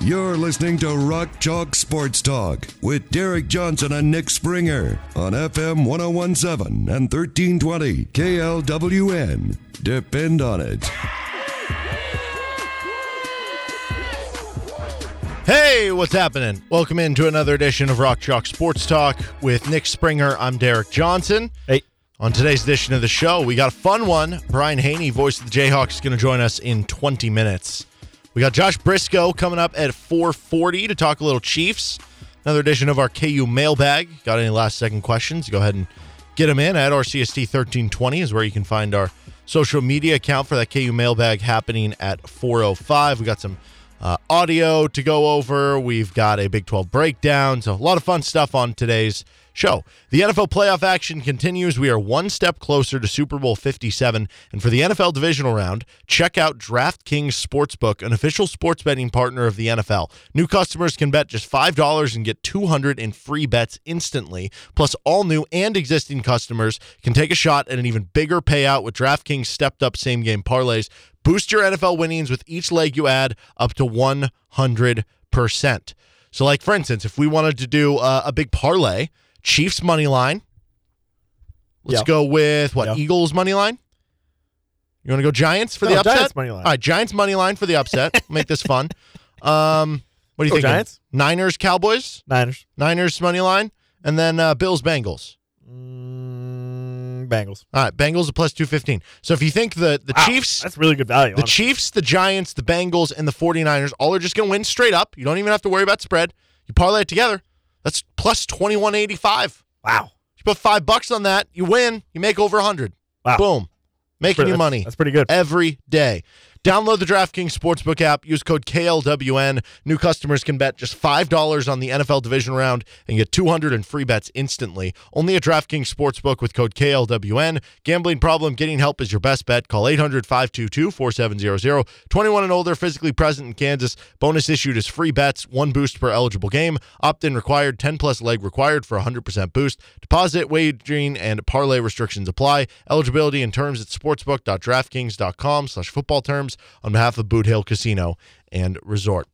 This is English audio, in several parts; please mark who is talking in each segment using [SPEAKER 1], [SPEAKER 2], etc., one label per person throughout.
[SPEAKER 1] You're listening to Rock Chalk Sports Talk with Derek Johnson and Nick Springer on FM 1017 and 1320 KLWN. Depend on it.
[SPEAKER 2] Hey, what's happening? Welcome into another edition of Rock Chalk Sports Talk with Nick Springer. I'm Derek Johnson.
[SPEAKER 3] Hey.
[SPEAKER 2] On today's edition of the show, we got a fun one. Brian Hanni, voice of the Jayhawks, is going to join us in 20 minutes. We got Josh Briscoe coming up at 4:40 to talk a little Chiefs. Another edition of our KU mailbag. Got any last second questions? Go ahead and get them in at RCST 1320 is where you can find our social media account for that KU mailbag happening at 4:05. We got some uh, audio to go over. We've got a Big 12 breakdown. So, a lot of fun stuff on today's show. The NFL playoff action continues. We are one step closer to Super Bowl 57. And for the NFL divisional round, check out DraftKings Sportsbook, an official sports betting partner of the NFL. New customers can bet just $5 and get 200 in free bets instantly. Plus, all new and existing customers can take a shot at an even bigger payout with DraftKings stepped up same game parlays. Boost your NFL winnings with each leg you add up to 100%. So, like for instance, if we wanted to do uh, a big parlay, Chiefs money line. Let's
[SPEAKER 3] Yeah.
[SPEAKER 2] go with what?
[SPEAKER 3] Yeah.
[SPEAKER 2] Eagles money line? You want to go Giants for the upset?
[SPEAKER 3] Giants money line.
[SPEAKER 2] All right, Giants money line for the upset. Make this fun. Um, what do you think?
[SPEAKER 3] Giants.
[SPEAKER 2] Niners Cowboys?
[SPEAKER 3] Niners.
[SPEAKER 2] Niners money line and then uh, Bills Bengals.
[SPEAKER 3] Mm, Bengals.
[SPEAKER 2] All right, Bengals plus 215. So if you think the the
[SPEAKER 3] Wow,
[SPEAKER 2] Chiefs
[SPEAKER 3] That's really good value.
[SPEAKER 2] The
[SPEAKER 3] honestly.
[SPEAKER 2] Chiefs, the Giants, the Bengals, and the 49ers all are just going to win straight up. You don't even have to worry about spread. You parlay it together. That's plus 2185.
[SPEAKER 3] Wow.
[SPEAKER 2] You put five bucks on that, you win. You make over 100.
[SPEAKER 3] Wow.
[SPEAKER 2] Boom. Making you money
[SPEAKER 3] That's pretty good.
[SPEAKER 2] every day. Download the DraftKings Sportsbook app. Use code KLWN. New customers can bet just $5 on the NFL division round and get 200 in free bets instantly. Only at DraftKings Sportsbook with code KLWN. Gambling problem, getting help is your best bet. Call 800 522 4700. 21 and older, physically present in Kansas. Bonus issued is free bets, one boost per eligible game. Opt in required, 10 plus leg required for 100% boost. Deposit, wagering, and parlay restrictions apply. Eligibility and terms at sportsbook.draftkings.com slash football terms on behalf of Boot Hill Casino and Resort.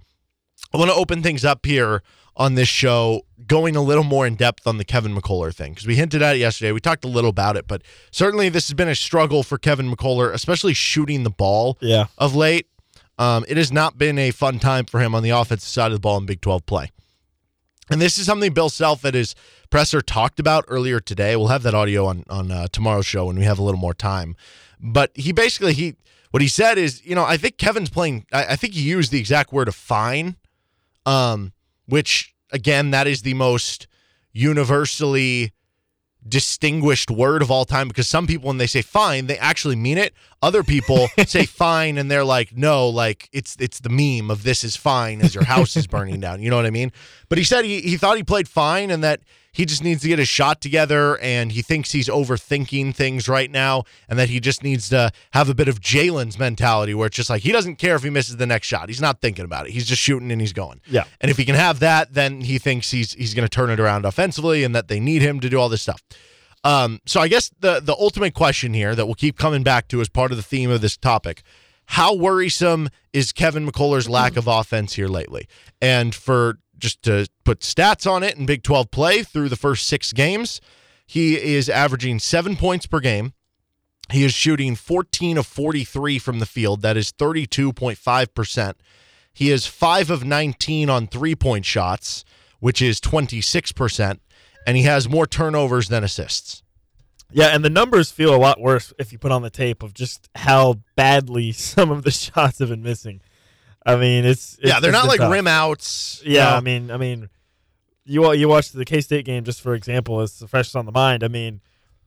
[SPEAKER 2] I want to open things up here on this show, going a little more in depth on the Kevin McCullar thing because we hinted at it yesterday. We talked a little about it, but certainly this has been a struggle for Kevin McCullar, especially shooting the ball
[SPEAKER 3] Yeah.
[SPEAKER 2] of late. Um, it has not been a fun time for him on the offensive side of the ball in Big 12 play. And this is something Bill Self at his presser talked about earlier today. We'll have that audio on on uh, tomorrow's show when we have a little more time. But he basically he what he said is, you know, I think Kevin's playing. I, I think he used the exact word of fine, um, which again, that is the most universally distinguished word of all time because some people when they say fine they actually mean it other people say fine and they're like no like it's it's the meme of this is fine as your house is burning down. You know what i mean? But he said he, he thought he played fine and that he just needs to get his shot together and he thinks he's overthinking things right now and that he just needs to have a bit of jalen's mentality where it's just like he doesn't care if he misses the next shot. He's not thinking about it. He's just shooting and he's going.
[SPEAKER 3] Yeah.
[SPEAKER 2] and if he can have that, then he thinks he's he's going to turn it around offensively, and that they need him to do all this stuff. Um, so I guess the the ultimate question here that we'll keep coming back to as part of the theme of this topic: How worrisome is Kevin McCullar's lack of offense here lately? And for just to put stats on it in Big 12 play through the first six games, he is averaging seven points per game. He is shooting 14 of 43 from the field. That is 32.5%. He is 5 of 19 on three point shots, which is 26%. And he has more turnovers than assists.
[SPEAKER 3] Yeah, and the numbers feel a lot worse if you put on the tape of just how badly some of the shots have been missing. I mean, it's, it's
[SPEAKER 2] yeah, they're not like
[SPEAKER 3] tough.
[SPEAKER 2] rim outs.
[SPEAKER 3] Yeah,
[SPEAKER 2] know.
[SPEAKER 3] I mean, I mean, you you watched the K State game just for example, as fresh on the mind. I mean,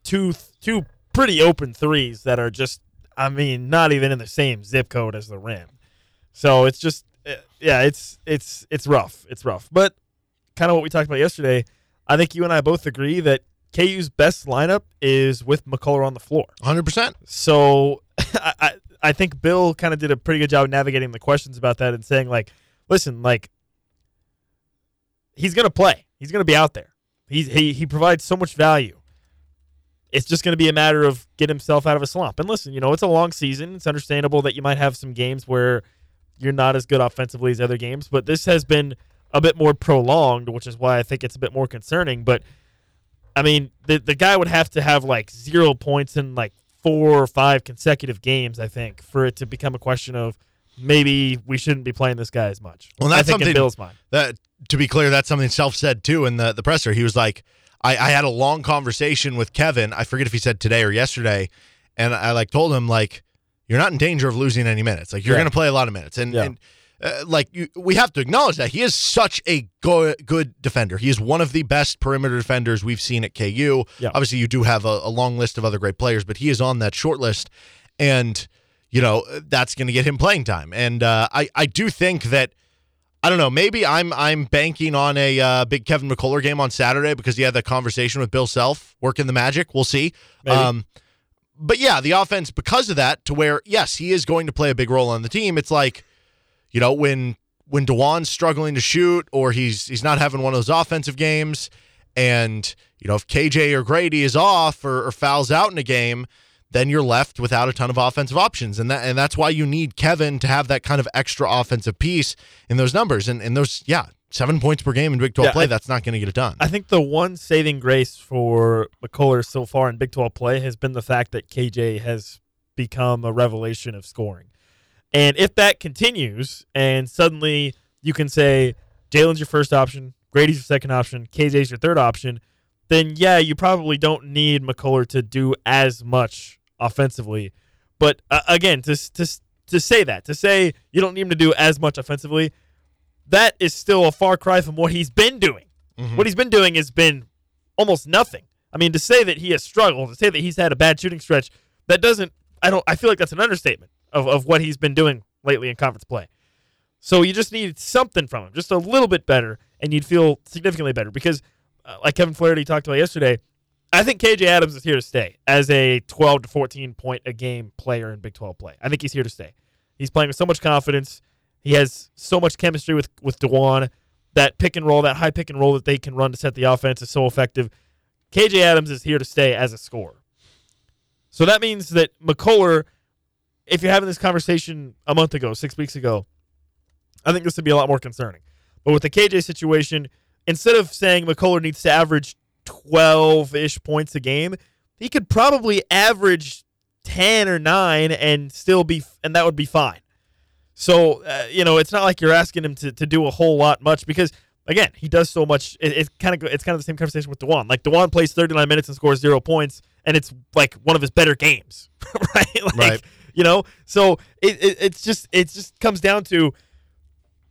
[SPEAKER 3] two two pretty open threes that are just, I mean, not even in the same zip code as the rim. So it's just, uh, yeah, it's it's it's rough. It's rough, but kind of what we talked about yesterday. I think you and I both agree that KU's best lineup is with McCullar on the floor.
[SPEAKER 2] 100%.
[SPEAKER 3] So I, I, I think Bill kind of did a pretty good job navigating the questions about that and saying like, listen, like he's gonna play. He's gonna be out there. He's, he he provides so much value. It's just going to be a matter of get himself out of a slump. And listen, you know, it's a long season. It's understandable that you might have some games where you're not as good offensively as other games, but this has been a bit more prolonged, which is why I think it's a bit more concerning. But I mean, the the guy would have to have like zero points in like four or five consecutive games, I think, for it to become a question of maybe we shouldn't be playing this guy as much.
[SPEAKER 2] Well, that's
[SPEAKER 3] I think in
[SPEAKER 2] something
[SPEAKER 3] Bill's mind.
[SPEAKER 2] that to be clear, that's something Self said too in the, the presser. He was like, I, I had a long conversation with Kevin. I forget if he said today or yesterday, and I like told him like, you're not in danger of losing any minutes. Like you're
[SPEAKER 3] Yeah.
[SPEAKER 2] going to play a lot of minutes, and,
[SPEAKER 3] Yeah.
[SPEAKER 2] and uh, like you, we have to acknowledge that he is such a go- good defender. He is one of the best perimeter defenders we've seen at KU.
[SPEAKER 3] Yeah.
[SPEAKER 2] Obviously, you do have a, a long list of other great players, but he is on that short list, and you know that's going to get him playing time. And uh, I I do think that. I don't know. Maybe I'm I'm banking on a uh, big Kevin McCullar game on Saturday because he had that conversation with Bill Self working the magic. We'll see. Um, but yeah, the offense because of that to where yes, he is going to play a big role on the team. It's like, you know, when when Dajuan's struggling to shoot or he's he's not having one of those offensive games, and you know if KJ or Gradey is off or, or fouls out in a game, then you're left without a ton of offensive options, and that and that's why you need Kevin to have that kind of extra offensive piece in those numbers and and those yeah seven points per game in Big Twelve
[SPEAKER 3] Yeah,
[SPEAKER 2] play.
[SPEAKER 3] I-
[SPEAKER 2] that's not going to get it done.
[SPEAKER 3] I think the one saving grace for McCullers so far in Big 12 play has been the fact that KJ has become a revelation of scoring. And if that continues, and suddenly you can say Jalen's your first option, Gradey's your second option, KJ's your third option, then yeah, you probably don't need McCullar to do as much offensively. But uh, again, to, to, to say that, to say you don't need him to do as much offensively, that is still a far cry from what he's been doing. What he's been doing has been almost nothing. I mean, to say that he has struggled, to say that he's had a bad shooting stretch, that doesn't. I don't. I feel like that's an understatement of, of what he's been doing lately in conference play. So you just need something from him, just a little bit better, and you'd feel significantly better. Because, uh, like Kevin Flaherty talked about yesterday, I think KJ Adams is here to stay as a 12 to 14 point a game player in Big 12 play. I think he's here to stay. He's playing with so much confidence. He has so much chemistry with with Dajuan. That pick and roll, that high pick and roll that they can run to set the offense is so effective. KJ Adams is here to stay as a scorer. So that means that McCullar, if you're having this conversation a month ago, six weeks ago, I think this would be a lot more concerning. But with the KJ situation, instead of saying McCullar needs to average 12 ish points a game, he could probably average 10 or 9 and still be, and that would be fine. So, uh, you know, it's not like you're asking him to, to do a whole lot much because, again, he does so much. It, it's kind of it's kind of the same conversation with Dajuan. Like, Dajuan plays 39 minutes and scores zero points, and it's like one of his better games, right? Like,
[SPEAKER 2] Right.
[SPEAKER 3] You know, so it, it it's just it just comes down to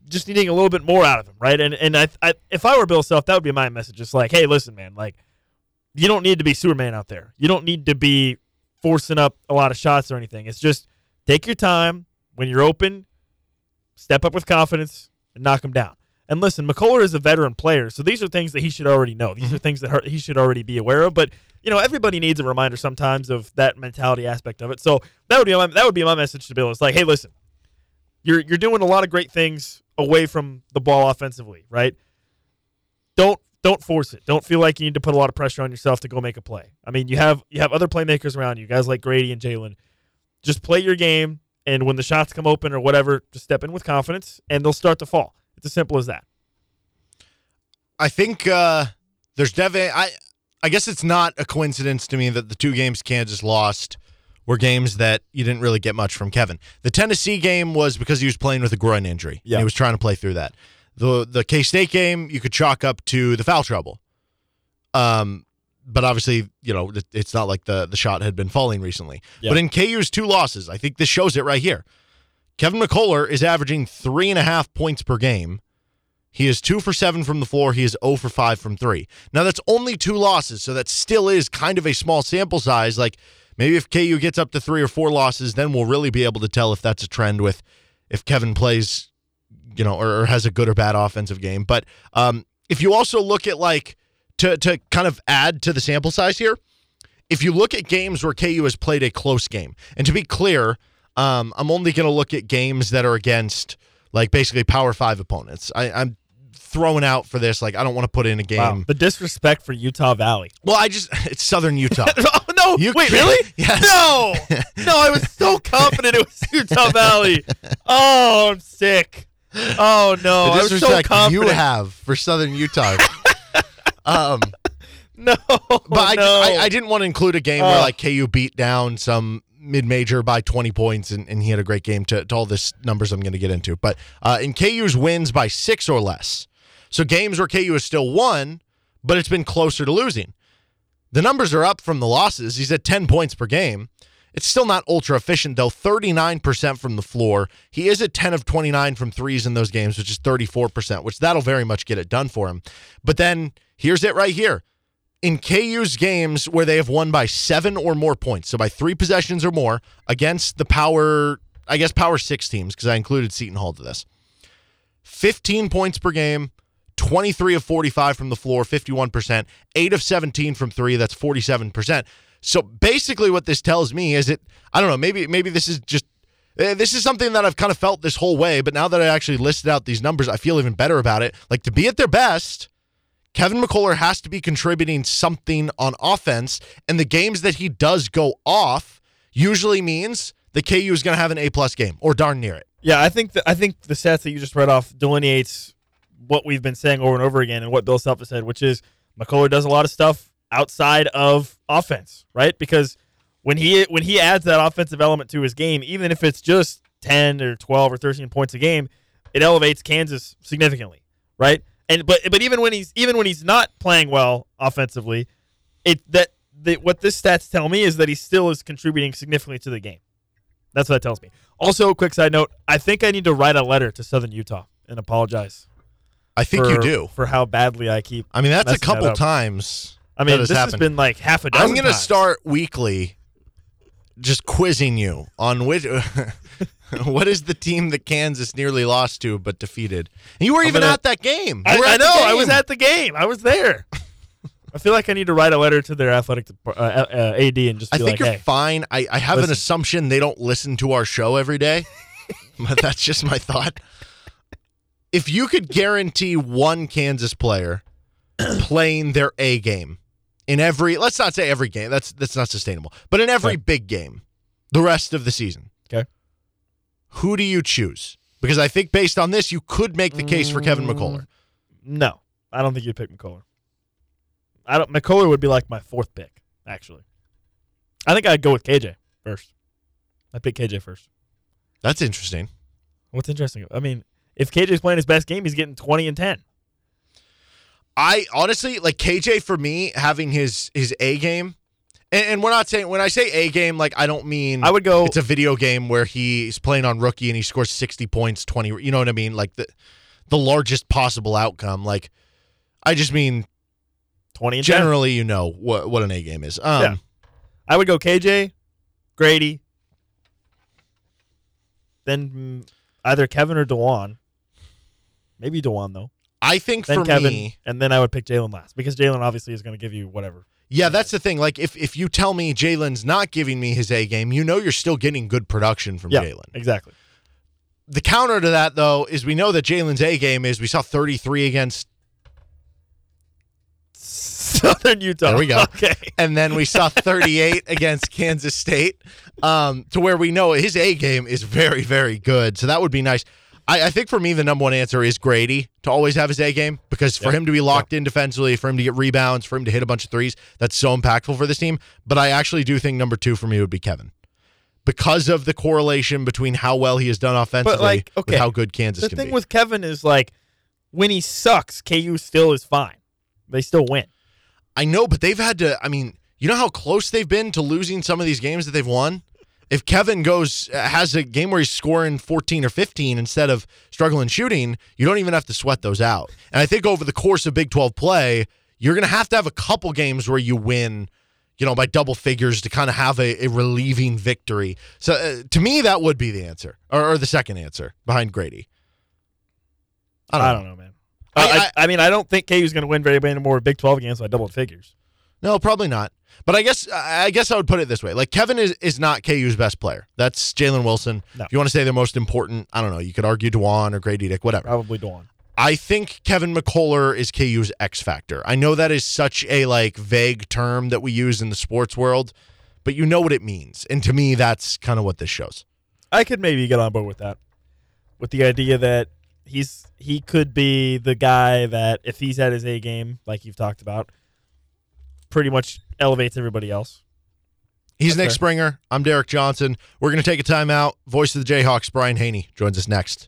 [SPEAKER 3] just needing a little bit more out of him, right? And and I, I if I were Bill Self, that would be my message. Just like, hey, listen, man, like you don't need to be Superman out there. You don't need to be forcing up a lot of shots or anything. It's just take your time when you're open, step up with confidence, and knock him down. And listen, McCullar is a veteran player, so these are things that he should already know. These are mm-hmm. things that he should already be aware of. But you know, everybody needs a reminder sometimes of that mentality aspect of it. So that would be my, that would be my message to Bill. It's like, hey, listen, you're you're doing a lot of great things away from the ball offensively, right? Don't don't force it. Don't feel like you need to put a lot of pressure on yourself to go make a play. I mean, you have you have other playmakers around you, guys like Gradey and Jalen. Just play your game, and when the shots come open or whatever, just step in with confidence, and they'll start to fall. It's as simple as that.
[SPEAKER 2] I think uh, there's definitely. I I guess it's not a coincidence to me that the two games Kansas lost were games that you didn't really get much from Kevin. The Tennessee game was because he was playing with a groin injury.
[SPEAKER 3] Yeah.
[SPEAKER 2] he was trying to play through that. the The K State game you could chalk up to the foul trouble. Um, but obviously, you know, it- it's not like the the shot had been falling recently.
[SPEAKER 3] Yeah.
[SPEAKER 2] But in KU's two losses, I think this shows it right here. Kevin McCullar is averaging three and a half points per game. He is two for seven from the floor. He is 0 for five from three. Now that's only two losses, so that still is kind of a small sample size. Like maybe if KU gets up to three or four losses, then we'll really be able to tell if that's a trend with if Kevin plays, you know, or, or has a good or bad offensive game. But um, if you also look at like to to kind of add to the sample size here, if you look at games where KU has played a close game, and to be clear, um, I'm only going to look at games that are against like basically Power Five opponents. I, I'm throwing out for this. Like I don't want to put in a game.
[SPEAKER 3] Wow. The disrespect for Utah Valley.
[SPEAKER 2] Well, I just it's Southern Utah.
[SPEAKER 3] oh, no,
[SPEAKER 2] You
[SPEAKER 3] wait,
[SPEAKER 2] can't-
[SPEAKER 3] really?
[SPEAKER 2] Yes.
[SPEAKER 3] No, no, I was so confident it was Utah Valley. Oh, I'm sick. Oh no,
[SPEAKER 2] the
[SPEAKER 3] I was so
[SPEAKER 2] disrespect
[SPEAKER 3] confident.
[SPEAKER 2] you have for Southern Utah. um,
[SPEAKER 3] no,
[SPEAKER 2] but I,
[SPEAKER 3] no.
[SPEAKER 2] I I didn't want to include a game where
[SPEAKER 3] Oh.
[SPEAKER 2] like KU beat down some mid-major by 20 points and, and he had a great game to, to all this numbers I'm going to get into. But uh, in KU's wins by six or less, so games where KU has still won, but it's been closer to losing. The numbers are up from the losses. He's at 10 points per game. It's still not ultra efficient, though. 39% from the floor. He is at 10 of 29 from threes in those games, which is 34%, which that'll very much get it done for him. But then here's it right here. In KU's games where they have won by seven or more points, so by three possessions or more, against the power, I guess, power six teams, because I included Seton Hall to this. 15 points per game, 23 of 45 from the floor, 51%, 8 of 17 from 3, that's 47%. So basically what this tells me is it I don't know, maybe maybe this is just eh, this is something that I've kind of felt this whole way, but now that I actually listed out these numbers, I feel even better about it. Like to be at their best, Kevin McCullar has to be contributing something on offense, and the games that he does go off usually means the KU is going to have an A plus game or darn near it.
[SPEAKER 3] Yeah, I think that I think the stats that you just read off delineates what we've been saying over and over again, and what Bill Self has said, which is McCullar does a lot of stuff outside of offense, right? Because when he when he adds that offensive element to his game, even if it's just ten or twelve or thirteen points a game, it elevates Kansas significantly, right? And but but even when he's even when he's not playing well offensively, it that the, what this stats tell me is that he still is contributing significantly to the game. That's what that tells me. Also, quick side note: I think I need to write a letter to Southern Utah and apologize.
[SPEAKER 2] I think
[SPEAKER 3] for,
[SPEAKER 2] you do.
[SPEAKER 3] for how badly I keep.
[SPEAKER 2] I mean, that's a
[SPEAKER 3] messing that
[SPEAKER 2] couple times.
[SPEAKER 3] I mean,
[SPEAKER 2] that
[SPEAKER 3] this has been like half a dozen.
[SPEAKER 2] I'm going to start weekly just quizzing you on which what is the team that Kansas nearly lost to but defeated. And you were
[SPEAKER 3] I'm
[SPEAKER 2] even
[SPEAKER 3] gonna-
[SPEAKER 2] at that game.
[SPEAKER 3] I, I know. I was at the game. I was there. I feel like I need to write a letter to their athletic uh, uh, AD and just
[SPEAKER 2] I think
[SPEAKER 3] like,
[SPEAKER 2] you're
[SPEAKER 3] "Hey,
[SPEAKER 2] fine. I, I have an assumption they don't listen to our show every day, but that's just my thought. If you could guarantee one Kansas player playing their A game in every, let's not say every game, that's that's not sustainable, but in every
[SPEAKER 3] Okay.
[SPEAKER 2] big game, the rest of the season. Who do you choose? Because I think based on this, you could make the case for Kevin
[SPEAKER 3] Mm.
[SPEAKER 2] McCullar.
[SPEAKER 3] no, I don't think you'd pick McCullar. I don't. McCullar would be like my fourth pick, actually. I think I'd go with KJ first. I pick KJ first.
[SPEAKER 2] That's interesting.
[SPEAKER 3] What's interesting? I mean, if KJ's playing his best game, he's getting twenty and ten.
[SPEAKER 2] I honestly like KJ for me having his his A game, and, and we're not saying when I say A game, like I don't mean
[SPEAKER 3] I would go.
[SPEAKER 2] it's a video game where he's playing on rookie and he scores 60 points 20 you know what i mean like the the largest possible outcome like i just mean
[SPEAKER 3] twenty and 10.
[SPEAKER 2] generally you know what what an a game is um
[SPEAKER 3] Yeah. I would go KJ, Gradey, then mm, either Kevin or Dajuan. Maybe Dajuan though.
[SPEAKER 2] i think
[SPEAKER 3] Then
[SPEAKER 2] for
[SPEAKER 3] Kevin,
[SPEAKER 2] me
[SPEAKER 3] and then I would pick Jalen last because Jalen obviously is going to give you whatever.
[SPEAKER 2] Yeah that's the thing like if if you tell me jalen's not giving me his a game you know you're still getting good production from
[SPEAKER 3] Yeah,
[SPEAKER 2] jalen
[SPEAKER 3] exactly.
[SPEAKER 2] the counter to that though is we know that jalen's a game is we saw 33 against
[SPEAKER 3] Southern Utah.
[SPEAKER 2] There we go.
[SPEAKER 3] Okay.
[SPEAKER 2] and then we saw 38 against Kansas State, um, to where we know his A game is very, very good. So that would be nice. I, I think for me, the number one answer is Gradey to always have his A game because for
[SPEAKER 3] Yep.
[SPEAKER 2] him to be locked in defensively, for him to get rebounds, for him to hit a bunch of threes, that's so impactful for this team. But I actually do think number two for me would be Kevin because of the correlation between how well he has done offensively but
[SPEAKER 3] like, okay,
[SPEAKER 2] with how good Kansas
[SPEAKER 3] The
[SPEAKER 2] can
[SPEAKER 3] thing with Kevin is like when he sucks, KU still is fine. They still win.
[SPEAKER 2] I know, but they've had to. I mean, you know how close they've been to losing some of these games that they've won. If Kevin goes has a game where he's scoring 14 or 15 instead of struggling shooting, you don't even have to sweat those out. And I think over the course of Big 12 play, you're going to have to have a couple games where you win, you know, by double figures to kind of have a, a relieving victory. So uh, to me, that would be the answer or, or the second answer behind Gradey. I don't,
[SPEAKER 3] I
[SPEAKER 2] know.
[SPEAKER 3] don't know, man. Uh,
[SPEAKER 2] I-
[SPEAKER 3] I, I mean, I don't think KU's going to win very many more Big 12 games by double figures.
[SPEAKER 2] No, probably not. But I guess I guess I would put it this way: like Kevin is is not KU's best player. That's Jalen Wilson.
[SPEAKER 3] No.
[SPEAKER 2] If you want to say they're most important, I don't know. You could argue Dajuan or Gradey Dick, whatever.
[SPEAKER 3] Probably Dawn.
[SPEAKER 2] I think Kevin McCullar is KU's X factor. I know that is such a like vague term that we use in the sports world, but you know what it means. And to me, that's kind of what this shows.
[SPEAKER 3] I could maybe get on board with that, with the idea that he's he could be the guy that if he's at his A game, like you've talked about, pretty much elevates everybody else.
[SPEAKER 2] He's Nick. Springer. I'm Derek Johnson. We're going to take a timeout. Voice of the Jayhawks, Brian Hanni, joins us next.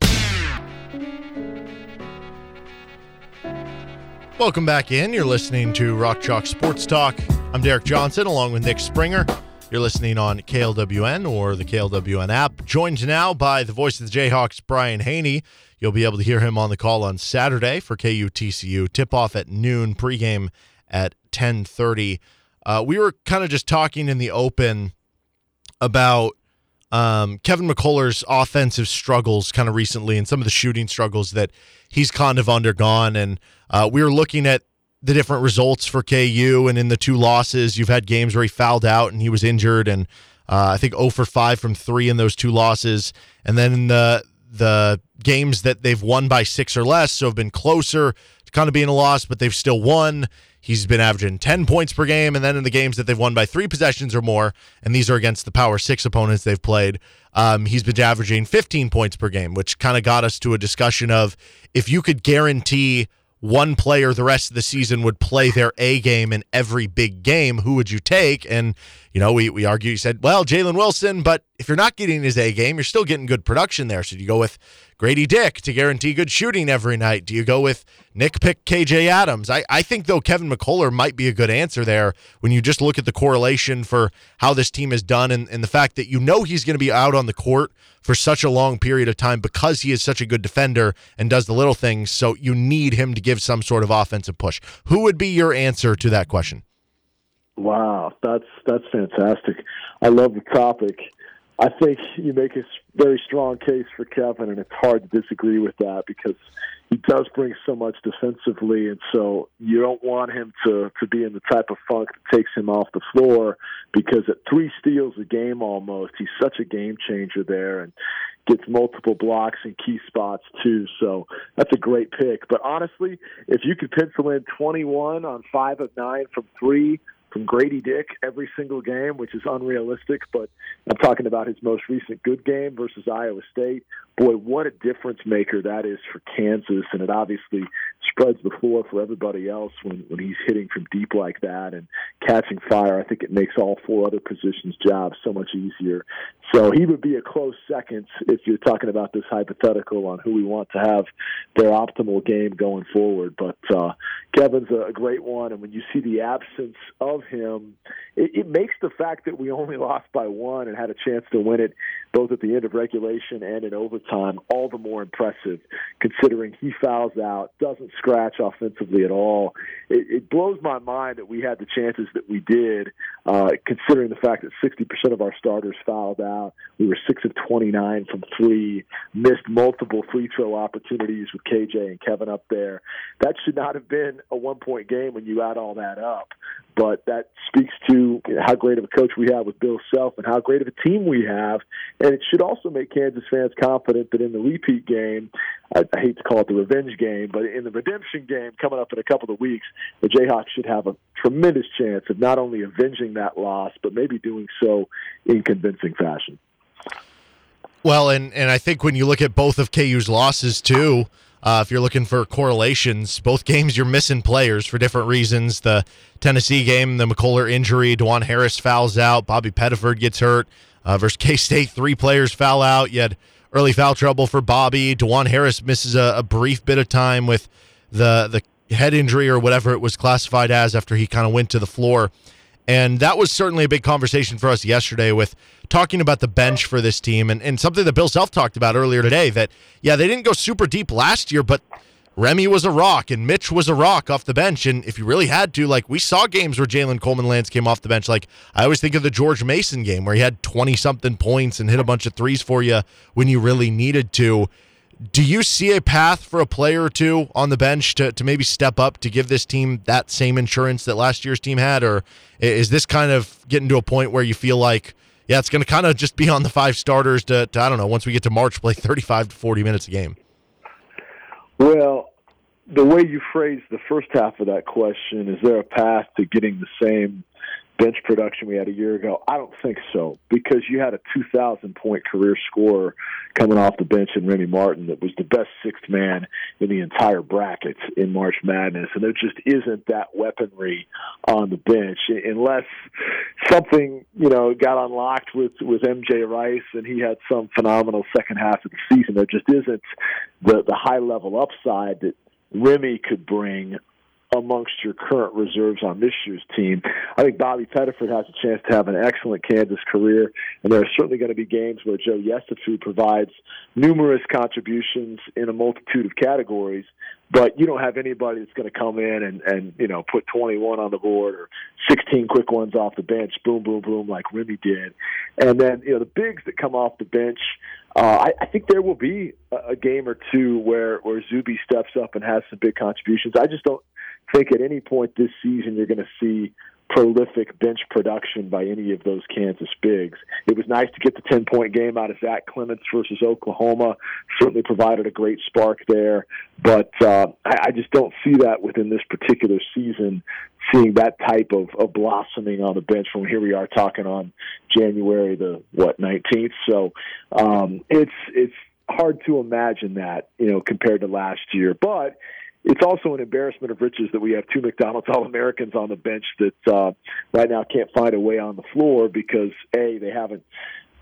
[SPEAKER 2] Welcome back in. You're listening to Rock Chalk Sports Talk. I'm Derek Johnson along with Nick Springer. You're listening on KLWN or the KLWN app. Joined now by the voice of the Jayhawks, Brian Hanni. You'll be able to hear him on the call on Saturday for KUTCU. Tip off at noon, pregame at 10:30. Uh, we were kind of just talking in the open about um, Kevin McCullar's offensive struggles kind of recently and some of the shooting struggles that he's kind of undergone. And uh, we were looking at the different results for KU. And in the two losses, you've had games where he fouled out and he was injured. And uh, I think 0 for 5 from three in those two losses. And then the, the games that they've won by six or less, so have been closer to kind of being a loss, but they've still won. He's been averaging 10 points per game. And then in the games that they've won by three possessions or more, and these are against the Power Six opponents they've played, um, he's been averaging 15 points per game, which kind of got us to a discussion of if you could guarantee one player the rest of the season would play their A game in every big game, who would you take? And, you know, we, we argue, you said, well, Jalen Wilson, but if you're not getting his A game, you're still getting good production there. So do you go with Gradey Dick to guarantee good shooting every night? Do you go with Nick Pick, KJ Adams? I, I think, though, Kevin McCullar might be a good answer there when you just look at the correlation for how this team is done and, and the fact that you know he's going to be out on the court for such a long period of time because he is such a good defender and does the little things. So you need him to give some sort of offensive push. Who would be your answer to that question?
[SPEAKER 4] Wow, that's that's fantastic. I love the topic. I think you make a very strong case for Kevin, and it's hard to disagree with that because he does bring so much defensively, and so you don't want him to to be in the type of funk that takes him off the floor because at three steals a game almost, he's such a game changer there, and gets multiple blocks in key spots too. So that's a great pick. But honestly, if you could pencil in 21 on five of nine from three from Gradey Dick every single game, which is unrealistic, but I'm talking about his most recent good game versus Iowa State. Boy, what a difference maker that is for Kansas, and it obviously spreads the floor for everybody else when, when he's hitting from deep like that and catching fire. I think it makes all four other positions' jobs so much easier. So he would be a close second if you're talking about this hypothetical on who we want to have their optimal game going forward. But uh, Kevin's a great one, and when you see the absence of him, it, it makes the fact that we only lost by one and had a chance to win it both at the end of regulation and in overtime all the more impressive, considering he fouls out, doesn't scratch offensively at all. It, it blows my mind that we had the chances that we did, uh, considering the fact that 60% of our starters fouled out. We were six of 29 from three, missed multiple free throw opportunities with KJ and Kevin up there. That should not have been a one point game when you add all that up. But that speaks to how great of a coach we have with Bill Self and how great of a team we have. And it should also make Kansas fans confident that in the repeat game, I, I hate to call it the revenge game, but in the redemption game coming up in a couple of weeks, the Jayhawks should have a tremendous chance of not only avenging that loss, but maybe doing so in convincing fashion.
[SPEAKER 2] Well, and and I think when you look at both of KU's losses too, uh, if you're looking for correlations, both games you're missing players for different reasons. The Tennessee game, the McCullar injury, Dajuan Harris fouls out, Bobby Pettiford gets hurt. Uh, versus K State, three players foul out. You had early foul trouble for Bobby. Dajuan Harris misses a, a brief bit of time with the the head injury or whatever it was classified as after he kind of went to the floor. And that was certainly a big conversation for us yesterday with talking about the bench for this team and, and something that Bill Self talked about earlier today that, yeah, they didn't go super deep last year, but Remy was a rock and Mitch was a rock off the bench. And if you really had to, like, we saw games where Jalen Coleman Lands came off the bench. Like, I always think of the George Mason game where he had 20 something points and hit a bunch of threes for you when you really needed to. Do you see a path for a player or two on the bench to, to maybe step up to give this team that same insurance that last year's team had? Or is this kind of getting to a point where you feel like, yeah, it's going to kind of just be on the five starters to, to, I don't know, once we get to March, play 35 to 40 minutes a game?
[SPEAKER 4] Well, the way you phrased the first half of that question, is there a path to getting the same bench production we had a year ago? I don't think so because you had a 2,000 point career scorer coming off the bench in Remy Martin that was the best sixth man in the entire bracket in March Madness, and there just isn't that weaponry on the bench unless something you know got unlocked with with MJ Rice and he had some phenomenal second half of the season. There just isn't the the high level upside that Remy could bring amongst your current reserves on this year's team. I think Bobby Pettiford has a chance to have an excellent Kansas career, and there are certainly going to be games where Joe Yesufu provides numerous contributions in a multitude of categories, but you don't have anybody that's going to come in and, and you know put 21 on the board or 16 quick ones off the bench, boom, boom, boom, like Remy did. And then you know the bigs that come off the bench, uh, I, I think there will be a, a game or two where where Zuby steps up and has some big contributions. I just don't think at any point this season you're going to see prolific bench production by any of those Kansas bigs. It was nice to get the 10 point game out of Zach Clemence versus Oklahoma. Certainly provided a great spark there. But uh, I, I just don't see that within this particular season, seeing that type of, of blossoming on the bench from here we are talking on January the, what, 19th. So um, it's, it's, hard to imagine that, you know, compared to last year. But it's also an embarrassment of riches that we have two McDonald's All Americans on the bench that uh, right now can't find a way on the floor because a they haven't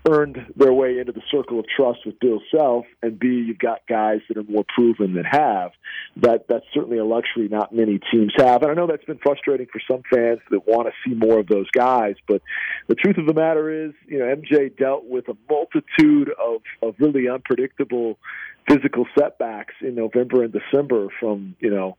[SPEAKER 4] earned their way into the circle of trust with Bill Self, and B, you've got guys that are more proven that have. That that's certainly a luxury not many teams have, and I know that's been frustrating for some fans that want to see more of those guys. But the truth of the matter is, you know, MJ dealt with a multitude of of really unpredictable physical setbacks in November and December from you know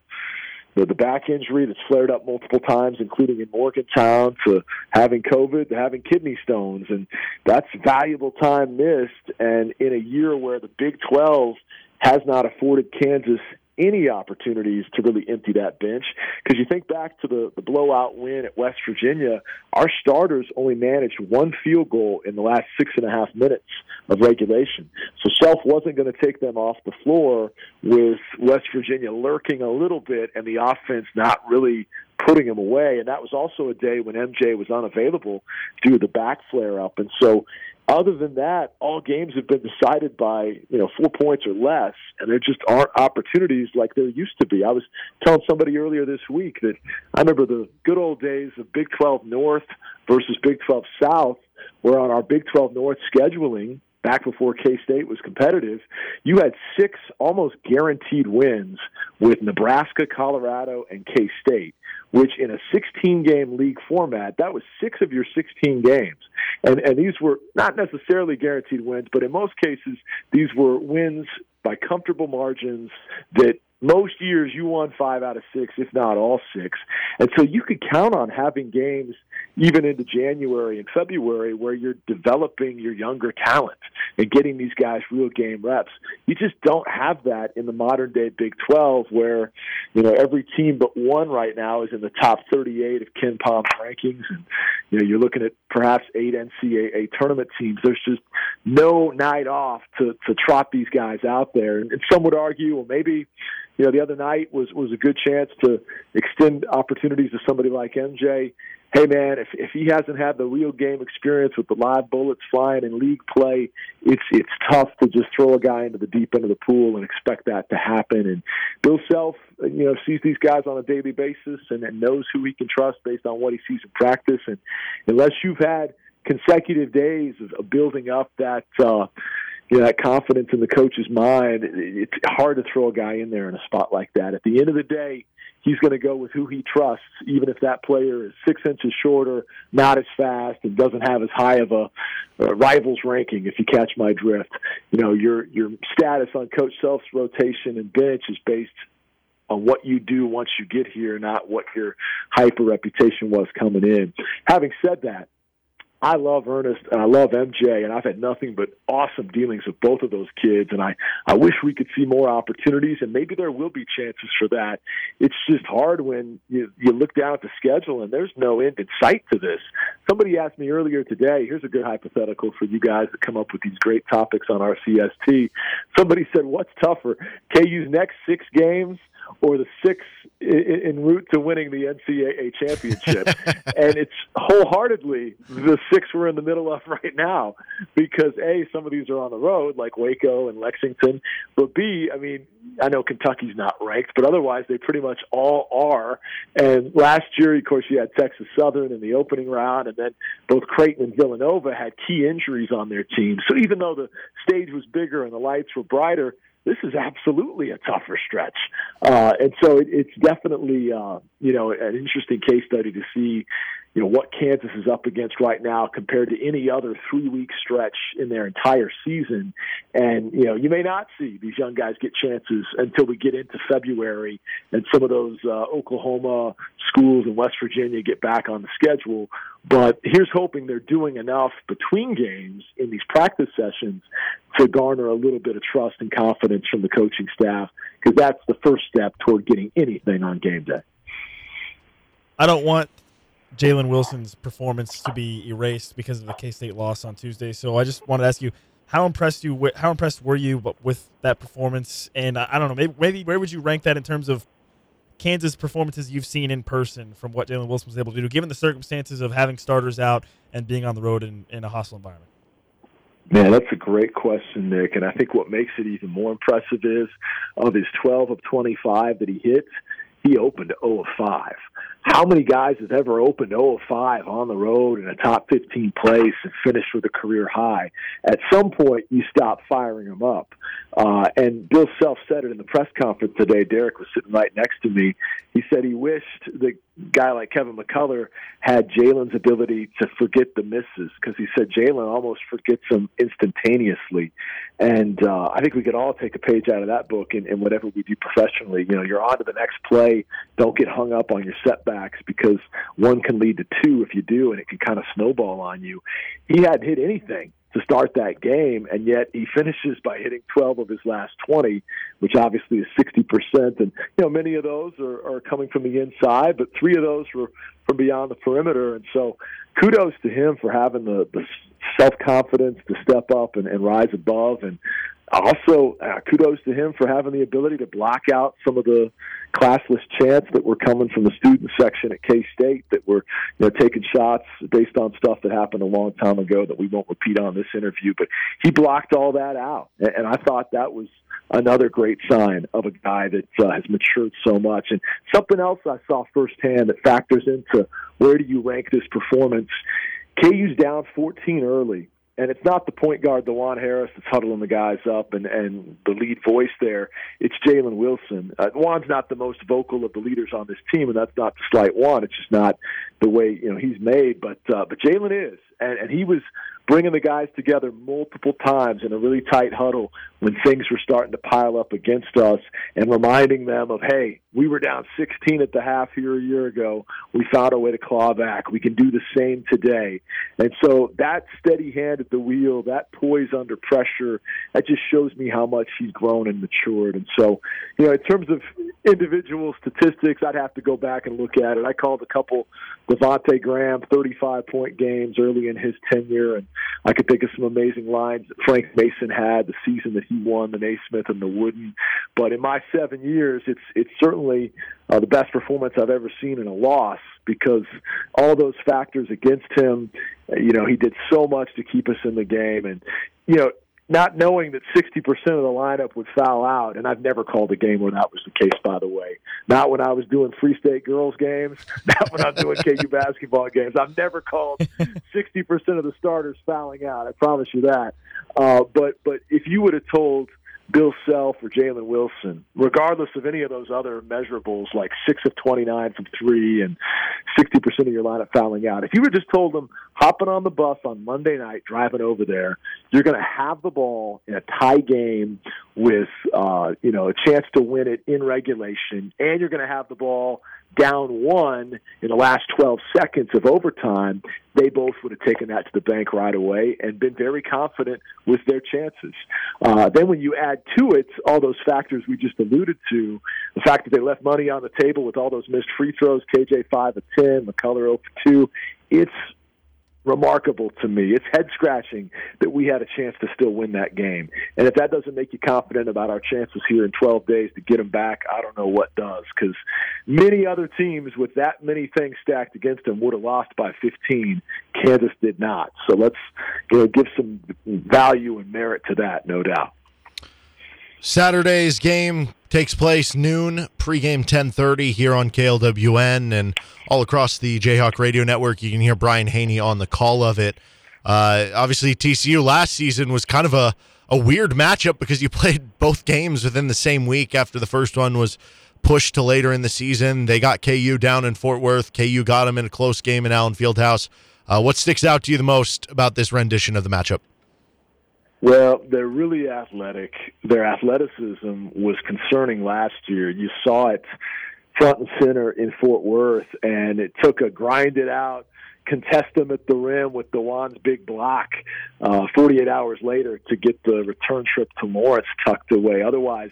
[SPEAKER 4] the, the back injury that's flared up multiple times, including in Morgantown, to having COVID, to having kidney stones, and that's valuable time missed. And in a year where the Big 12 has not afforded Kansas any opportunities to really empty that bench. Because you think back to the, the blowout win at West Virginia, our starters only managed one field goal in the last six and a half minutes of regulation. So Self wasn't going to take them off the floor with West Virginia lurking a little bit and the offense not really putting him away. And that was also a day when MJ was unavailable due to the back flare up. And so other than that, all games have been decided by you know four points or less, and there just aren't opportunities like there used to be. I was telling somebody earlier this week that I remember the good old days of Big 12 North versus Big 12 South, where on our Big 12 North scheduling back before K State was competitive, you had six almost guaranteed wins with Nebraska, Colorado, and K State which in a 16 game league format, that was six of your 16 games. And, and these were not necessarily guaranteed wins, but in most cases, these were wins by comfortable margins that most years you won five out of six, if not all six. And so you could count on having games even into January and February where you're developing your younger talent and getting these guys real game reps. You just don't have that in the modern day Big 12 where, you know, every team but one right now is in the top 38 of KenPom's rankings. And, you know, you're looking at perhaps eight NCAA tournament teams. There's just no night off to, to trot these guys out there. And some would argue, well, maybe, you know, the other night was was a good chance to extend opportunities to somebody like MJ. Hey man, if if he hasn't had the real game experience with the live bullets flying in league play, it's it's tough to just throw a guy into the deep end of the pool and expect that to happen. And Bill Self, you know, sees these guys on a daily basis and, and knows who he can trust based on what he sees in practice. And unless you've had consecutive days of, of building up that uh, you know, that confidence in the coach's mind, it's hard to throw a guy in there in a spot like that. At the end of the day, he's going to go with who he trusts, even if that player is six inches shorter, not as fast, and doesn't have as high of a, a rivals ranking. If you catch my drift, you know your your status on Coach Self's rotation and bench is based on what you do once you get here, not what your hyper reputation was coming in. Having said that, I love Ernest and I love MJ, and I've had nothing but awesome dealings with both of those kids. And I, I wish we could see more opportunities, and maybe there will be chances for that. It's just hard when you, you look down at the schedule and there's no end in sight to this. Somebody asked me earlier today, here's a good hypothetical for you guys that come up with these great topics on our CST. Somebody said, What's tougher, KU's next six games? Or the six en route to winning the NCAA championship. and it's wholeheartedly the six we're in the middle of right now because A, some of these are on the road, like Waco and Lexington. But B, I mean, I know Kentucky's not ranked, but otherwise they pretty much all are. And last year, of course, you had Texas Southern in the opening round, and then both Creighton and Villanova had key injuries on their team. So even though the stage was bigger and the lights were brighter, this is absolutely a tougher stretch. Uh, and so it, it's definitely, uh, you know, an interesting case study to see, you know, what Kansas is up against right now compared to any other three week stretch in their entire season. And, you know, you may not see these young guys get chances until we get into February and some of those uh, Oklahoma schools in West Virginia get back on the schedule. But here's hoping they're doing enough between games in these practice sessions to garner a little bit of trust and confidence from the coaching staff because that's the first step toward getting anything on game day.
[SPEAKER 3] I don't want Jalen Wilson's performance to be erased because of the K State loss on Tuesday. So I just wanted to ask you, how impressed you? How impressed were you with that performance? And I don't know, maybe, maybe where would you rank that in terms of Kansas performances you've seen in person from what Jalen Wilson was able to do, given the circumstances of having starters out and being on the road in, in a hostile environment?
[SPEAKER 4] Man, that's a great question, Nick. And I think what makes it even more impressive is of his 12 of 25 that he hits, he opened 0 of 5 how many guys have ever opened 0 5 on the road in a top 15 place and finished with a career high? At some point, you stop firing them up. Uh, and Bill Self said it in the press conference today. Derek was sitting right next to me. He said he wished the guy like Kevin McCullar had Jalen's ability to forget the misses because he said Jalen almost forgets them instantaneously. And uh, I think we could all take a page out of that book in, in whatever we do professionally. You know, you're on to the next play. Don't get hung up on your setbacks because one can lead to two if you do, and it can kind of snowball on you. He hadn't hit anything to start that game, and yet he finishes by hitting 12 of his last 20, which obviously is 60%. And you know, many of those are, are coming from the inside, but three of those were from beyond the perimeter. And so, kudos to him for having the, the self confidence to step up and, and rise above, and also uh, kudos to him for having the ability to block out some of the classless chants that were coming from the student section at K State that were you know taking shots based on stuff that happened a long time ago that we won't repeat on this interview. But he blocked all that out, and, I thought that was another great sign of a guy that uh, has matured so much. And something else I saw firsthand that factors into where do you rank this performance. KU's down 14 early and it's not the point guard, Dajuan Harris, that's huddling the guys up and, and the lead voice there. It's Jalen Wilson. Uh, Juan's not the most vocal of the leaders on this team, and that's not to slight Juan. It's just not the way you know he's made. But uh, but Jalen is, and, and he was bringing the guys together multiple times in a really tight huddle when things were starting to pile up against us and reminding them of, hey, we were down 16 at the half here a year ago. We found a way to claw back. We can do the same today. And so that steady hand at the wheel, that poise under pressure, that just shows me how much he's grown and matured. And so, you know, in terms of individual statistics, I'd have to go back and look at it. I called a couple Devonte Graham 35 point games early in his tenure, and I could think of some amazing lines that Frank Mason had the season that he won the Naismith and the Wooden. But in my seven years, it's it's certainly uh, the best performance I've ever seen in a loss because all those factors against him, you know, he did so much to keep us in the game, and you know, not knowing that 60% of the lineup would foul out. And I've never called a game where that was the case, by the way. Not when I was doing Free State girls games, not when I'm doing KU basketball games. I've never called 60% of the starters fouling out. I promise you that. Uh, but, but if you would have told – Bill Self or Jalen Wilson, regardless of any of those other measurables like six of 29 from three and 60% of your lineup fouling out. If you were just told them hopping on the bus on Monday night, driving over there, you're going to have the ball in a tie game with, uh, you know, a chance to win it in regulation, and you're going to have the ball down one in the last 12 seconds of overtime, they both would have taken that to the bank right away and been very confident with their chances. Uh, then when you add to it all those factors we just alluded to, the fact that they left money on the table with all those missed free throws, KJ five of ten, McCullar 0 for two, it's remarkable to me. It's head scratching that we had a chance to still win that game. And if that doesn't make you confident about our chances here in 12 days to get them back, I don't know what does. Because many other teams with that many things stacked against them would have lost by 15. Kansas did not. So let's you know, give some value and merit to that, no doubt.
[SPEAKER 2] Saturday's game takes place noon, pregame 10:30 here on KLWN and all across the Jayhawk Radio Network. You can hear Brian Hanni on the call of it. Uh, obviously, TCU last season was kind of a, a weird matchup because you played both games within the same week after the first one was pushed to later in the season. They got KU down in Fort Worth. KU got them in a close game in Allen Fieldhouse. Uh, what sticks out to you the most about this rendition of the matchup?
[SPEAKER 4] Well, they're really athletic. Their athleticism was concerning last year. You saw it front and center in Fort Worth, and it took a grind it out, contest them at the rim with Dajuan's big block uh, 48 hours later to get the return trip to Lawrence tucked away. Otherwise,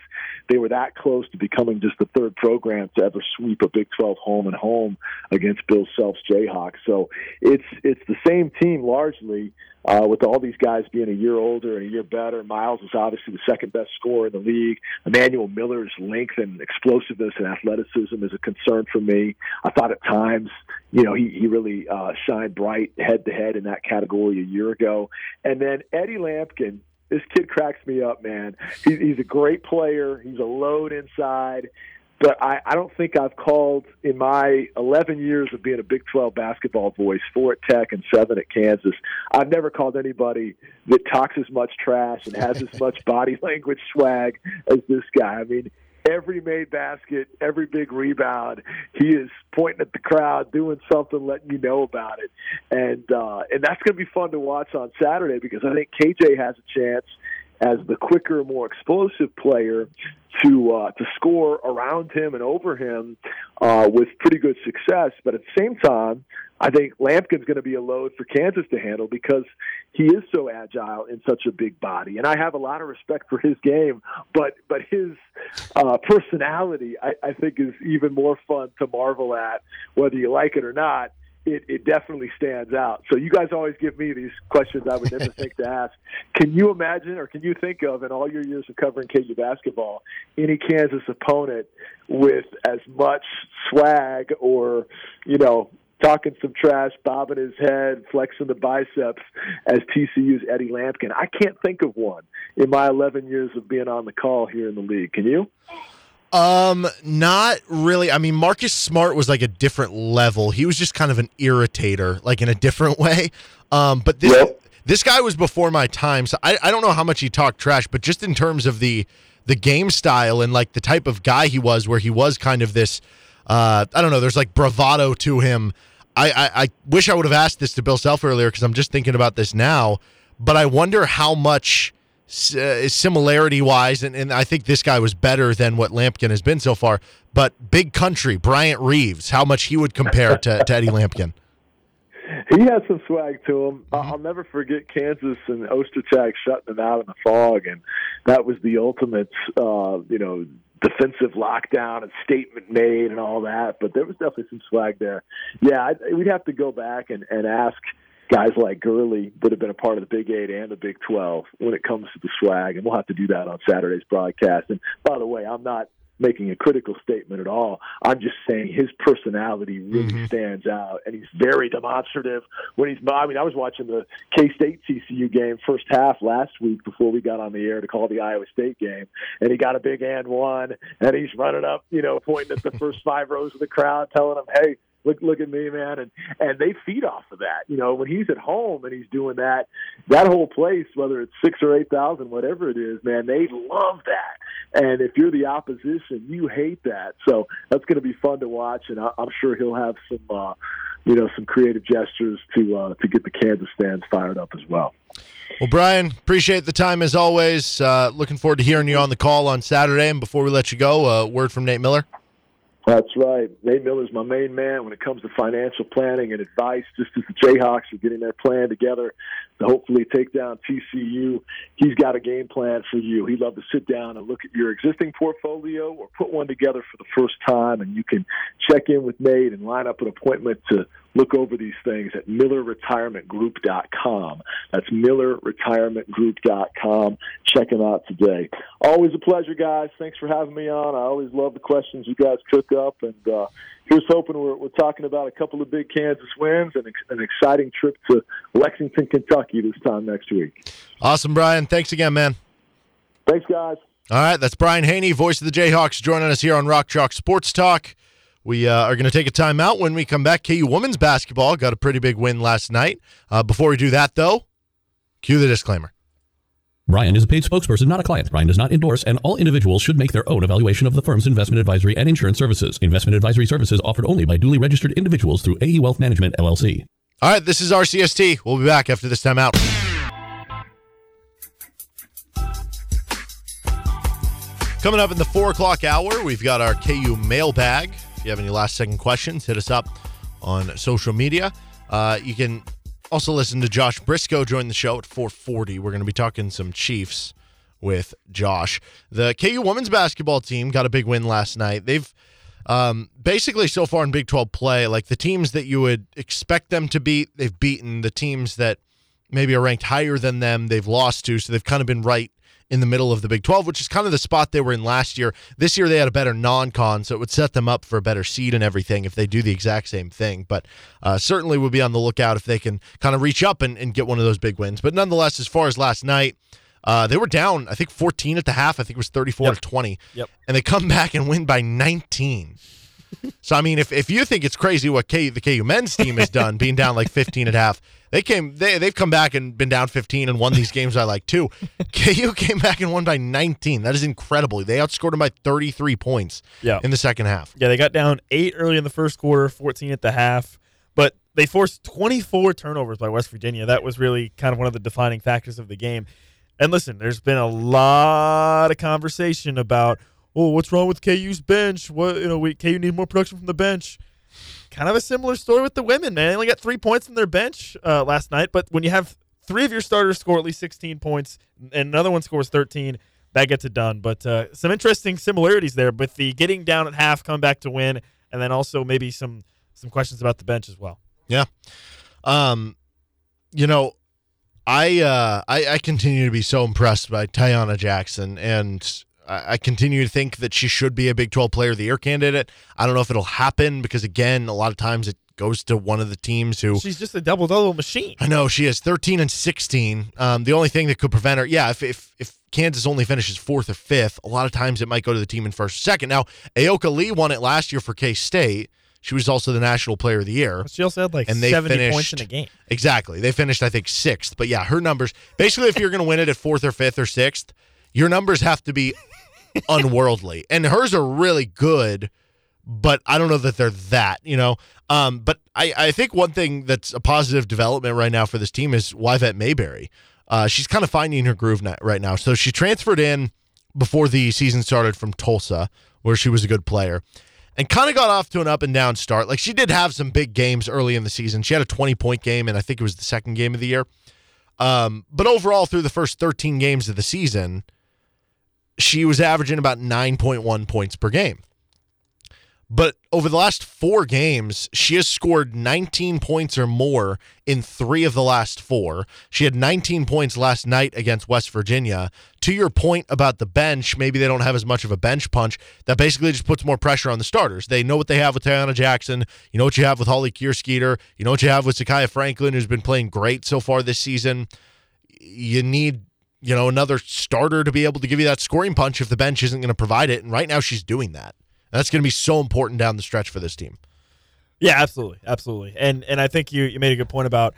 [SPEAKER 4] they were that close to becoming just the third program to ever sweep a Big 12 home and home against Bill Self's Jayhawks. So it's it's the same team largely uh, with all these guys being a year older and a year better. Miles is obviously the second best scorer in the league. Emmanuel Miller's length and explosiveness and athleticism is a concern for me. I thought at times, you know, he, he really uh, shined bright head to head in that category a year ago. And then Eddie Lampkin, this kid cracks me up, man. He's, he's a great player. He's a load inside but I, I don't think I've called in my 11 years of being a Big 12 basketball voice, four at Tech and seven at Kansas. I've never called anybody that talks as much trash and has as much body language swag as this guy. I mean, every made basket, every big rebound, he is pointing at the crowd, doing something, letting you know about it, and uh, and that's going to be fun to watch on Saturday because I think KJ has a chance as the quicker, more explosive player to uh, to score around him and over him uh, with pretty good success. But at the same time, I think Lampkin's going to be a load for Kansas to handle because he is so agile in such a big body. And I have a lot of respect for his game, but but his uh, personality, I, I think, is even more fun to marvel at, whether you like it or not it, it definitely stands out. So you guys always give me these questions I would never think to ask. Can you imagine or can you think of in all your years of covering KU basketball any Kansas opponent with as much swag or, you know, talking some trash, bobbing his head, flexing the biceps as TCU's Eddie Lampkin? I can't think of one in my 11 years of being on the call here in the league. Can you?
[SPEAKER 2] Um, not really. I mean, Marcus Smart was like a different level. He was just kind of an irritator, like in a different way. Um, but this yep. this guy was before my time, so I, I don't know how much he talked trash, but just in terms of the the game style and like the type of guy he was, where he was kind of this, uh, I don't know. There's like bravado to him. I I, I wish I would have asked this to Bill Self earlier because I'm just thinking about this now. But I wonder how much uh, similarity wise, and, and I think this guy was better than what Lampkin has been so far. But big country, Bryant Reeves, how much he would compare to, to Eddie Lampkin.
[SPEAKER 4] He has some swag to him. Mm-hmm. I'll never forget Kansas and Ostertag shutting them out in the fog, and that was the ultimate, uh, you know, defensive lockdown and statement made and all that. But there was definitely some swag there. Yeah, I, we'd have to go back and, and ask – guys like Gurley would have been a part of the Big Eight and the Big Twelve when it comes to the swag, and we'll have to do that on Saturday's broadcast. And by the way, I'm not making a critical statement at all. I'm just saying his personality really mm-hmm. stands out, and he's very demonstrative when he's. I mean, I was watching the K State TCU game first half last week before we got on the air to call the Iowa State game, and he got a big and one, and he's running up, you know, pointing at the first five rows of the crowd, telling them, "Hey, look look at me, man, and and they feed off of that. You know, when he's at home and he's doing that, that whole place, whether it's six or eight thousand, whatever it is, man, they love that. And if you're the opposition, you hate that. So that's going to be fun to watch, and I'm sure he'll have some, uh, you know, some creative gestures to uh, to get the Kansas fans fired up as well.
[SPEAKER 2] Well, Brian, appreciate the time as always. Uh, looking forward to hearing you on the call on Saturday. And before we let you go, a word from Nate Miller.
[SPEAKER 4] That's right. Nate Miller's my main man when it comes to financial planning and advice. Just as the Jayhawks are getting their plan together to hopefully take down TCU, he's got a game plan for you. He'd love to sit down and look at your existing portfolio or put one together for the first time, and you can check in with Nate and line up an appointment to look over these things at millerretirementgroup.com. That's millerretirementgroup.com. Check them out today. Always a pleasure, guys. Thanks for having me on. I always love the questions you guys cook up, and uh, here's hoping we're, we're talking about a couple of big Kansas wins and an exciting trip to Lexington, Kentucky this time next week.
[SPEAKER 2] Awesome, Brian. Thanks again, man.
[SPEAKER 4] Thanks, guys.
[SPEAKER 2] All right, that's Brian Hanni, voice of the Jayhawks, joining us here on Rock Chalk Sports Talk. We uh, are going to take a timeout when we come back. KU women's basketball got a pretty big win last night. Uh, before we do that, though, cue the disclaimer.
[SPEAKER 5] Brian is a paid spokesperson, not a client. Brian does not endorse, and all individuals should make their own evaluation of the firm's investment advisory and insurance services. Investment advisory services offered only by duly registered individuals through AE Wealth Management, LLC.
[SPEAKER 2] All right, this is RCST. We'll be back after this timeout. Coming up in the four o'clock hour, we've got our KU mailbag. If you have any last second questions, hit us up on social media. Uh, you can also listen to Josh Briscoe join the show at 4:40. We're going to be talking some Chiefs with Josh. The KU women's basketball team got a big win last night. They've um, basically so far in Big 12 play, like the teams that you would expect them to beat, they've beaten. The teams that maybe are ranked higher than them, they've lost to. So they've kind of been right in the middle of the Big 12, which is kind of the spot they were in last year. This year they had a better non-con, so it would set them up for a better seed and everything if they do the exact same thing. But uh, certainly would be on the lookout if they can kind of reach up and, and get one of those big wins. But nonetheless, as far as last night, uh, they were down, I think, 14 at the half. I think it was 34
[SPEAKER 3] Yep.
[SPEAKER 2] to 20.
[SPEAKER 3] Yep.
[SPEAKER 2] And they come back and win by 19. So, I mean, if, if you think it's crazy what K, the KU men's team has done, being down like 15 at half, they came, they, they've come back and been down 15 and won these games by like two. KU came back and won by 19. That is incredible. They outscored them by 33 points
[SPEAKER 3] Yeah.
[SPEAKER 2] in the second half.
[SPEAKER 3] Yeah, they got down eight early in the first quarter, 14 at the half, but they forced 24 turnovers by West Virginia. That was really kind of one of the defining factors of the game. And listen, there's been a lot of conversation about, oh, what's wrong with KU's bench? What you know, we KU need more production from the bench. Kind of a similar story with the women, man. They only got three points from their bench uh, last night, but when you have three of your starters score at least 16 points and another one scores 13, that gets it done. But uh, some interesting similarities there with the getting down at half, come back to win, and then also maybe some some questions about the bench as well.
[SPEAKER 2] Yeah. Um, you know, I uh I, I continue to be so impressed by Taiyanna Jackson and I, continue to think that she should be a Big 12 player of the year candidate. I don't know if it'll happen because again, a lot of times it goes to one of the teams who
[SPEAKER 3] She's just a double double machine.
[SPEAKER 2] I know she is 13 and 16. Um, the only thing that could prevent her, yeah, if, if if Kansas only finishes fourth or fifth, a lot of times it might go to the team in first or second. Now, Ayoka Lee won it last year for K State. She was also the National Player of the Year.
[SPEAKER 3] She also had like
[SPEAKER 2] And they
[SPEAKER 3] 70
[SPEAKER 2] finished
[SPEAKER 3] points in a game.
[SPEAKER 2] Exactly. They finished, I think, sixth. But yeah, her numbers basically, if you're going to win it at fourth or fifth or sixth, your numbers have to be unworldly. And hers are really good, but I don't know that they're that, you know? Um, but I, I think one thing that's a positive development right now for this team is Wyvette Mayberry. Uh, she's kind of finding her groove right now. So she transferred in before the season started from Tulsa, where she was a good player and kind of got off to an up and down start. Like she did have some big games early in the season. She had a 20 point game, and I think it was the second game of the year. Um, but overall, through the first 13 games of the season, she was averaging about 9.1 points per game. But over the last four games, she has scored 19 points or more in three of the last four. She had 19 points last night against West Virginia. To your point about the bench, maybe they don't have as much of a bench punch. That basically just puts more pressure on the starters. They know what they have with Taiyanna Jackson. You know what you have with Holly Kersgieter. You know what you have with Zakiya Franklin, who's been playing great so far this season. You need you know another starter to be able to give you that scoring punch if the bench isn't going to provide it. And right now, she's doing that. And that's going to be so important down the stretch for this team.
[SPEAKER 3] Yeah, absolutely, absolutely. And and I think you you made a good point about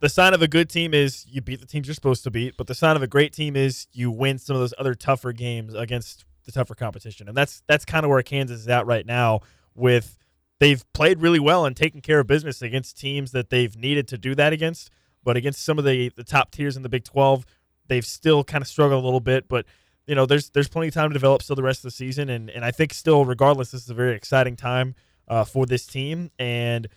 [SPEAKER 3] the sign of a good team is you beat the teams you're supposed to beat, but the sign of a great team is you win some of those other tougher games against the tougher competition. And that's that's kind of where Kansas is at right now with they've played really well and taken care of business against teams that they've needed to do that against, but against some of the the top tiers in the Big 12, they've still kind of struggled a little bit, but you know, there's there's plenty of time to develop still the rest of the season, and and I think still, regardless, this is a very exciting time uh, for this team, and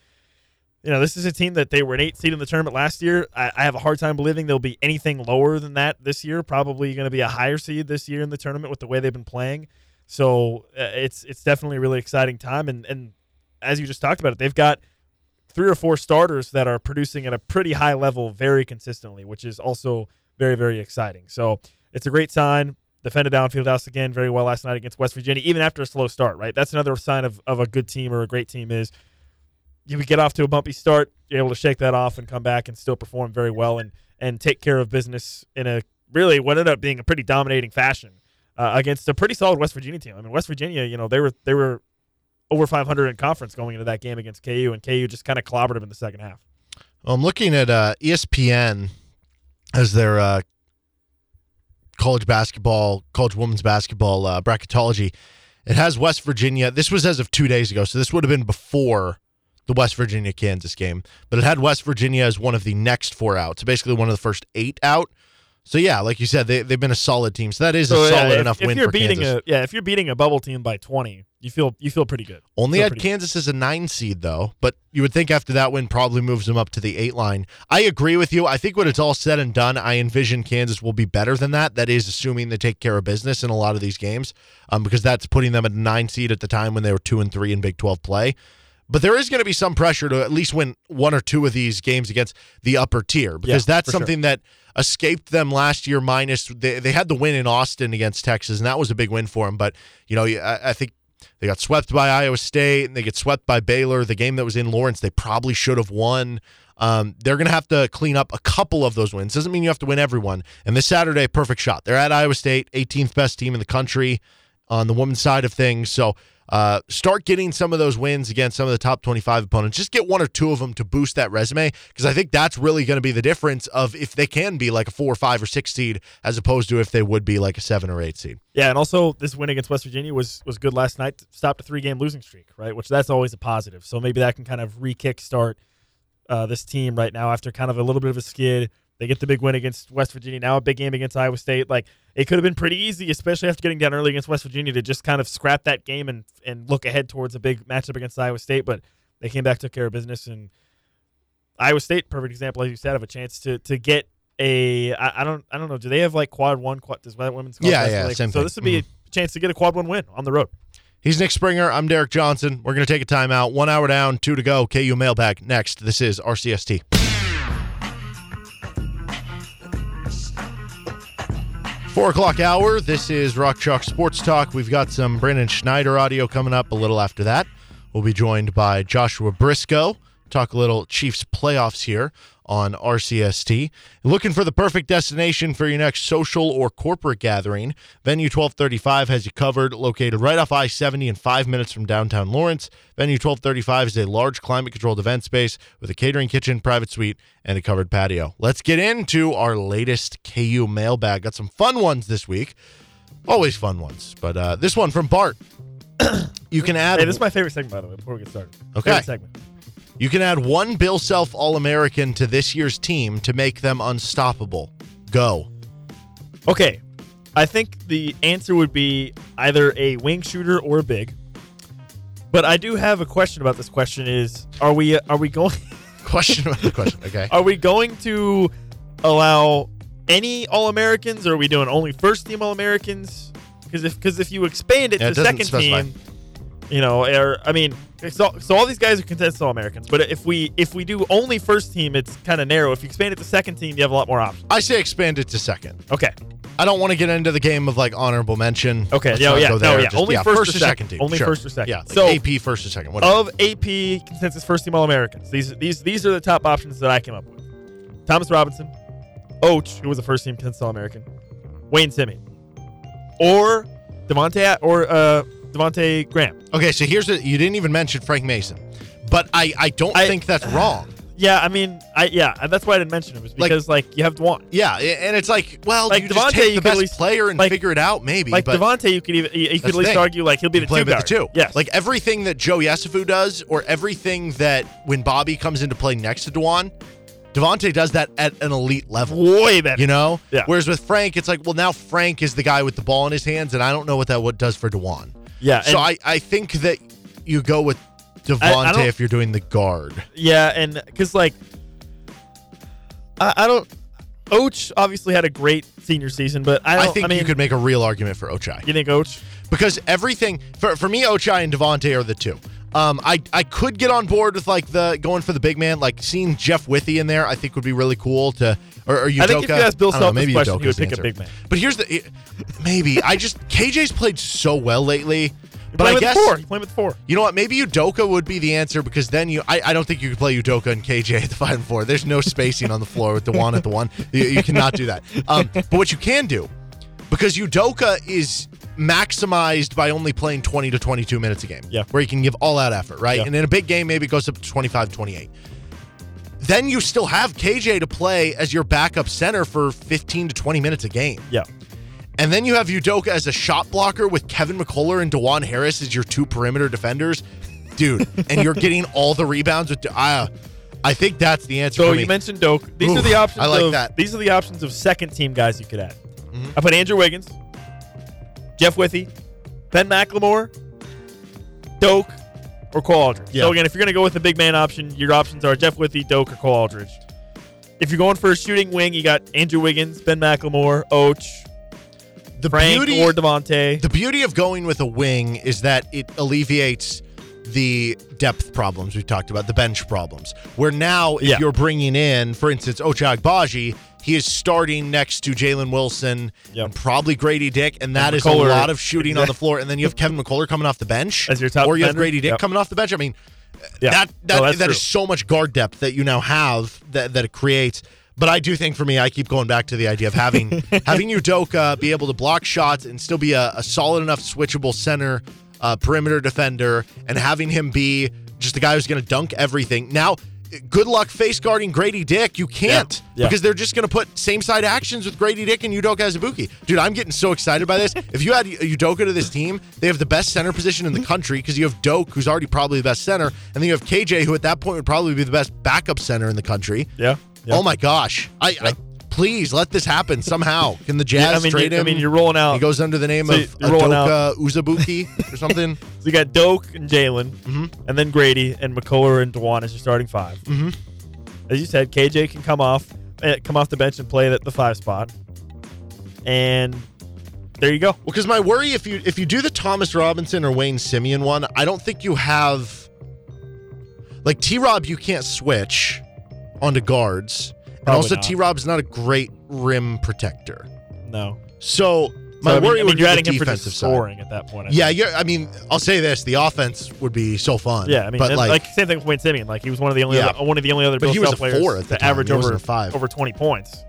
[SPEAKER 3] you know, this is a team that they were an eight seed in the tournament last year. I, I have a hard time believing they'll be anything lower than that this year. Probably going to be a higher seed this year in the tournament with the way they've been playing. So uh, it's it's definitely a really exciting time, and and as you just talked about it, they've got three or four starters that are producing at a pretty high level very consistently, which is also very very exciting. So it's a great sign. Defended down Fieldhouse again very well last night against West Virginia, even after a slow start. Right, that's another sign of, of a good team or a great team is you would get off to a bumpy start, you're able to shake that off and come back and still perform very well and and take care of business in a really what ended up being a pretty dominating fashion uh, against a pretty solid West Virginia team. I mean, West Virginia, you know, they were they were over 500 in conference going into that game against KU, and KU just kind of clobbered them in the second half.
[SPEAKER 2] Well, I'm looking at uh, ESPN as their uh, college basketball, college women's basketball uh, bracketology. It has West Virginia. This was as of two days ago, so this would have been before the West Virginia Kansas game, but it had West Virginia as one of the next four out. So basically, one of the first eight out. So yeah, like you said, they they've been a solid team. So that is
[SPEAKER 3] So,
[SPEAKER 2] a
[SPEAKER 3] yeah,
[SPEAKER 2] solid
[SPEAKER 3] if,
[SPEAKER 2] enough
[SPEAKER 3] if
[SPEAKER 2] win
[SPEAKER 3] you're
[SPEAKER 2] for
[SPEAKER 3] beating
[SPEAKER 2] Kansas.
[SPEAKER 3] a yeah, if you're beating a bubble team by 20, you feel you feel pretty good.
[SPEAKER 2] Only had
[SPEAKER 3] pretty good.
[SPEAKER 2] Kansas as a nine seed though, but you would think after that win probably moves them up to the eight line. I agree with you. I think when it's all said and done, I envision Kansas will be better than that. That is assuming they take care of business in a lot of these games, um, because that's putting them at a nine seed at the time when they were two and three in Big Twelve play. But there is going to be some pressure to at least win one or two of these games against the upper tier because
[SPEAKER 3] Yeah,
[SPEAKER 2] that's
[SPEAKER 3] for sure.
[SPEAKER 2] something that escaped them last year. Minus they, they had the win in Austin against Texas, and that was a big win for them. But you know, I, I think they got swept by Iowa State and they get swept by Baylor. The game that was in Lawrence, they probably should have won. Um, they're going to have to clean up a couple of those wins. Doesn't mean you have to win everyone. And this Saturday, perfect shot. They're at Iowa State, 18th best team in the country on the women's side of things. So uh, start getting some of those wins against some of the top 25 opponents. Just get one or two of them to boost that resume because I think that's really going to be the difference of if they can be like a four or five or six seed as opposed to if they would be like a seven or eight seed.
[SPEAKER 3] Yeah, and also this win against West Virginia was was good last night. Stopped a three game losing streak, right? Which that's always a positive. So maybe that can kind of re-kick start uh, this team right now after kind of a little bit of a skid. They get the big win against West Virginia. Now a big game against Iowa State. Like it could have been pretty easy, especially after getting down early against West Virginia, to just kind of scrap that game and and look ahead towards a big matchup against Iowa State. But they came back, took care of business, and Iowa State, perfect example, as you said, of a chance to to get a. I, I don't I don't know. Do they have like quad one? Quad does that women's quad
[SPEAKER 2] Yeah, yeah,
[SPEAKER 3] like-
[SPEAKER 2] same
[SPEAKER 3] So
[SPEAKER 2] thing.
[SPEAKER 3] this would be mm-hmm. a chance to get a quad one win on the road.
[SPEAKER 2] He's Nick Springer. I'm Derek Johnson. We're going to take a timeout. One hour down, two to go. KU mailbag next. This is RCST. Four o'clock hour. This is Rock Chalk Sports Talk. We've got some Brandon Schneider audio coming up a little after that. We'll be joined by Joshua Briscoe. Talk a little Chiefs playoffs here on RCST. Looking for the perfect destination for your next social or corporate gathering? Venue 1235 has you covered, located right off I 70 and five minutes from downtown Lawrence. Venue 1235 is a large climate controlled event space with a catering kitchen, private suite, and a covered patio. Let's get into our latest KU mailbag. Got some fun ones this week. Always fun ones, but uh, this one from Bart. you can add
[SPEAKER 3] Hey, this is my favorite segment, by the way. Before we get started,
[SPEAKER 2] Okay.
[SPEAKER 3] Favorite segment.
[SPEAKER 2] You can add one Bill Self All American to this year's team to make them unstoppable. Go.
[SPEAKER 3] Okay, I think the answer would be either a wing shooter or a big. But I do have a question about this question: Is are we are we going
[SPEAKER 2] Question about the question. Okay.
[SPEAKER 3] are we going to allow any All Americans, or are we doing only first team All Americans? Because if because if you expand it
[SPEAKER 2] Yeah,
[SPEAKER 3] to
[SPEAKER 2] doesn't
[SPEAKER 3] second
[SPEAKER 2] specify.
[SPEAKER 3] team, you know, or I mean, so, so all these guys are contested All Americans. But if we if we do only first team, it's kind of narrow. If you expand it to second team, you have a lot more options.
[SPEAKER 2] I say expand it to second.
[SPEAKER 3] Okay.
[SPEAKER 2] I don't want to get into the game of like honorable mention.
[SPEAKER 3] Okay,
[SPEAKER 2] Let's
[SPEAKER 3] yeah, yeah, no, yeah,
[SPEAKER 2] Just,
[SPEAKER 3] only
[SPEAKER 2] yeah,
[SPEAKER 3] first
[SPEAKER 2] first
[SPEAKER 3] or second.
[SPEAKER 2] second team.
[SPEAKER 3] Only
[SPEAKER 2] Sure.
[SPEAKER 3] first or second.
[SPEAKER 2] Yeah, like
[SPEAKER 3] So-
[SPEAKER 2] AP first or second. Whatever.
[SPEAKER 3] of AP consensus first team All Americans. These these these are the top options that I came up with. Thomas Robinson, Oach, who was a first team consensus All American, Wayne Simien, or Devontae or uh, Devontae Graham.
[SPEAKER 2] Okay, so here's the. You didn't even mention Frank Mason, but I I don't
[SPEAKER 3] I-
[SPEAKER 2] think that's wrong.
[SPEAKER 3] Yeah, I mean, I yeah, that's why I didn't mention him was because like, you have Devon.
[SPEAKER 2] Yeah, and it's like, well,
[SPEAKER 3] Like
[SPEAKER 2] you just take
[SPEAKER 3] you
[SPEAKER 2] the
[SPEAKER 3] could at
[SPEAKER 2] best
[SPEAKER 3] least-
[SPEAKER 2] player and
[SPEAKER 3] like-
[SPEAKER 2] figure it out, maybe.
[SPEAKER 3] Like
[SPEAKER 2] but
[SPEAKER 3] Devontae, you could even you, you could at least argue like he'll be the
[SPEAKER 2] play
[SPEAKER 3] two
[SPEAKER 2] with
[SPEAKER 3] guard.
[SPEAKER 2] the two.
[SPEAKER 3] Yes,
[SPEAKER 2] Like everything that Joe Yesufu does, or everything that when Bobby comes into play next to Dajuan, Devontae does that at an elite level.
[SPEAKER 3] Way better.
[SPEAKER 2] You know?
[SPEAKER 3] Yeah.
[SPEAKER 2] Whereas with Frank, it's like, well, now Frank is the guy with the ball in his hands, and I don't know what that what does for Dajuan.
[SPEAKER 3] Yeah.
[SPEAKER 2] So I, I think that you go with
[SPEAKER 3] I
[SPEAKER 2] Devontae if you're doing the guard.
[SPEAKER 3] Yeah, and because like, I, I don't. Och obviously had a great senior season, but I
[SPEAKER 2] I,
[SPEAKER 3] don't.
[SPEAKER 2] think
[SPEAKER 3] mean,
[SPEAKER 2] you could make a real argument for Ochai.
[SPEAKER 3] You think Och?
[SPEAKER 2] because everything for for me, Ochai and Devontae are the two. Um, I I could get on board with like the going for the big man, like seeing Jeff Withey in there. I think would be really cool to. Or, or Udoka.
[SPEAKER 3] I think if you asked Bill Self this
[SPEAKER 2] maybe
[SPEAKER 3] question,
[SPEAKER 2] Udoka's
[SPEAKER 3] he would pick a big man.
[SPEAKER 2] But here's the it- maybe I just KJ's played so well lately. But I guess
[SPEAKER 3] four. You play with four.
[SPEAKER 2] you know what? Maybe Udoka would be the answer because then you. I, I don't think you could play Udoka and KJ at the five and four. There's no spacing on the floor with the one at the one. You, you cannot do that. Um, but what you can do, because Udoka is maximized by only playing 20 to 22 minutes a game.
[SPEAKER 3] Yeah.
[SPEAKER 2] Where he can give all out effort, right?
[SPEAKER 3] Yeah.
[SPEAKER 2] And in a big game, maybe it goes up to 25, 28. Then you still have KJ to play as your backup center for 15 to 20 minutes a game.
[SPEAKER 3] Yeah.
[SPEAKER 2] And then you have Udoka as a shot blocker with Kevin McCullar and Dajuan Harris as your two perimeter defenders. Dude, and you're getting all the rebounds with uh, I think that's the answer
[SPEAKER 3] So you mentioned Doak. These are the options.
[SPEAKER 2] I like
[SPEAKER 3] of,
[SPEAKER 2] that.
[SPEAKER 3] These are the options of second team guys you could add.
[SPEAKER 2] Mm-hmm.
[SPEAKER 3] I put Andrew Wiggins, Jeff Withey, Ben McLemore, Doak, or Cole Aldridge.
[SPEAKER 2] Yeah.
[SPEAKER 3] So again, if you're going to go with the big man option, your options are Jeff Withey, Doak, or Cole Aldridge. If you're going for a shooting wing, you got Andrew Wiggins, Ben McLemore, Och,
[SPEAKER 2] the
[SPEAKER 3] Frank,
[SPEAKER 2] beauty
[SPEAKER 3] or Devontae.
[SPEAKER 2] the beauty of going with a wing is that it alleviates the depth problems we've talked about, the bench problems. Where now, if
[SPEAKER 3] Yeah.
[SPEAKER 2] you're bringing in, for instance, Ochai Agbaji, he is starting next to Jalen Wilson
[SPEAKER 3] Yep.
[SPEAKER 2] and probably Gradey Dick, and that is a lot of shooting on the floor. And then you have Kevin McCullar coming off the bench,
[SPEAKER 3] As your top
[SPEAKER 2] or you have? Gradey Dick
[SPEAKER 3] Yep.
[SPEAKER 2] coming off the bench. I mean,
[SPEAKER 3] Yeah.
[SPEAKER 2] that that,
[SPEAKER 3] No, that's
[SPEAKER 2] that
[SPEAKER 3] true.
[SPEAKER 2] is so much guard depth that you now have that, that it creates. But I do think for me, I keep going back to the idea of having having Udoka be able to block shots and still be a, a solid enough switchable center uh, perimeter defender, and having him be just the guy who's going to dunk everything. Now, good luck face guarding Gradey Dick. You can't
[SPEAKER 3] Yeah.
[SPEAKER 2] because they're just going to put same side actions with Gradey Dick and Udoka Azubuike. Dude, I'm getting so excited by this. If you add Udoka to this team, they have the best center position in the country because you have Doak, who's already probably the best center, and then you have KJ, who at that point would probably be the best backup center in the country.
[SPEAKER 3] yeah. yeah.
[SPEAKER 2] Oh my gosh! I, I please let this happen somehow. Can the Jazz
[SPEAKER 3] Yeah, I mean,
[SPEAKER 2] trade
[SPEAKER 3] you-
[SPEAKER 2] him?
[SPEAKER 3] I mean, you're rolling out.
[SPEAKER 2] He goes under the name
[SPEAKER 3] So
[SPEAKER 2] of Adoka Uzabuki or something.
[SPEAKER 3] So you got Doak and Jalen,
[SPEAKER 2] Mm-hmm.
[SPEAKER 3] and then Gradey and McCullar and Dajuan as your starting 5 Mm-hmm. As you said, KJ can come off, eh, come off the bench and play at the five spot, and there you go.
[SPEAKER 2] Well, because my worry if you if you do the Thomas Robinson or Wayne Simien one, I don't think you have like T Rob. You can't switch onto guards, and also. T Rob's not a great rim protector.
[SPEAKER 3] No,
[SPEAKER 2] So my
[SPEAKER 3] So, I mean-
[SPEAKER 2] worry
[SPEAKER 3] I mean,
[SPEAKER 2] would
[SPEAKER 3] you're
[SPEAKER 2] be
[SPEAKER 3] adding
[SPEAKER 2] the defensive
[SPEAKER 3] just
[SPEAKER 2] side.
[SPEAKER 3] scoring at that point. I
[SPEAKER 2] Yeah, you're, I mean, I'll say this: the offense would be so fun.
[SPEAKER 3] yeah. I mean,
[SPEAKER 2] but like,
[SPEAKER 3] like, same thing with Wayne Simien. Like he was one of the only
[SPEAKER 2] Yeah.
[SPEAKER 3] other, one of the only other
[SPEAKER 2] But
[SPEAKER 3] Bill
[SPEAKER 2] he was a
[SPEAKER 3] players
[SPEAKER 2] four at the time.
[SPEAKER 3] average over
[SPEAKER 2] five.
[SPEAKER 3] over 20 points.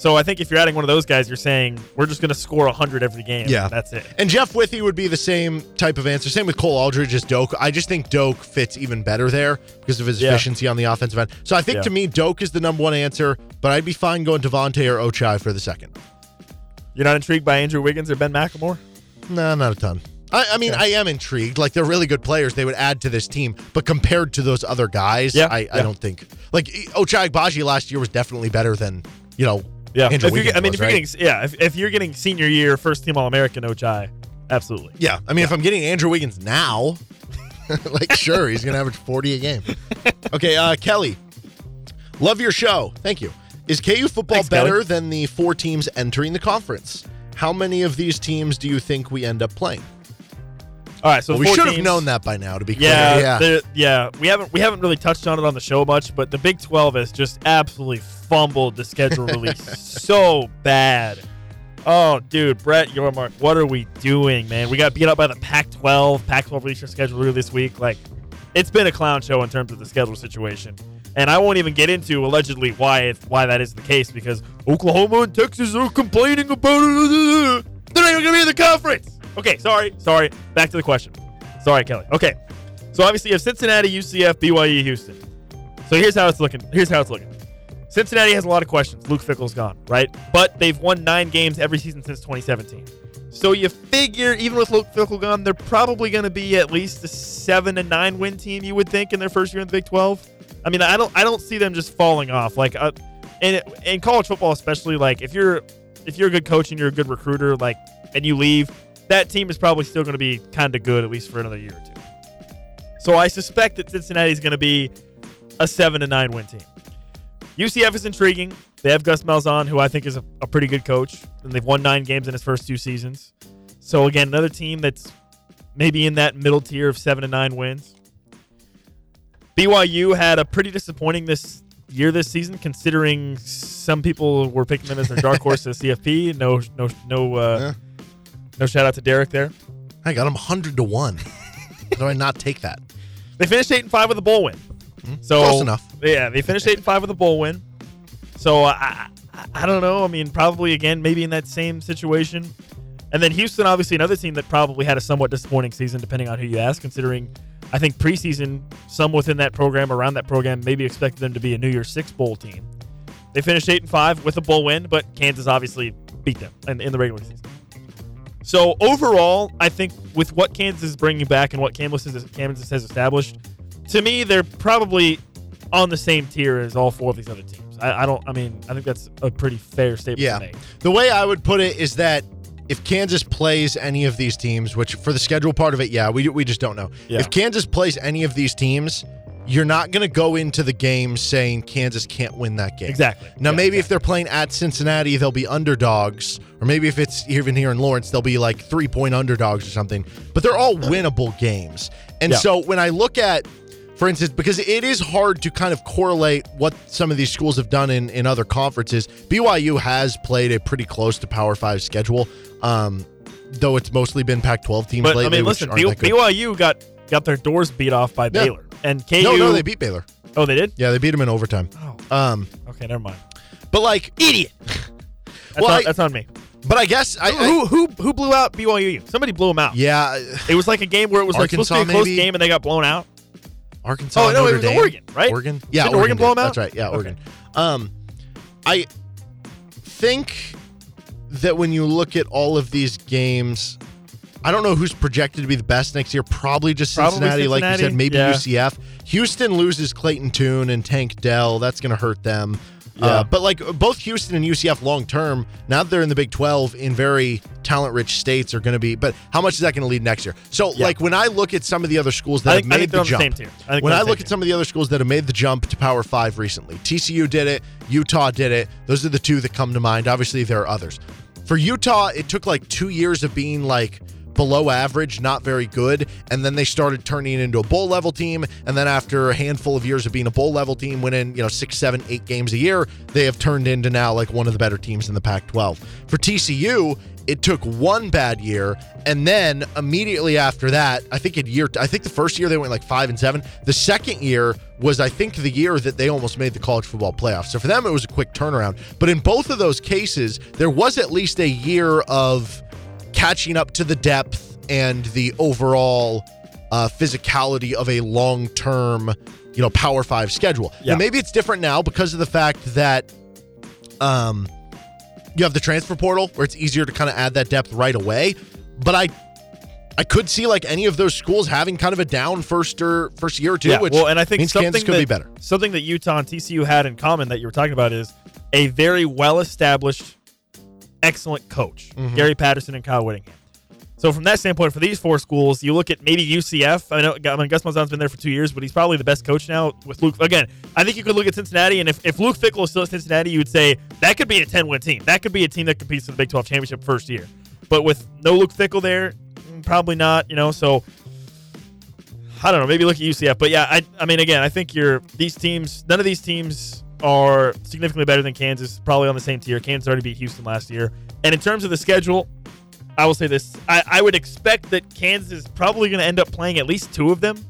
[SPEAKER 3] So I think if you're adding one of those guys, you're saying we're just going to score 100 every game.
[SPEAKER 2] Yeah.
[SPEAKER 3] that's it.
[SPEAKER 2] And Jeff Withey would be the same type of answer. Same with Cole Aldridge as Doak. I just think Doak fits even better there because of his
[SPEAKER 3] Yeah.
[SPEAKER 2] efficiency on the offensive end. So I think
[SPEAKER 3] Yeah.
[SPEAKER 2] to me, Doak is the number one answer, but I'd be fine going Devontae or Ochai for the second.
[SPEAKER 3] You're not intrigued by Andrew Wiggins or Ben McLemore?
[SPEAKER 2] No, not a ton. I, I mean, I am intrigued. Like they're really good players. They would add to this team, but compared to those other guys,
[SPEAKER 3] Yeah,
[SPEAKER 2] I, I don't think like Ochai Baji last year was definitely better than you know.
[SPEAKER 3] Yeah,
[SPEAKER 2] Andrew
[SPEAKER 3] if
[SPEAKER 2] Wiggins
[SPEAKER 3] I mean,
[SPEAKER 2] was,
[SPEAKER 3] if you're
[SPEAKER 2] right?
[SPEAKER 3] getting yeah, if, if you're getting senior year first team All American Ochai, absolutely.
[SPEAKER 2] Yeah, I mean, if I'm getting Andrew Wiggins now, like sure, he's gonna average 40 a game. Okay, uh, Kelly, love your show. Thank you. Is KU football
[SPEAKER 3] Thanks,
[SPEAKER 2] better
[SPEAKER 3] Kelly.
[SPEAKER 2] than the four teams entering the conference? How many of these teams do you think we end up playing?
[SPEAKER 3] All right, so
[SPEAKER 2] Well, we should have known that by now. To be clear,
[SPEAKER 3] Yeah,
[SPEAKER 2] yeah.
[SPEAKER 3] yeah. We haven't we haven't really touched on it on the show much, but the Big Twelve has just absolutely fumbled the schedule release so bad. Oh, dude, Brett Yormark, what are we doing, man? We got beat up by the Pac-12. Pac-12 released their schedule earlier this week. Like, it's been a clown show in terms of the schedule situation, and I won't even get into allegedly why it's why that is the case because Oklahoma and Texas are complaining about it. They're not even gonna be in the conference. Okay, sorry, sorry. Back to the question. Sorry, Kelly. Okay, so obviously you have Cincinnati, UCF, BYU, Houston. So here's how it's looking. Here's how it's looking. Cincinnati has a lot of questions. Luke Fickell's gone, right? But they've won nine games every season since 2017. So you figure even with Luke Fickell gone, they're probably going to be at least a seven to nine win team. You would think in their first year in the Big Twelve. I mean, I don't I don't see them just falling off. Like, uh, in in college football, especially, like if you're if you're a good coach and you're a good recruiter, like, and you leave, that team is probably still going to be kind of good at least for another year or two. So I suspect that Cincinnati is going to be a seven to nine win team. UCF is intriguing. They have Gus Malzahn, who I think is a, a pretty good coach, and they've won nine games in his first two seasons. So again, another team that's maybe in that middle tier of seven to nine wins. BYU had a pretty disappointing this year this season, considering some people were picking them as their dark horse to CFP. No, no, no, uh,
[SPEAKER 2] Yeah.
[SPEAKER 3] No shout out to Derek there.
[SPEAKER 2] I got them 100 to 1. How do I not take that?
[SPEAKER 3] They finished eight and five with a bowl win. So
[SPEAKER 2] Hmm. Close enough.
[SPEAKER 3] Yeah, they finished eight and five with a bowl win. So uh, I, I, I don't know. I mean, probably again, maybe in that same situation. And then Houston, obviously another team that probably had a somewhat disappointing season, depending on who you ask. Considering, I think preseason, some within that program, around that program, maybe expected them to be a New Year's Six bowl team. They finished eight and five with a bowl win, but Kansas obviously beat them in, in the regular season. So overall, I think with what Kansas is bringing back and what Kansas, has established, to me, they're probably on the same tier as all four of these other teams. I, I don't. I mean, I think that's a pretty fair statement
[SPEAKER 2] Yeah.
[SPEAKER 3] to make.
[SPEAKER 2] The way I would put it is that if Kansas plays any of these teams, which for the schedule part of it, yeah, we, we just don't know.
[SPEAKER 3] Yeah.
[SPEAKER 2] If Kansas plays any of these teams, you're not going to go into the game saying Kansas can't win that game.
[SPEAKER 3] Exactly.
[SPEAKER 2] Now,
[SPEAKER 3] Yeah,
[SPEAKER 2] maybe if they're playing at Cincinnati, they'll be underdogs, or maybe if it's even here in Lawrence, they'll be like three point underdogs or something. But they're all winnable games. And
[SPEAKER 3] Yeah.
[SPEAKER 2] so when I look at, for instance, because it is hard to kind of correlate what some of these schools have done in, in other conferences, BYU has played a pretty close to Power Five schedule, um, though it's mostly been Pac 12 teams
[SPEAKER 3] But
[SPEAKER 2] lately.
[SPEAKER 3] I mean, listen,
[SPEAKER 2] good.
[SPEAKER 3] BYU got got their doors beat off by
[SPEAKER 2] Yeah.
[SPEAKER 3] Baylor, and KU.
[SPEAKER 2] No, no, they beat Baylor.
[SPEAKER 3] Oh, they did.
[SPEAKER 2] Yeah, they beat them in overtime.
[SPEAKER 3] Oh,
[SPEAKER 2] Um,
[SPEAKER 3] okay, never mind.
[SPEAKER 2] but like, idiot.
[SPEAKER 3] That's,
[SPEAKER 2] Well,
[SPEAKER 3] on,
[SPEAKER 2] I-
[SPEAKER 3] that's on me.
[SPEAKER 2] But I guess I, I
[SPEAKER 3] who, who who blew out BYU? Somebody blew them out.
[SPEAKER 2] yeah,
[SPEAKER 3] It was like a game where it was like supposed to be a close
[SPEAKER 2] maybe?
[SPEAKER 3] game, and they got blown out.
[SPEAKER 2] Arkansas.
[SPEAKER 3] Oh, no, it was
[SPEAKER 2] Dame.
[SPEAKER 3] Oregon, right?
[SPEAKER 2] Oregon. Yeah,
[SPEAKER 3] Didn't Oregon
[SPEAKER 2] did.
[SPEAKER 3] blow 'em out?
[SPEAKER 2] That's right. Yeah,
[SPEAKER 3] Okay.
[SPEAKER 2] Oregon. Um, I think that when you look at all of these games, I don't know who's projected to be the best next year. Probably just
[SPEAKER 3] Probably
[SPEAKER 2] Cincinnati, like you said. Maybe
[SPEAKER 3] yeah.
[SPEAKER 2] UCF. Houston loses Clayton Tune and Tank Dell. That's going to hurt them.
[SPEAKER 3] Yeah.
[SPEAKER 2] Uh, but like both Houston and UCF long term, now that they're in the Big 12 in very talent rich states are going to be, but how much is that going to lead next year? So,
[SPEAKER 3] Yeah.
[SPEAKER 2] like when I look at some of the other schools that
[SPEAKER 3] I
[SPEAKER 2] have made the
[SPEAKER 3] the
[SPEAKER 2] jump,
[SPEAKER 3] same. I
[SPEAKER 2] when I look at some of the other schools that have made the jump to Power Five recently, TCU did it, Utah did it. Those are the two that come to mind. Obviously, there are others. For Utah, it took like two years of being like below average, not very good, and then they started turning into a bowl level team. And then after a handful of years of being a bowl level team, winning you know six, seven, eight games a year, they have turned into now like one of the better teams in the Pac-12. For TCU, it took one bad year, and then immediately after that, I think in year, I think the first year they went like five and seven. The second year was, I think, the year that they almost made the college football playoffs. So for them, it was a quick turnaround. But in both of those cases, there was at least a year of catching up to the depth and the overall uh, physicality of a long-term, you know, Power Five schedule.
[SPEAKER 3] Yeah.
[SPEAKER 2] Maybe it's different now because of the fact that um, you have the transfer portal where it's easier to kind of add that depth right away. But I I could see like any of those schools having kind of a down first or first year or two,
[SPEAKER 3] yeah,
[SPEAKER 2] which
[SPEAKER 3] well, and I think
[SPEAKER 2] means
[SPEAKER 3] something
[SPEAKER 2] Kansas could
[SPEAKER 3] that,
[SPEAKER 2] be better.
[SPEAKER 3] Something that Utah and TCU had in common that you were talking about is a very well-established, excellent coach,
[SPEAKER 2] Mm-hmm.
[SPEAKER 3] Gary Patterson and Kyle Whittingham. So from that standpoint, for these four schools, you look at maybe UCF. I know I mean, Gus Malzahn's been there for two years, but he's probably the best coach now with Luke. Again, I think you could look at Cincinnati, and if, if Luke Fickell is still at Cincinnati, you would say that could be a 10-win team. That could be a team that competes for the Big 12 championship first year. But with no Luke Fickell there, mm, probably not. You know, so I don't know. Maybe look at UCF, but yeah, I, I mean, again, I think you're these teams. None of these teams are significantly better than Kansas. Probably on the same tier. Kansas already beat Houston last year. And in terms of the schedule, I will say this: I, I would expect that Kansas is probably going to end up playing at least two of them,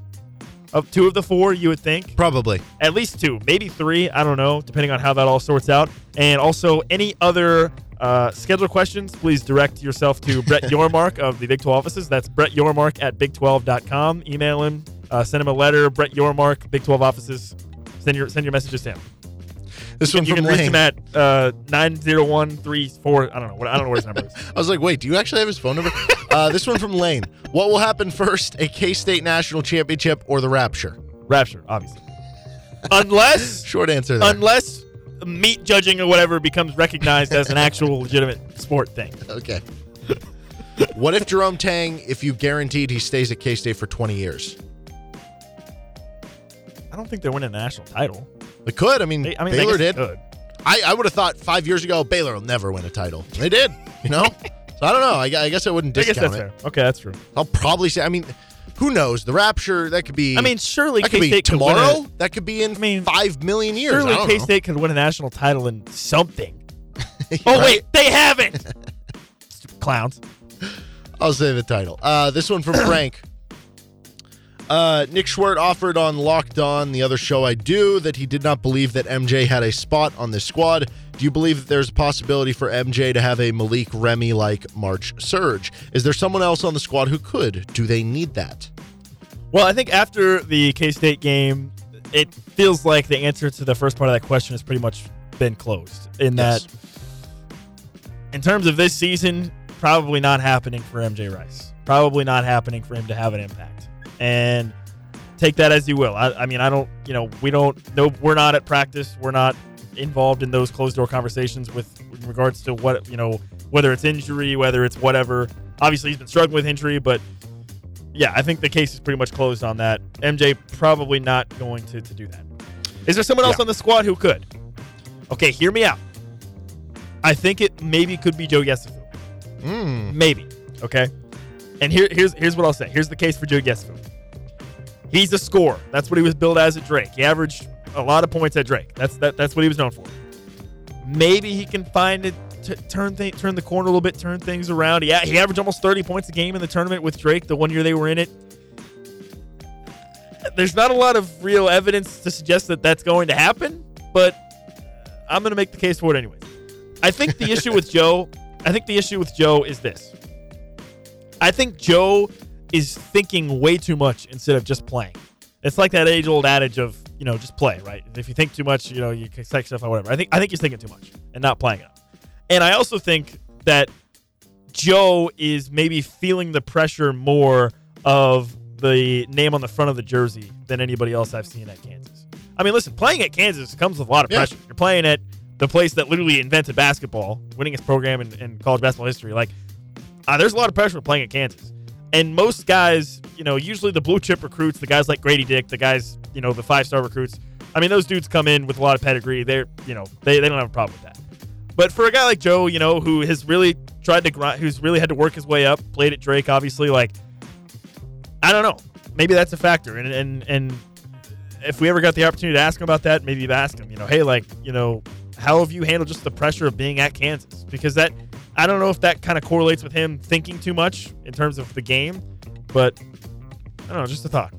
[SPEAKER 3] of two of the four. You would think
[SPEAKER 2] Probably.
[SPEAKER 3] at least two, maybe three. I don't know, depending on how that all sorts out. And also, any other uh, schedule questions, please direct yourself to Brett Yormark of the Big 12 offices. That's Brett Yormark at big12.com. Email him, uh, send him a letter. Brett Yormark, Big 12 offices. Send your send your messages to him.
[SPEAKER 2] This one
[SPEAKER 3] you
[SPEAKER 2] from
[SPEAKER 3] can reach
[SPEAKER 2] Lane.
[SPEAKER 3] him at uh, nine zero one three four. I don't know what I don't know what his number is.
[SPEAKER 2] I was like, wait, do you actually have his phone number? uh, this one from Lane. What will happen first, a K State national championship or the Rapture?
[SPEAKER 3] Rapture, obviously. Unless
[SPEAKER 2] Short answer there.
[SPEAKER 3] unless meat judging or whatever becomes recognized as an actual legitimate sport thing.
[SPEAKER 2] okay. what if Jerome Tang, if you guaranteed he stays at K State for 20 years?
[SPEAKER 3] I don't think they're winning a national title.
[SPEAKER 2] They could. I mean,
[SPEAKER 3] They, I mean,
[SPEAKER 2] Baylor did. I, I would have thought five years ago Baylor will never win a title. They did, you know? so I don't know. I, I guess I wouldn't
[SPEAKER 3] I guess
[SPEAKER 2] discount
[SPEAKER 3] that's
[SPEAKER 2] it.
[SPEAKER 3] fair. Okay, that's true.
[SPEAKER 2] I'll probably say, I mean, who knows? The Rapture, that could be.
[SPEAKER 3] I mean, surely
[SPEAKER 2] that could be
[SPEAKER 3] K-State could win
[SPEAKER 2] tomorrow.
[SPEAKER 3] a-
[SPEAKER 2] that could be in
[SPEAKER 3] I mean,
[SPEAKER 2] five million years.
[SPEAKER 3] Surely K. State could win a national title in something.
[SPEAKER 2] Right?
[SPEAKER 3] Oh wait, they haven't. Clowns.
[SPEAKER 2] I'll say the title. Uh, this one from Frank. Uh, Nick Schwert offered on Locked On, the other show I do, that he did not believe that MJ had a spot on this squad. Do you believe that there's a possibility for MJ to have a Malik Remy like March surge? Is there someone else on the squad who could? Do they need that?
[SPEAKER 3] Well, I think after the K State game, it feels like the answer to the first part of that question has pretty much been closed. In
[SPEAKER 2] Yes.
[SPEAKER 3] that, in terms of this season, probably not happening for MJ Rice. Probably not happening for him to have an impact. And take that as you will. I, I mean, I don't, you know, we don't know. We're not at practice. We're not involved in those closed door conversations with regards to what, you know, whether it's injury, whether it's whatever. Obviously, he's been struggling with injury, but yeah, I think the case is pretty much closed on that. MJ probably not going to, to do that. Is there someone else
[SPEAKER 2] Yeah.
[SPEAKER 3] on the squad who could? Okay, hear me out. I think it maybe could be Joe Yesufu.
[SPEAKER 2] Mm.
[SPEAKER 3] Maybe. Okay. And here, here's here's what I'll say. Here's the case for Joe Yesufu. He's a scorer. That's what he was billed as at Drake. He averaged a lot of points at Drake. That's that, that's what he was known for. Maybe he can find it to turn th- turn the corner a little bit, turn things around. Yeah, he averaged almost 30 points a game in the tournament with Drake the one year they were in it. There's not a lot of real evidence to suggest that that's going to happen, but I'm going to make the case for it anyway. I think the issue with Joe, I think the issue with Joe is this. I think Joe is thinking way too much instead of just playing. It's like that age-old adage of you know just play, right? If you think too much, you know you can expect stuff or whatever. I think I think he's thinking too much and not playing enough. And I also think that Joe is maybe feeling the pressure more of the name on the front of the jersey than anybody else I've seen at Kansas. I mean, listen, playing at Kansas comes with a lot of
[SPEAKER 2] Yeah.
[SPEAKER 3] pressure. You're playing at the place that literally invented basketball, winningest program in, in college basketball history. Like, uh, there's a lot of pressure with playing at Kansas. And most guys, you know, usually the blue chip recruits, the guys like Gradey Dick, the guys, you know, the five star recruits. I mean, those dudes come in with a lot of pedigree. They're, you know, they, they don't have a problem with that. But for a guy like Joe, you know, who has really tried to grind, who's really had to work his way up, played at Drake, obviously, like, I don't know. Maybe that's a factor. And, and, and if we ever got the opportunity to ask him about that, maybe ask him, you know, hey, like, you know, how have you handled just the pressure of being at Kansas? Because that, I don't know if that kind of correlates with him thinking too much in terms of the game, but I don't know, just a thought.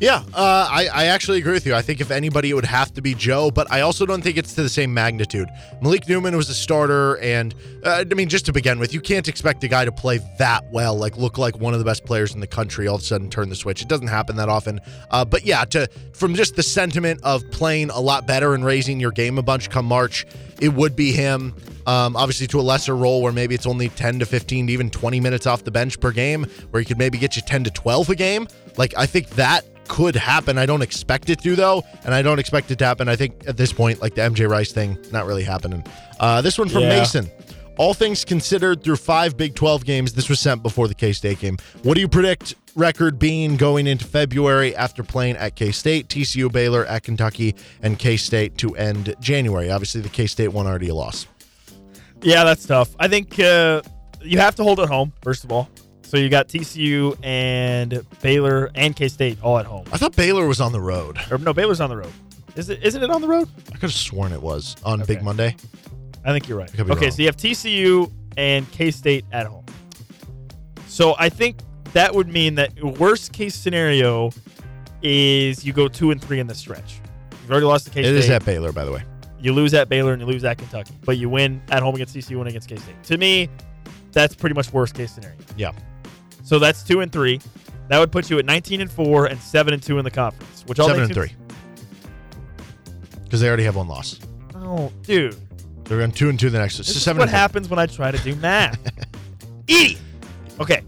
[SPEAKER 2] Yeah, uh, I, I actually agree with you. I think if anybody, it would have to be Joe, but I also don't think it's to the same magnitude. Malik Newman was a starter, and uh, I mean, just to begin with, you can't expect a guy to play that well, like look like one of the best players in the country, all of a sudden turn the switch. It doesn't happen that often. Uh, but yeah, to from just the sentiment of playing a lot better and raising your game a bunch come March, it would be him. Um, obviously, to a lesser role where maybe it's only 10 to 15 to even 20 minutes off the bench per game, where he could maybe get you 10 to 12 a game. Like, I think that could happen. I don't expect it to, though, and I don't expect it to happen. I think at this point, like the MJ Rice thing, not really happening. Uh, this one from
[SPEAKER 3] Yeah.
[SPEAKER 2] Mason. All things considered, through five Big 12 games, this was sent before the K State game. What do you predict record being going into February after playing at K State, TCU, Baylor, at Kentucky, and K State to end January? Obviously, the K State one already a loss.
[SPEAKER 3] Yeah, that's tough. I think uh, you have to hold at home, first of all. So you got TCU and Baylor and K State all at home.
[SPEAKER 2] I thought Baylor was on the road.
[SPEAKER 3] Or no, Baylor's on the road. Is it? Isn't it on the road?
[SPEAKER 2] I could have sworn it was on
[SPEAKER 3] Okay.
[SPEAKER 2] Big Monday.
[SPEAKER 3] I think you're right.
[SPEAKER 2] could be
[SPEAKER 3] Okay,
[SPEAKER 2] wrong.
[SPEAKER 3] so you have TCU and K State at home. So I think that would mean that worst case scenario is you go two and three in the stretch. You've already lost to K
[SPEAKER 2] It
[SPEAKER 3] State.
[SPEAKER 2] is at Baylor, by the way.
[SPEAKER 3] You lose at Baylor and you lose at Kentucky, but you win at home against TCU and against K State. To me, that's pretty much worst case scenario.
[SPEAKER 2] Yeah.
[SPEAKER 3] So that's two and three. That would put you at 19 and four and seven and two in the conference. Which all
[SPEAKER 2] Seven and three. Because they already have one loss.
[SPEAKER 3] Oh, dude.
[SPEAKER 2] They're going two and two the next.
[SPEAKER 3] This
[SPEAKER 2] So
[SPEAKER 3] is
[SPEAKER 2] seven
[SPEAKER 3] what happens when I try to do math. Idiot. Okay.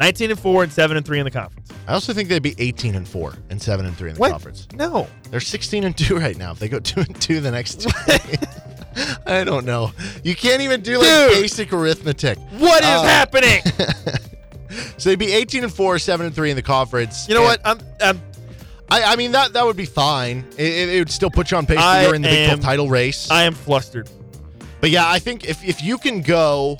[SPEAKER 3] 19 and 4 and 7 and 3 in the conference.
[SPEAKER 2] I also think they'd be 18 and four and seven and three in the
[SPEAKER 3] What?
[SPEAKER 2] conference.
[SPEAKER 3] No.
[SPEAKER 2] They're 16 and two right now. If they go two and two the next two, I don't know. You can't even do like
[SPEAKER 3] Dude.
[SPEAKER 2] basic arithmetic.
[SPEAKER 3] What is
[SPEAKER 2] Uh,
[SPEAKER 3] happening?
[SPEAKER 2] So they'd be 18 and four, seven and three in the conference.
[SPEAKER 3] You know what? I'm, I'm
[SPEAKER 2] I, I mean that that would be fine. It, it, would still put you on pace.
[SPEAKER 3] I
[SPEAKER 2] You're in the Big 12 title race.
[SPEAKER 3] I am flustered.
[SPEAKER 2] But yeah, I think if, if you can go,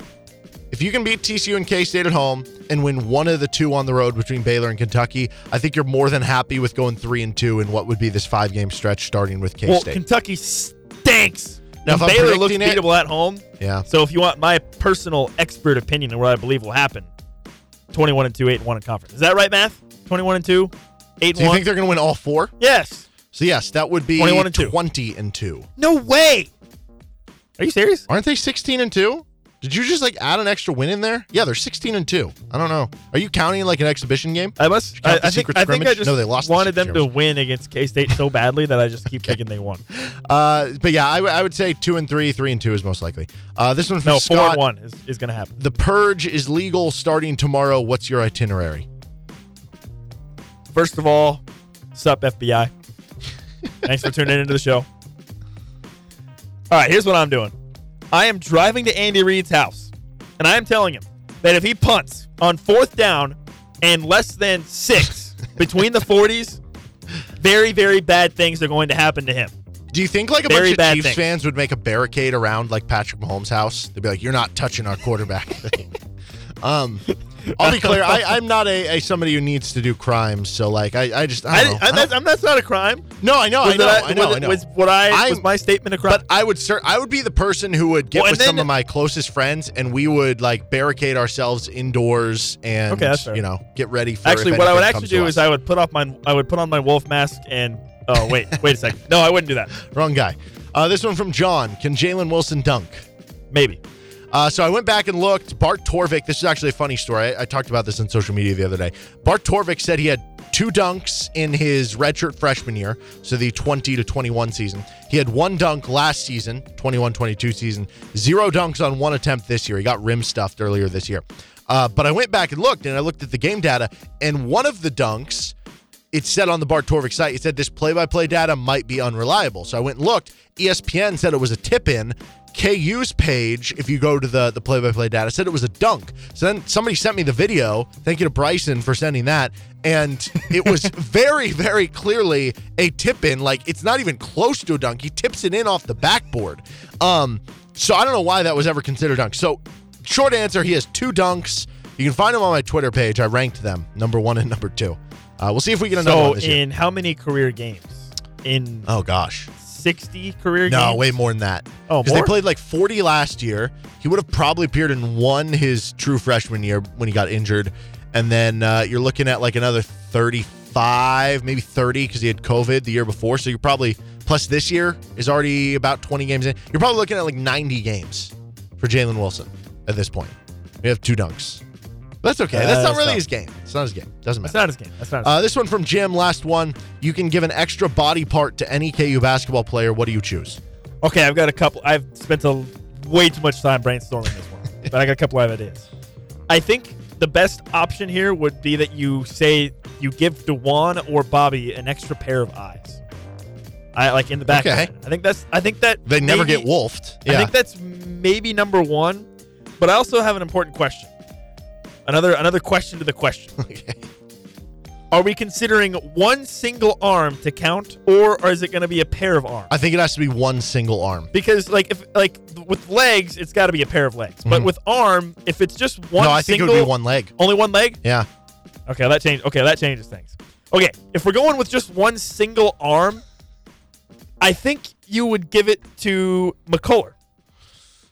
[SPEAKER 2] if you can beat TCU and K State at home and win one of the two on the road between Baylor and Kentucky, I think you're more than happy with going three and two in what would be this five game stretch starting with K State. Well.
[SPEAKER 3] Kentucky stinks.
[SPEAKER 2] Now,
[SPEAKER 3] And
[SPEAKER 2] if I'm
[SPEAKER 3] Baylor looks
[SPEAKER 2] predicting it-
[SPEAKER 3] beatable at home.
[SPEAKER 2] yeah.
[SPEAKER 3] So if you want my personal expert opinion on what I believe will happen, 21 and 2, 8 and 1 in conference. Is that right, math? 21 and 2, 8-1
[SPEAKER 2] Do you
[SPEAKER 3] 1?
[SPEAKER 2] think they're going to win all four?
[SPEAKER 3] yes.
[SPEAKER 2] So yes, that would be
[SPEAKER 3] 21 and two.
[SPEAKER 2] 20 and two.
[SPEAKER 3] No way. Are you serious?
[SPEAKER 2] Aren't they 16 and two? Did you just like add an extra win in there? Yeah, they're 16 and two. I don't know. Are you counting like an exhibition game?
[SPEAKER 3] I must. I,
[SPEAKER 2] the
[SPEAKER 3] I think.
[SPEAKER 2] secret
[SPEAKER 3] I think I
[SPEAKER 2] scrimmage?
[SPEAKER 3] just
[SPEAKER 2] No, they lost the
[SPEAKER 3] wanted
[SPEAKER 2] secret
[SPEAKER 3] them to win against K State so badly that I just keep thinking they won.
[SPEAKER 2] Uh, but yeah, I, w- I would say two and three, three and two is most likely. Uh, this one from
[SPEAKER 3] No, four and one is, is going to happen.
[SPEAKER 2] The purge is legal starting tomorrow. What's your itinerary?
[SPEAKER 3] First of all, sup FBI. Thanks for tuning into the show. All right, here's what I'm doing. I am driving to Andy Reid's house, and I am telling him that if he punts on fourth down and less than six between the 40s, very, very bad things are going to happen to him.
[SPEAKER 2] Do you think like a
[SPEAKER 3] Very
[SPEAKER 2] bunch of Chiefs fans would make a barricade around like Patrick Mahomes' house? They'd be like, "You're not touching our quarterback." um, I'll be clear. I, I'm not a, a somebody who needs to do crimes. So like, I, I just I
[SPEAKER 3] I,
[SPEAKER 2] don't.
[SPEAKER 3] I,
[SPEAKER 2] I don't-
[SPEAKER 3] that's, I'm, that's not a crime.
[SPEAKER 2] no, I know, I know,
[SPEAKER 3] that-
[SPEAKER 2] I know,
[SPEAKER 3] was,
[SPEAKER 2] I know.
[SPEAKER 3] Was what I
[SPEAKER 2] I'm-
[SPEAKER 3] was my statement a crime?
[SPEAKER 2] But I would cer- I would be the person who would get
[SPEAKER 3] Well,
[SPEAKER 2] with some of my closest friends, and we would like barricade ourselves indoors and
[SPEAKER 3] Okay,
[SPEAKER 2] you know get ready for.
[SPEAKER 3] Actually, what I would actually do is I would put off my I would put on my wolf mask and oh wait wait a second no I wouldn't do that
[SPEAKER 2] wrong guy. Uh, this one from John. Can Jalen Wilson dunk?
[SPEAKER 3] maybe
[SPEAKER 2] Uh, so I went back and looked. Bart Torvik, this is actually a funny story. I, I talked about this on social media the other day. Bart Torvik said he had two dunks in his redshirt freshman year, so the 20 to 21 season. He had one dunk last season, 21 22 season, zero dunks on one attempt this year. He got rim stuffed earlier this year. Uh, but I went back and looked, and I looked at the game data, and one of the dunks, it said on the Bart Torvik site, it said this play by play data might be unreliable. So I went and looked. ESPN said it was a tip in. KU's page, if you go to the the play by play data, said it was a dunk. So then somebody sent me the video. Thank you to Bryson for sending that. And it was very, very clearly a tip in. Like it's not even close to a dunk. He tips it in off the backboard. Um, so I don't know why that was ever considered dunk. So short answer, he has two dunks. You can find them on my Twitter page. I ranked them number one and number two. Uh, we'll see if we get another
[SPEAKER 3] so
[SPEAKER 2] one this year.
[SPEAKER 3] in how many career games in
[SPEAKER 2] Oh gosh.
[SPEAKER 3] 60 career games.
[SPEAKER 2] No,
[SPEAKER 3] games
[SPEAKER 2] way more than that.
[SPEAKER 3] Oh,
[SPEAKER 2] because they
[SPEAKER 3] more?
[SPEAKER 2] played like 40 last year. He would have probably appeared in one his true freshman year when he got injured, and then uh, you're looking at like another 35, maybe 30 because he had COVID the year before. So you're probably plus this year is already about 20 games in. You're probably looking at like 90 games for Jalen Wilson at this point. We have two dunks. That's okay. That's not really his game. It's not his game. Doesn't
[SPEAKER 3] that's
[SPEAKER 2] matter.
[SPEAKER 3] not his game that's not his
[SPEAKER 2] Uh, this one from Jim, last one. You can give an extra body part to any KU basketball player. What do you choose?
[SPEAKER 3] okay I've got a couple I've spent a way too much time brainstorming this one but I got a couple of ideas I think the best option here would be that you say you give Dajuan or Bobby an extra pair of eyes I like in the back
[SPEAKER 2] Okay.
[SPEAKER 3] I think that's I think that
[SPEAKER 2] They never
[SPEAKER 3] maybe-
[SPEAKER 2] get wolfed. Yeah.
[SPEAKER 3] I think that's maybe number one, but I also have an important question. Another another question to the question.
[SPEAKER 2] Okay.
[SPEAKER 3] Are we considering one single arm to count, or, or is it going to be a pair of arms?
[SPEAKER 2] I think it has to be one single arm.
[SPEAKER 3] Because like if like with legs, it's got to be a pair of legs. But
[SPEAKER 2] Mhm.
[SPEAKER 3] with arm, if it's just one
[SPEAKER 2] no, I think
[SPEAKER 3] single,
[SPEAKER 2] it would be one leg.
[SPEAKER 3] only one leg.
[SPEAKER 2] Yeah.
[SPEAKER 3] Okay, that change. Okay, that changes things. Okay, if we're going with just one single arm, I think you would give it to McCullar.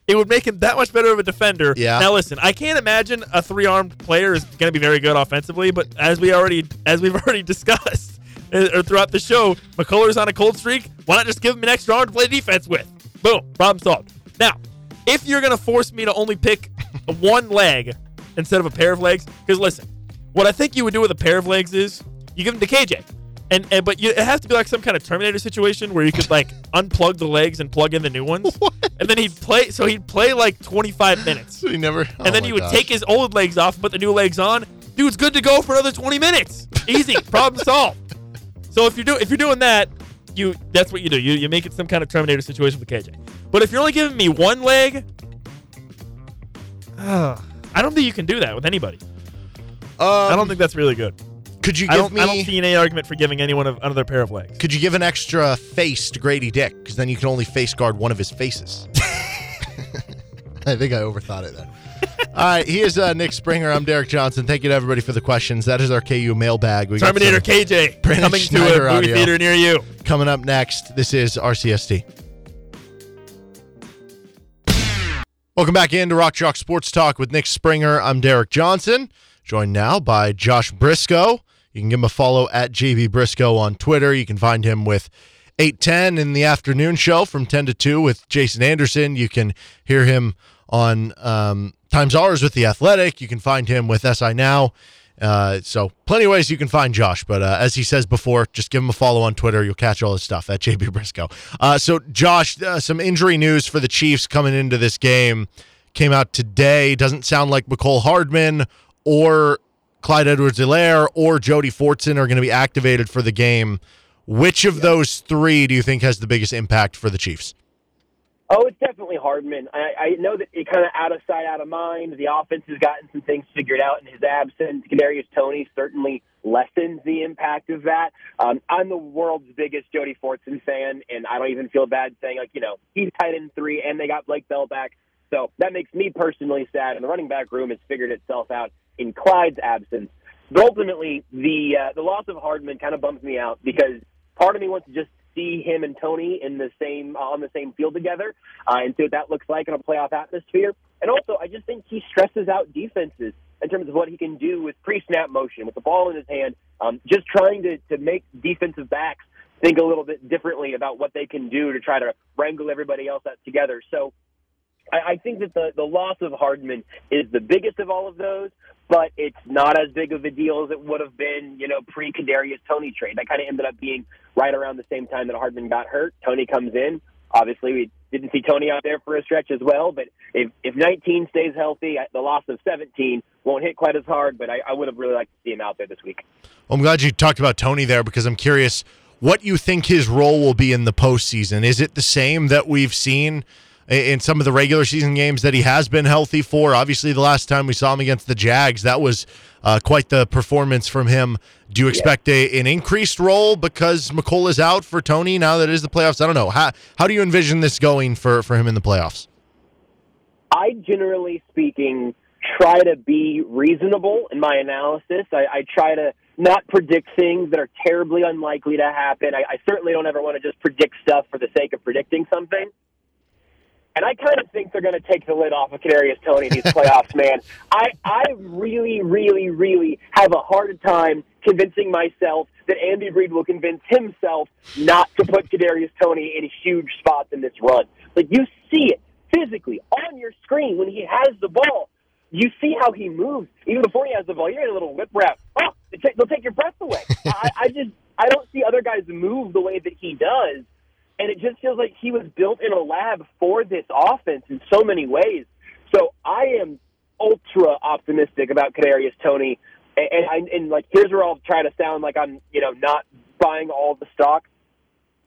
[SPEAKER 3] It would make him that much better of a defender.
[SPEAKER 2] Yeah.
[SPEAKER 3] Now listen, I can't imagine a three-armed player is going to be very good offensively, but as we already as we've already discussed uh, or throughout the show, McCullar's on a cold streak. Why not just give him an extra arm to play defense with? Boom, problem solved. Now, if you're going to force me to only pick one leg instead of a pair of legs, because listen, what I think you would do with a pair of legs is you give them to KJ. And, and but you, it has to be like some kind of Terminator situation where you could like unplug the legs and plug in the new ones, and then he'd play. So he'd play like 25 minutes,
[SPEAKER 2] So he never. oh
[SPEAKER 3] and then he would take his old legs off, put the new legs on. Dude's good to go for another 20 minutes. Easy, problem solved. So if you're doing if you're doing that, you that's what you do. You you make it some kind of Terminator situation with KJ. But if you're only giving me one leg, uh, I don't think you can do that with anybody. I don't think that's really good.
[SPEAKER 2] Could you
[SPEAKER 3] I
[SPEAKER 2] give
[SPEAKER 3] don't
[SPEAKER 2] me?
[SPEAKER 3] I don't see any argument for giving anyone another pair of legs.
[SPEAKER 2] Could you give an extra face to Gradey Dick? Because then you can only face guard one of his faces. I think I overthought it there. All right, here's uh, Nick Springer. I'm Derek Johnson. Thank you to everybody for the questions. That is our KU mailbag. We
[SPEAKER 3] Terminator KJ
[SPEAKER 2] Brandon
[SPEAKER 3] coming
[SPEAKER 2] Schneider
[SPEAKER 3] to a movie
[SPEAKER 2] audio.
[SPEAKER 3] theater near you.
[SPEAKER 2] coming up next. This is RCST. Welcome back into Rock Chalk Sports Talk with Nick Springer. I'm Derek Johnson, joined now by Josh Briscoe. You can give him a follow at JB Briscoe on Twitter. You can find him with 810 in the afternoon show from 10 to 2 with Jason Anderson. You can hear him on um, Times Ours with The Athletic. You can find him with SI Now. Uh, so plenty of ways you can find Josh, but uh, as he says before, just give him a follow on Twitter. You'll catch all his stuff at JB Briscoe. Uh, so Josh, uh, some injury news for the Chiefs coming into this game came out today. Doesn't sound like Mecole Hardman or Clyde Edwards-Helaire or Jody Fortson are going to be activated for the game. Which of those three do you think has the biggest impact for the Chiefs?
[SPEAKER 6] Oh, it's definitely Hardman. I, I know that it kind of out of sight, out of mind. The offense has gotten some things figured out in his absence. Kadarius Toney certainly lessens the impact of that. Um, I'm the world's biggest Jody Fortson fan, and I don't even feel bad saying like you know he's tight end three, and they got Blake Bell back, so that makes me personally sad. And the running back room has figured itself out in Clyde's absence. But ultimately, the uh, the loss of Hardman kind of bums me out because part of me wants to just see him and Toney in the same uh, on the same field together uh, and see what that looks like in a playoff atmosphere. And also, I just think he stresses out defenses in terms of what he can do with pre-snap motion, with the ball in his hand, um, just trying to to make defensive backs think a little bit differently about what they can do to try to wrangle everybody else out together. So. I, I think that the, the loss of Hardman is the biggest of all of those, but it's not as big of a deal as it would have been, you know, pre Kadarius Toney trade. That kind of ended up being right around the same time that Hardman got hurt. Toney comes in. Obviously, we didn't see Toney out there for a stretch as well, but if, if 19 stays healthy, the loss of 17 won't hit quite as hard, but I, I would have really liked to see him out there this week.
[SPEAKER 2] Well, I'm glad you talked about Toney there because I'm curious what you think his role will be in the postseason. Is it the same that we've seen in some of the regular season games that he has been healthy for? Obviously, the last time we saw him against the Jags, that was uh, quite the performance from him. Do you expect a, an increased role because Mecole is out for Toney now that it is the playoffs? I don't know. How, how do you envision this going for, for him in the playoffs?
[SPEAKER 6] I generally speaking try to be reasonable in my analysis. I, I try to not predict things that are terribly unlikely to happen. I, I certainly don't ever want to just predict stuff for the sake of predicting something. And I kind of think they're going to take the lid off of Kadarius Toney in these playoffs, man. I, I really, really, really have a hard time convincing myself that Andy Reid will convince himself not to put Kadarius Toney in huge spots in this run. Like you see it physically on your screen when he has the ball. You see how he moves even before he has the ball. You're in a little whip wrap. Oh, they'll take your breath away. I, I just I don't see other guys move the way that he does, and it just feels like he was built in a lab for this offense in so many ways. So I am ultra optimistic about Kadarius Toney, and, and, and like here's where I'll try to sound like I'm you know not buying all the stock.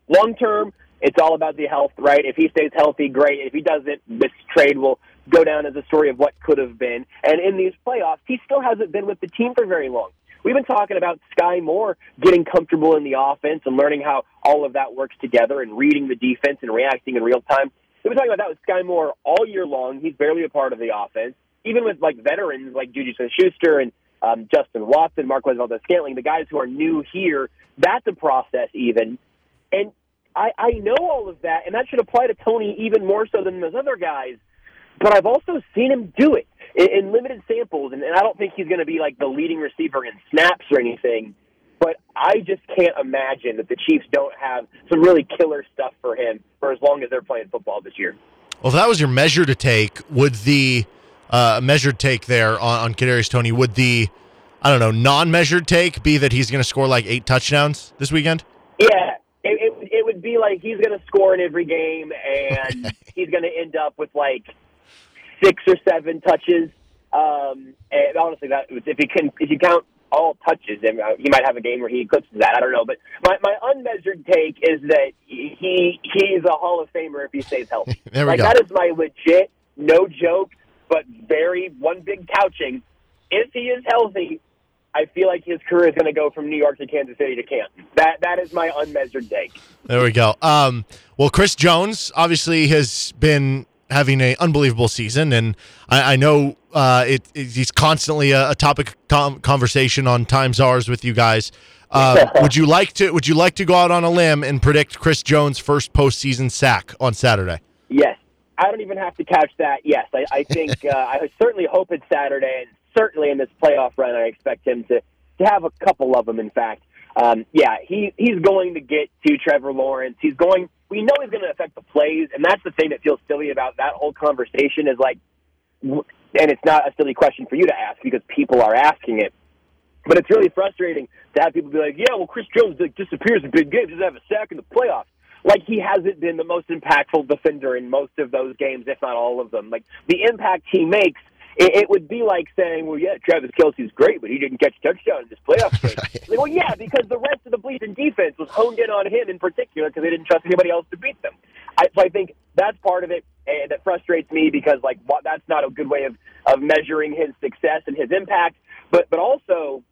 [SPEAKER 6] Long term, it's all about the health, right? If he stays healthy, great. If he doesn't, this trade will go down as a story of what could have been. And in these playoffs, he still hasn't been with the team for very long. We've been talking about Sky Moore getting comfortable in the offense and learning how all of that works together and reading the defense and reacting in real time. We've been talking about that with Sky Moore all year long. He's barely a part of the offense. Even with like veterans like Juju Smith-Schuster and um, Justin Watson, Marquez Valdes-Scantling, the guys who are new here, that's a process even. And I, I know all of that, and that should apply to Toney even more so than those other guys. But I've also seen him do it in, in limited samples, and, and I don't think he's going to be like the leading receiver in snaps or anything. But I just can't imagine that the Chiefs don't have some really killer stuff for him for as long as they're playing football this year.
[SPEAKER 2] Well, if that was your measure to take, would the uh, measured take there on, on Kadarius Toney, would the I don't know, non-measured take be that he's going to score like eight touchdowns this weekend?
[SPEAKER 6] Yeah, it, it, it would be like he's going to score in every game, and he's going to end up with like six or seven touches. Um, and honestly, that if you can, if you count all touches, then uh, he might have a game where he eclipses that. I don't know, but my my unmeasured take is that he he's a Hall of Famer if he stays healthy.
[SPEAKER 2] There we
[SPEAKER 6] like
[SPEAKER 2] go.
[SPEAKER 6] that is my legit, no joke, but very one big couching. If he is healthy, I feel like his career is going to go from New York to Kansas City to Canton. That that is my unmeasured take.
[SPEAKER 2] There we go. Um, well, Chris Jones obviously has been having an unbelievable season, and I, I know uh, it, it- he's constantly a, a topic of com- conversation on Times Ours with you guys. Uh, would you like to? Would you like to go out on a limb and predict Chris Jones' first postseason sack on Saturday?
[SPEAKER 6] Yes. I don't even have to couch that. Yes, I, I think uh, I certainly hope it's Saturday, and certainly in this playoff run, I expect him to to have a couple of them. In fact, um, yeah, he he's going to get to Trevor Lawrence. He's going. We know he's going to affect the plays, and that's the thing that feels silly about that whole conversation. Is like, and it's not a silly question for you to ask because people are asking it. But it's really frustrating to have people be like, "Yeah, well, Chris Jones disappears in big games, doesn't have a sack in the playoffs." Like he hasn't been the most impactful defender in most of those games, if not all of them. Like the impact he makes, it, it would be like saying, "Well, yeah, Travis Kelce's great, but he didn't catch a touchdown in this playoff game." Like, well, yeah, because the rest of the bleeding defense was honed in on him in particular because they didn't trust anybody else to beat them. I, so I think that's part of it, and that frustrates me because like what, that's not a good way of of measuring his success and his impact. But but also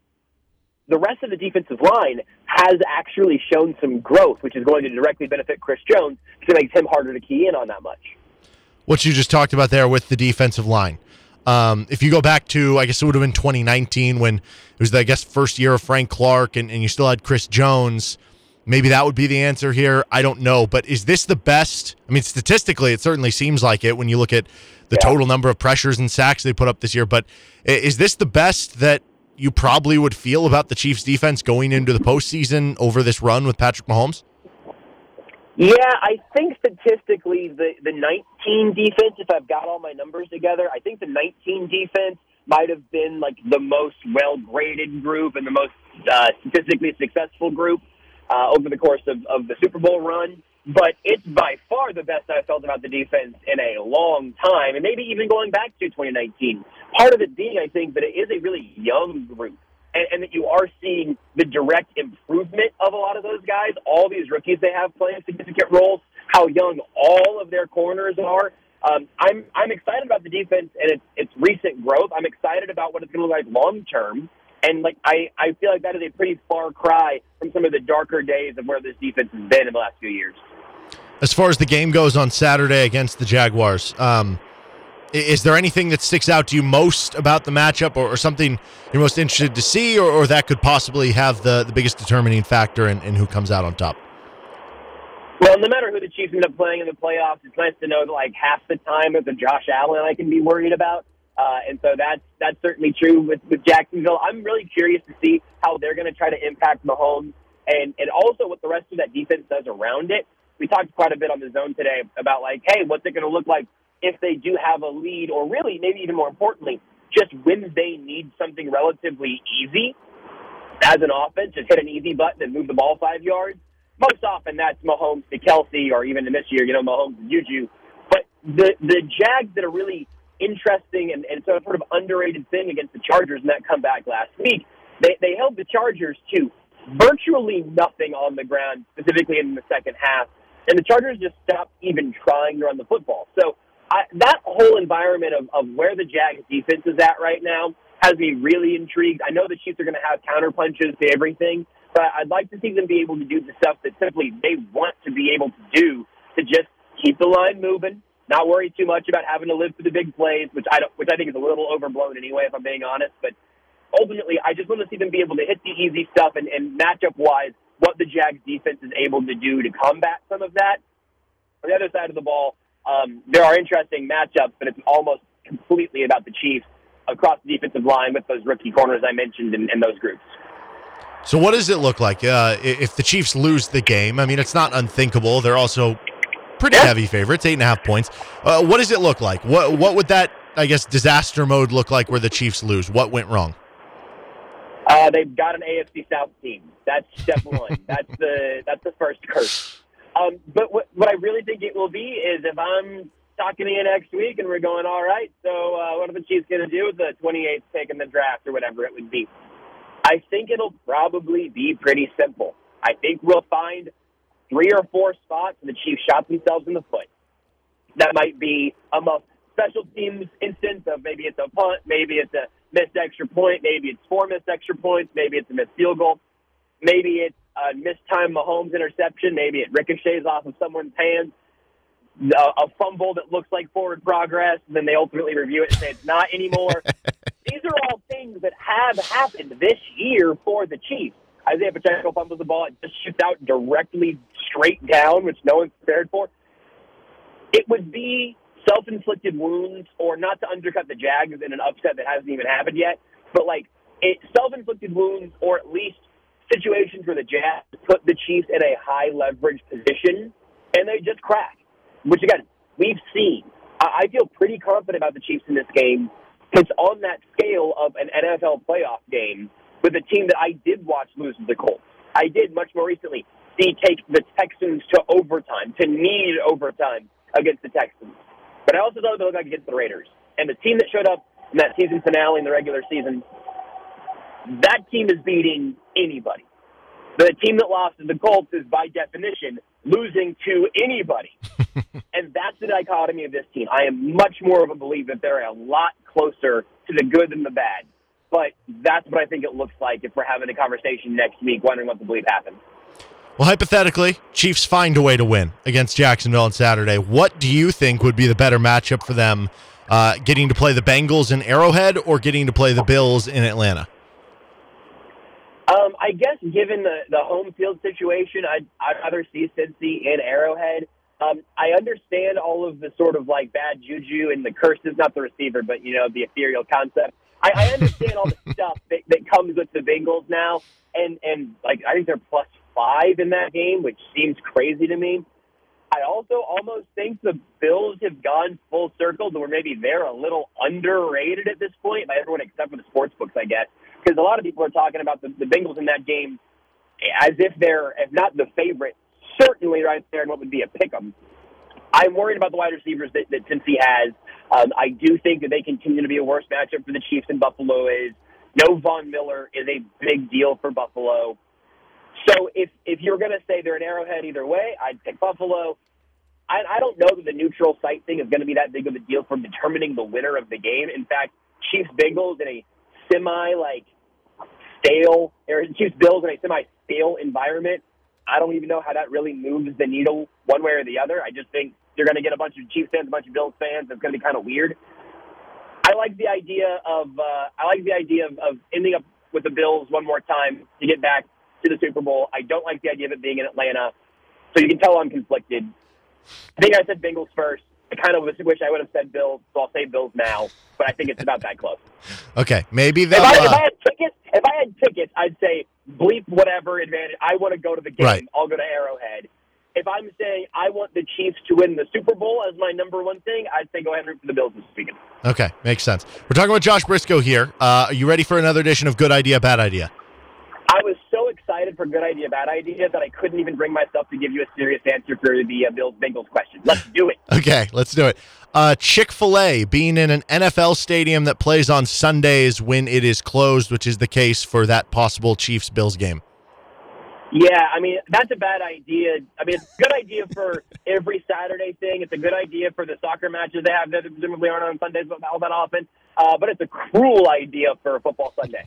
[SPEAKER 6] the rest of the defensive line has actually shown some growth, which is going to directly benefit Chris Jones because it makes him harder to key in on that much.
[SPEAKER 2] what you just talked about there with the defensive line. Um, if you go back to, I guess it would have been 2019 when it was, the, I guess, first year of Frank Clark and, and you still had Chris Jones. Maybe that would be the answer here. I don't know. But is this the best? I mean, statistically, it certainly seems like it when you look at the total number of pressures and sacks they put up this year. But is this the best that you probably would feel about the Chiefs defense going into the postseason over this run with Patrick Mahomes?
[SPEAKER 6] Yeah, I think statistically the the 19 defense, if I've got all my numbers together, I think the 19 defense might have been like the most well graded group and the most uh, statistically successful group uh, over the course of, of the Super Bowl run. But it's by far the best I've felt about the defense in a long time, and maybe even going back to 2019. Part of it being, I think, that it is a really young group and, and that you are seeing the direct improvement of a lot of those guys. All these rookies they have playing significant roles. How young all of their corners are. Um, I'm I'm excited about the defense and its its recent growth. I'm excited about what it's going to look like long term. And like I, I feel like that is a pretty far cry from some of the darker days of where this defense has been in the last few years.
[SPEAKER 2] As far as the game goes on Saturday against the Jaguars, um, is there anything that sticks out to you most about the matchup or, or something you're most interested to see or, or that could possibly have the, the biggest determining factor in, in who comes out on top?
[SPEAKER 6] Well, no matter who the Chiefs end up playing in the playoffs, it's nice to know that like half the time it's a Josh Allen I can be worried about. Uh, and so that's that's certainly true with, with Jacksonville. I'm really curious to see how they're going to try to impact Mahomes and, and also what the rest of that defense does around it. We talked quite a bit on the zone today about like, hey, what's it going to look like if they do have a lead, or really, maybe even more importantly, just when they need something relatively easy as an offense, just hit an easy button and move the ball five yards. Most often that's Mahomes to Kelce, or even in this year, you know, Mahomes to Juju. But the the Jags did a really interesting and, and sort of underrated thing against the Chargers in that comeback last week. They they held the Chargers to virtually nothing on the ground, specifically in the second half, and the Chargers just stopped even trying to run the football. So I, that whole environment of, of where the Jags defense is at right now has me really intrigued. I know the Chiefs are going to have counter punches to everything, but I'd like to see them be able to do the stuff that simply they want to be able to do to just keep the line moving, not worry too much about having to live through the big plays, which I don't, which I think is a little overblown anyway, if I'm being honest. But ultimately, I just want to see them be able to hit the easy stuff and, and matchup wise, what the Jags defense is able to do to combat some of that. On the other side of the ball, um, there are interesting matchups, but it's almost completely about the Chiefs across the defensive line with those rookie corners I mentioned in, those groups.
[SPEAKER 2] So, what does it look like uh, if the Chiefs lose the game? I mean, it's not unthinkable. They're also pretty
[SPEAKER 6] Yeah.
[SPEAKER 2] heavy favorites, eight and a half points. Uh, what does it look like? What what would that I guess disaster mode look like where the Chiefs lose? What went wrong?
[SPEAKER 6] Uh, they've got an AFC South team. That's step one. that's the that's the first curse. Um, but what, what I really think it will be is if I'm talking to you next week and we're going, all right, so uh, what are the Chiefs going to do with the 28th pick in the draft or whatever it would be? I think it'll probably be pretty simple. I think we'll find three or four spots where the Chiefs shot themselves in the foot. That might be a special teams instance of maybe it's a punt, maybe it's a missed extra point, maybe it's four missed extra points, maybe it's a missed field goal, maybe it's Uh, a mistimed Mahomes interception, maybe it ricochets off of someone's hands, a, a fumble that looks like forward progress, and then they ultimately review it and say it's not anymore. These are all things that have happened this year for the Chiefs. Isaiah Pacheco fumbles the ball, it just shoots out directly straight down, which no one's prepared for. It would be self-inflicted wounds, or not to undercut the Jags in an upset that hasn't even happened yet, but like it, self-inflicted wounds, or at least situations where the Jags put the Chiefs in a high leverage position and they just crack. Which again, we've seen. I, I feel pretty confident about the Chiefs in this game. It's on that scale of an NFL playoff game with a team that I did watch lose to the Colts. I did much more recently see take the Texans to overtime, to need overtime against the Texans. But I also thought they looked like against the Raiders. And the team that showed up in that season finale in the regular season, that team is beating anybody. The team that lost to the Colts is, by definition, losing to anybody. and that's the dichotomy of this team. I am much more of a believer that they're a lot closer to the good than the bad. But that's what I think it looks like if we're having a conversation next week, wondering what the believe happened.
[SPEAKER 2] Well, hypothetically, Chiefs find a way to win against Jacksonville on Saturday. What do you think would be the better matchup for them? Uh, getting to play the Bengals in Arrowhead or getting to play the Bills in Atlanta?
[SPEAKER 6] Um, I guess given the, the home field situation, I'd, I'd rather see Cincy in Arrowhead. Um, I understand all of the sort of like bad juju and the curses, not the receiver, but you know the ethereal concept. I, I understand all the stuff that, that comes with the Bengals now, and and like I think they're plus five in that game, which seems crazy to me. I also almost think the Bills have gone full circle to where maybe they're a little underrated at this point by everyone except for the sports books, I guess. Because a lot of people are talking about the, the Bengals in that game as if they're, if not the favorite, certainly right there in what would be a pick 'em. I'm worried about the wide receivers that, that Cincy has. Um, I do think that they continue to be a worse matchup for the Chiefs than Buffalo is. No Von Miller is a big deal for Buffalo. So if if you're going to say they're an arrowhead either way, I'd pick Buffalo. I, I don't know that the neutral site thing is going to be that big of a deal for determining the winner of the game. In fact, Chiefs Bengals in a semi like stale or Chiefs Bills in a semi stale environment. I don't even know how that really moves the needle one way or the other. I just think you're going to get a bunch of Chiefs fans, a bunch of Bills fans. It's going to be kind of weird. I like the idea of uh, I like the idea of, of ending up with the Bills one more time to get back to the Super Bowl. I don't like the idea of it being in Atlanta. So you can tell I'm conflicted. I think I said Bengals first. I kind of wish I would have said Bills, so I'll say Bills now. But I think it's about that close.
[SPEAKER 2] Okay, maybe
[SPEAKER 6] if I, if I had if I had tickets, I'd say bleep whatever advantage. I want to go to the game.
[SPEAKER 2] Right.
[SPEAKER 6] I'll go to Arrowhead. If I'm saying I want the Chiefs to win the Super Bowl as my number one thing, I'd say go ahead and root for the Bills this weekend.
[SPEAKER 2] Okay, makes sense. We're talking about Josh Briscoe here. Uh, are you ready for another edition of Good Idea, Bad Idea?
[SPEAKER 6] I was excited for good idea, bad idea that I couldn't even bring myself to give you a serious answer for the uh, Bills Bengals question. Let's do it.
[SPEAKER 2] Okay, let's do it. Uh, Chick fil A being in an NFL stadium that plays on Sundays when it is closed, which is the case for that possible Chiefs Bills game.
[SPEAKER 6] Yeah, I mean, that's a bad idea. I mean, it's a good idea for every Saturday thing. It's a good idea for the soccer matches they have that presumably aren't on Sundays but all that often. Uh, but it's a cruel idea for a football Sunday.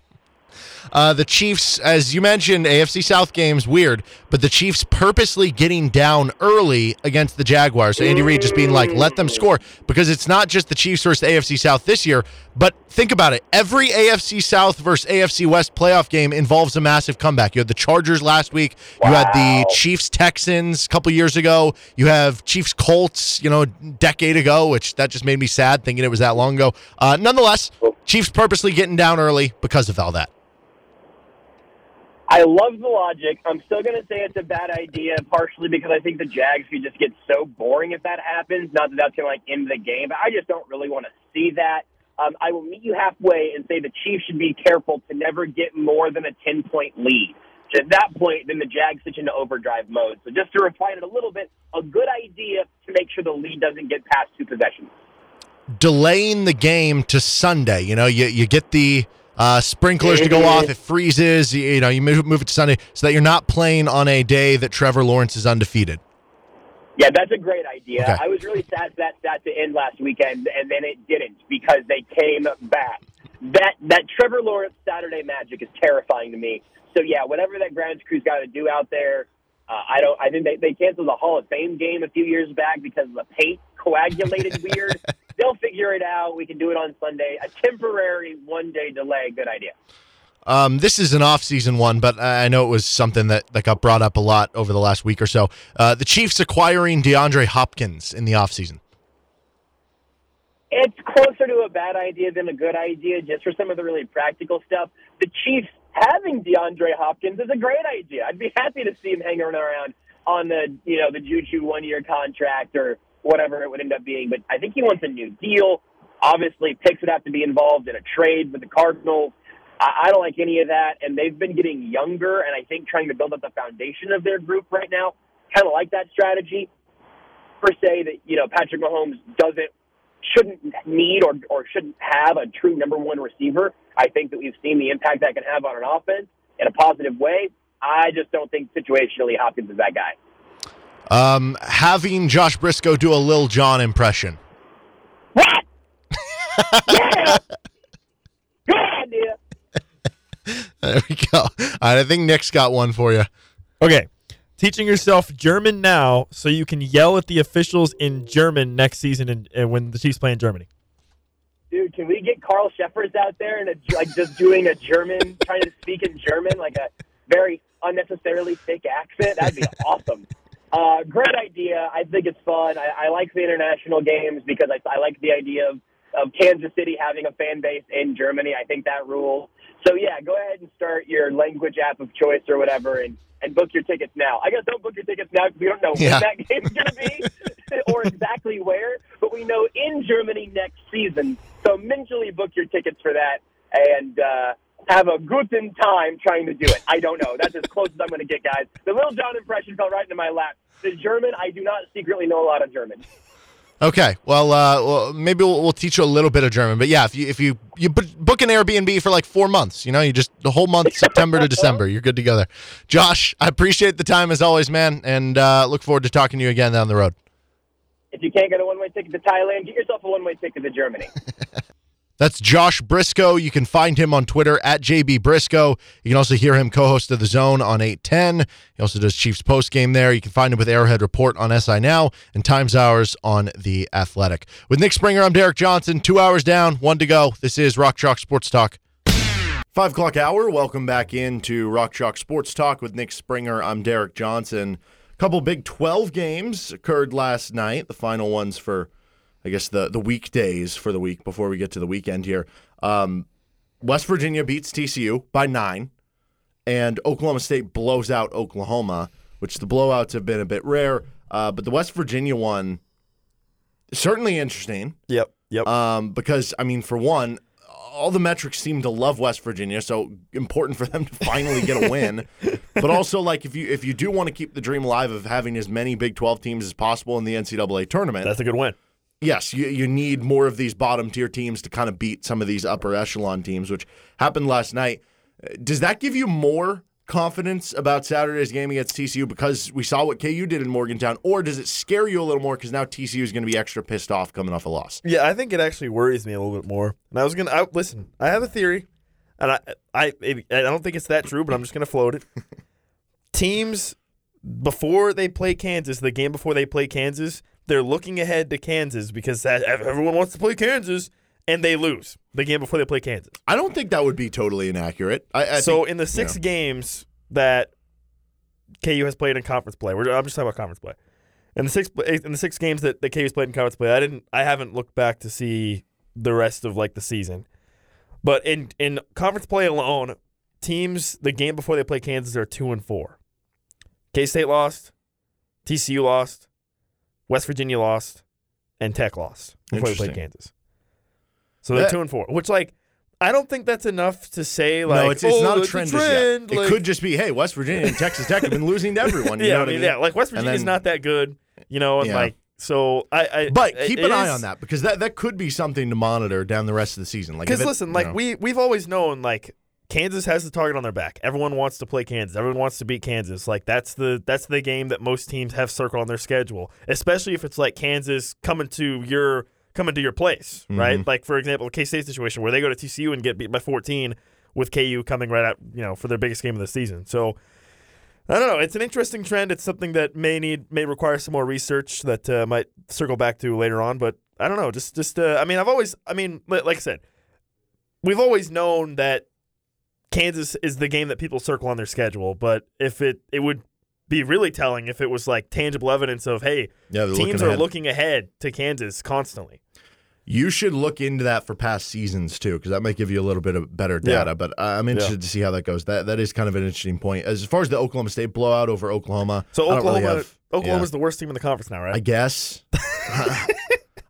[SPEAKER 2] Uh, the Chiefs, as you mentioned, AFC South games weird, but the Chiefs purposely getting down early against the Jaguars. So Andy Reid just being like, let them score because it's not just the Chiefs versus the AFC South this year. But think about it: every AFC South versus AFC West playoff game involves a massive comeback. You had the Chargers last week.
[SPEAKER 6] Wow.
[SPEAKER 2] You had the Chiefs Texans a couple years ago. You have Chiefs Colts, you know, a decade ago, which that just made me sad thinking it was that long ago. Uh, nonetheless, Chiefs purposely getting down early because of all that.
[SPEAKER 6] I love the logic. I'm still going to say it's a bad idea, partially because I think the Jags could just get so boring if that happens. Not that that's going to like end the game, but I just don't really want to see that. Um, I will meet you halfway and say the Chiefs should be careful to never get more than a 10 point lead. At that point, then the Jags switch into overdrive mode. So just to refine it a little bit, a good idea to make sure the lead doesn't get past two possessions.
[SPEAKER 2] Delaying the game to Sunday. You know, you, you get the uh, sprinklers to go off. It freezes. You, you know, you move, move it to Sunday so that you're not playing on a day that Trevor Lawrence is undefeated.
[SPEAKER 6] Yeah, that's a great idea.
[SPEAKER 2] Okay.
[SPEAKER 6] I was really sad for that to end last weekend, and then it didn't because they came back. That that Trevor Lawrence Saturday magic is terrifying to me. So yeah, whatever that grounds crew's got to do out there, uh, I don't. I think they they canceled the Hall of Fame game a few years back because the paint coagulated weird. They'll figure it out. We can do it on Sunday. A temporary one day delay, good idea.
[SPEAKER 2] Um, this is an off-season one, but I know it was something that, that got brought up a lot over the last week or so. Uh, the Chiefs acquiring DeAndre Hopkins in the offseason.
[SPEAKER 6] It's closer to a bad idea than a good idea, just for some of the really practical stuff. The Chiefs having DeAndre Hopkins is a great idea. I'd be happy to see him hanging around on the you know the Juju one year contract or whatever it would end up being. But I think he wants a new deal. Obviously, picks would have to be involved in a trade with the Cardinals. I, I don't like any of that, and they've been getting younger, and I think trying to build up the foundation of their group right now. Kind of like that strategy. Per se, that you know Patrick Mahomes doesn't shouldn't need or, or shouldn't have a true number one receiver. I think that we've seen the impact that can have on an offense in a positive way. I just don't think situationally Hopkins is that guy.
[SPEAKER 2] Um, having Josh Briscoe do a Lil Jon impression.
[SPEAKER 6] What? yeah! Good idea.
[SPEAKER 2] There we go. All right, I think Nick's got one for you.
[SPEAKER 3] Okay. Teaching yourself German now so you can yell at the officials in German next season and, and when the Chiefs play in Germany.
[SPEAKER 6] Dude, can we get Carl Cheffers out there and a, like just doing a German, trying to speak in German, like a very unnecessarily thick accent? That'd be awesome. Uh, great idea. I think it's fun. I, I like the international games because I, I like the idea of, of Kansas City having a fan base in Germany. I think that rules. So yeah, go ahead and start your language app of choice or whatever, and and book your tickets now. I guess don't book your tickets now because we don't know
[SPEAKER 2] Yeah.
[SPEAKER 6] when that game's going to be or exactly where, but we know in Germany next season. So mentally book your tickets for that and uh, have a guten time trying to do it. I don't know. That's as close as I'm going to get, guys. The Little John impression fell right into my lap. The German, I do not secretly know a lot of German.
[SPEAKER 2] Okay, well, uh, well maybe we'll, we'll teach you a little bit of German, but yeah, if you if you you book an Airbnb for like four months, you know, you just the whole month, September to December, you're good to go there. Josh, I appreciate the time as always, man, and uh, look forward to talking to you again down the road.
[SPEAKER 6] If you can't get a one way ticket to Thailand, get yourself a one way ticket to Germany.
[SPEAKER 2] That's Josh Briscoe. You can find him on Twitter at JB Briscoe. You can also hear him co-host of The Zone on 810. He also does Chiefs post game there. You can find him with Arrowhead Report on SI Now and Times Hours on The Athletic. With Nick Springer, I'm Derek Johnson. Two hours down, one to go. This is Rock Chalk Sports Talk. Five o'clock hour. Welcome back into Rock Chalk Sports Talk with Nick Springer. I'm Derek Johnson. A couple Big 12 games occurred last night. The final ones for I guess the the weekdays for the week before we get to the weekend here. Um, West Virginia beats TCU by nine, and Oklahoma State blows out Oklahoma, which the blowouts have been a bit rare. Uh, but the West Virginia one certainly interesting
[SPEAKER 3] Yep. Yep.
[SPEAKER 2] um, because I mean, for one, all the metrics seem to love West Virginia, so important for them to finally get a win. but also, like if you if you do want to keep the dream alive of having as many Big Twelve teams as possible in the NCAA tournament,
[SPEAKER 3] That's a good win.
[SPEAKER 2] Yes, you, you need more of these bottom tier teams to kind of beat some of these upper echelon teams, which happened last night. Uh, Does that give you more confidence about Saturday's game against TCU because we saw what KU did in Morgantown, or does it scare you a little more because now TCU is going to be extra pissed off coming off a loss?
[SPEAKER 3] Yeah, I think it actually worries me a little bit more. And I was gonna I, listen. I have a theory, and I I I don't think it's that true, but I'm just gonna float it. Teams before they play Kansas, the game before they play Kansas, they're looking ahead to Kansas because that, everyone wants to play Kansas, and they lose the game before they play Kansas.
[SPEAKER 2] I don't think that would be totally inaccurate. I, I
[SPEAKER 3] so
[SPEAKER 2] think-
[SPEAKER 3] in the six games that KU has played in conference play, we're, I'm just talking about conference play. In the six eh, in the six games that, that KU's played in conference play, I didn't I haven't looked back to see the rest of like the season. But in in conference play alone, teams the game before they play Kansas are two and four. K State lost, TCU lost, West Virginia lost, and Tech lost before they played Kansas. So they're
[SPEAKER 2] That-
[SPEAKER 3] two and four, which like I don't think that's enough to say like
[SPEAKER 2] no, it's, it's
[SPEAKER 3] oh,
[SPEAKER 2] not a
[SPEAKER 3] oh,
[SPEAKER 2] trend, as
[SPEAKER 3] trend,
[SPEAKER 2] yet.
[SPEAKER 3] like-
[SPEAKER 2] it could just be, hey, West Virginia and Texas Tech have been losing to everyone. You
[SPEAKER 3] yeah,
[SPEAKER 2] know
[SPEAKER 3] I
[SPEAKER 2] what
[SPEAKER 3] mean,
[SPEAKER 2] I mean?
[SPEAKER 3] yeah, like West Virginia's
[SPEAKER 2] then-
[SPEAKER 3] not that good, you know, and
[SPEAKER 2] Yeah.
[SPEAKER 3] like so I, I
[SPEAKER 2] But keep an eye
[SPEAKER 3] is-
[SPEAKER 2] on that because that, that could be something to monitor down the rest of the season. Like,
[SPEAKER 3] Because
[SPEAKER 2] it-
[SPEAKER 3] listen,
[SPEAKER 2] you
[SPEAKER 3] like
[SPEAKER 2] know.
[SPEAKER 3] we we've always known, like Kansas has the target on their back. Everyone wants to play Kansas. Everyone wants to beat Kansas. Like that's the that's the game that most teams have circled on their schedule. Especially if it's like Kansas coming to your coming to your place,
[SPEAKER 2] Mm-hmm.
[SPEAKER 3] right? Like for example, the K State situation where they go to TCU and get beat by 14, with KU coming right out, you know, for their biggest game of the season. So. I don't know. It's an interesting trend. It's something that may need may require some more research that uh, might circle back to later on. But I don't know. Just just uh, I mean, I've always I mean, like I said, we've always known that Kansas is the game that people circle on their schedule. But if it it would be really telling if it was like tangible evidence of hey,
[SPEAKER 2] Yeah,
[SPEAKER 3] teams
[SPEAKER 2] looking
[SPEAKER 3] are
[SPEAKER 2] ahead.
[SPEAKER 3] looking ahead to Kansas constantly.
[SPEAKER 2] You should look into that for past seasons too, because that might give you a little bit of better
[SPEAKER 3] Yeah.
[SPEAKER 2] data. But uh, I'm interested to see how that goes. That that is kind of an interesting point. As far as the Oklahoma State blowout over Oklahoma,
[SPEAKER 3] So Oklahoma
[SPEAKER 2] really have-
[SPEAKER 3] Oklahoma's
[SPEAKER 2] yeah.
[SPEAKER 3] the worst team in the conference now, right?
[SPEAKER 2] I guess.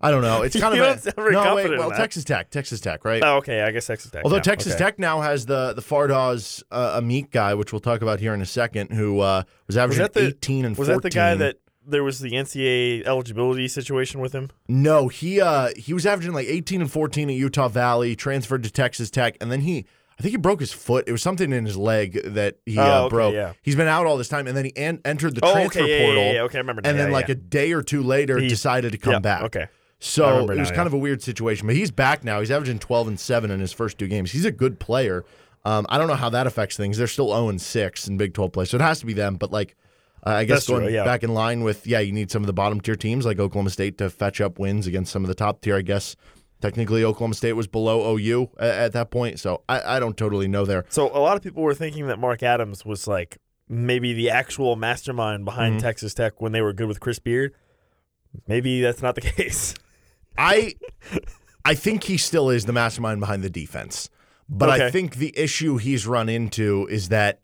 [SPEAKER 2] I don't know. It's kind
[SPEAKER 3] You
[SPEAKER 2] of a, no. Wait, well. Texas Tech, Texas Tech, right?
[SPEAKER 3] oh, okay. I guess Texas Tech.
[SPEAKER 2] Although
[SPEAKER 3] yeah,
[SPEAKER 2] Texas
[SPEAKER 3] okay.
[SPEAKER 2] Tech now has the the Fardaws uh, Aimaq guy, which we'll talk about here in a second, who uh, was
[SPEAKER 3] was
[SPEAKER 2] averaging
[SPEAKER 3] that the
[SPEAKER 2] 18 and
[SPEAKER 3] was
[SPEAKER 2] 14.
[SPEAKER 3] that the guy that there was the NCAA eligibility situation with him?
[SPEAKER 2] No, he uh he was averaging like 18 and 14 at Utah Valley, transferred to Texas Tech, and then he I think he broke his foot. It was something in his leg that he
[SPEAKER 3] Oh,
[SPEAKER 2] uh,
[SPEAKER 3] okay,
[SPEAKER 2] broke.
[SPEAKER 3] yeah.
[SPEAKER 2] He's been out all this time, and then he an- entered the
[SPEAKER 3] Oh,
[SPEAKER 2] transfer
[SPEAKER 3] okay, yeah,
[SPEAKER 2] portal.
[SPEAKER 3] yeah, yeah. Okay, I remember now.
[SPEAKER 2] And then like a day or two later,
[SPEAKER 3] He-
[SPEAKER 2] decided to come back.
[SPEAKER 3] okay.
[SPEAKER 2] So it was
[SPEAKER 3] now,
[SPEAKER 2] kind of a weird situation, but he's back now. He's averaging 12 and 7 in his first two games. He's a good player. Um, I don't know how that affects things. They're still 0 and 6 in Big 12 play, so it has to be them. But like, uh, I guess
[SPEAKER 3] That's true,
[SPEAKER 2] going
[SPEAKER 3] yeah.
[SPEAKER 2] back in line with yeah, you need some of the bottom tier teams like Oklahoma State to fetch up wins against some of the top tier. I guess technically Oklahoma State was below OU at, at that point, so I, I don't totally know there.
[SPEAKER 3] So a lot of people were thinking that Mark Adams was like maybe the actual mastermind behind
[SPEAKER 2] Mm-hmm.
[SPEAKER 3] Texas Tech when they were good with Chris Beard. Maybe that's not the case.
[SPEAKER 2] I I think he still is the mastermind behind the defense. But I think the issue he's run into is that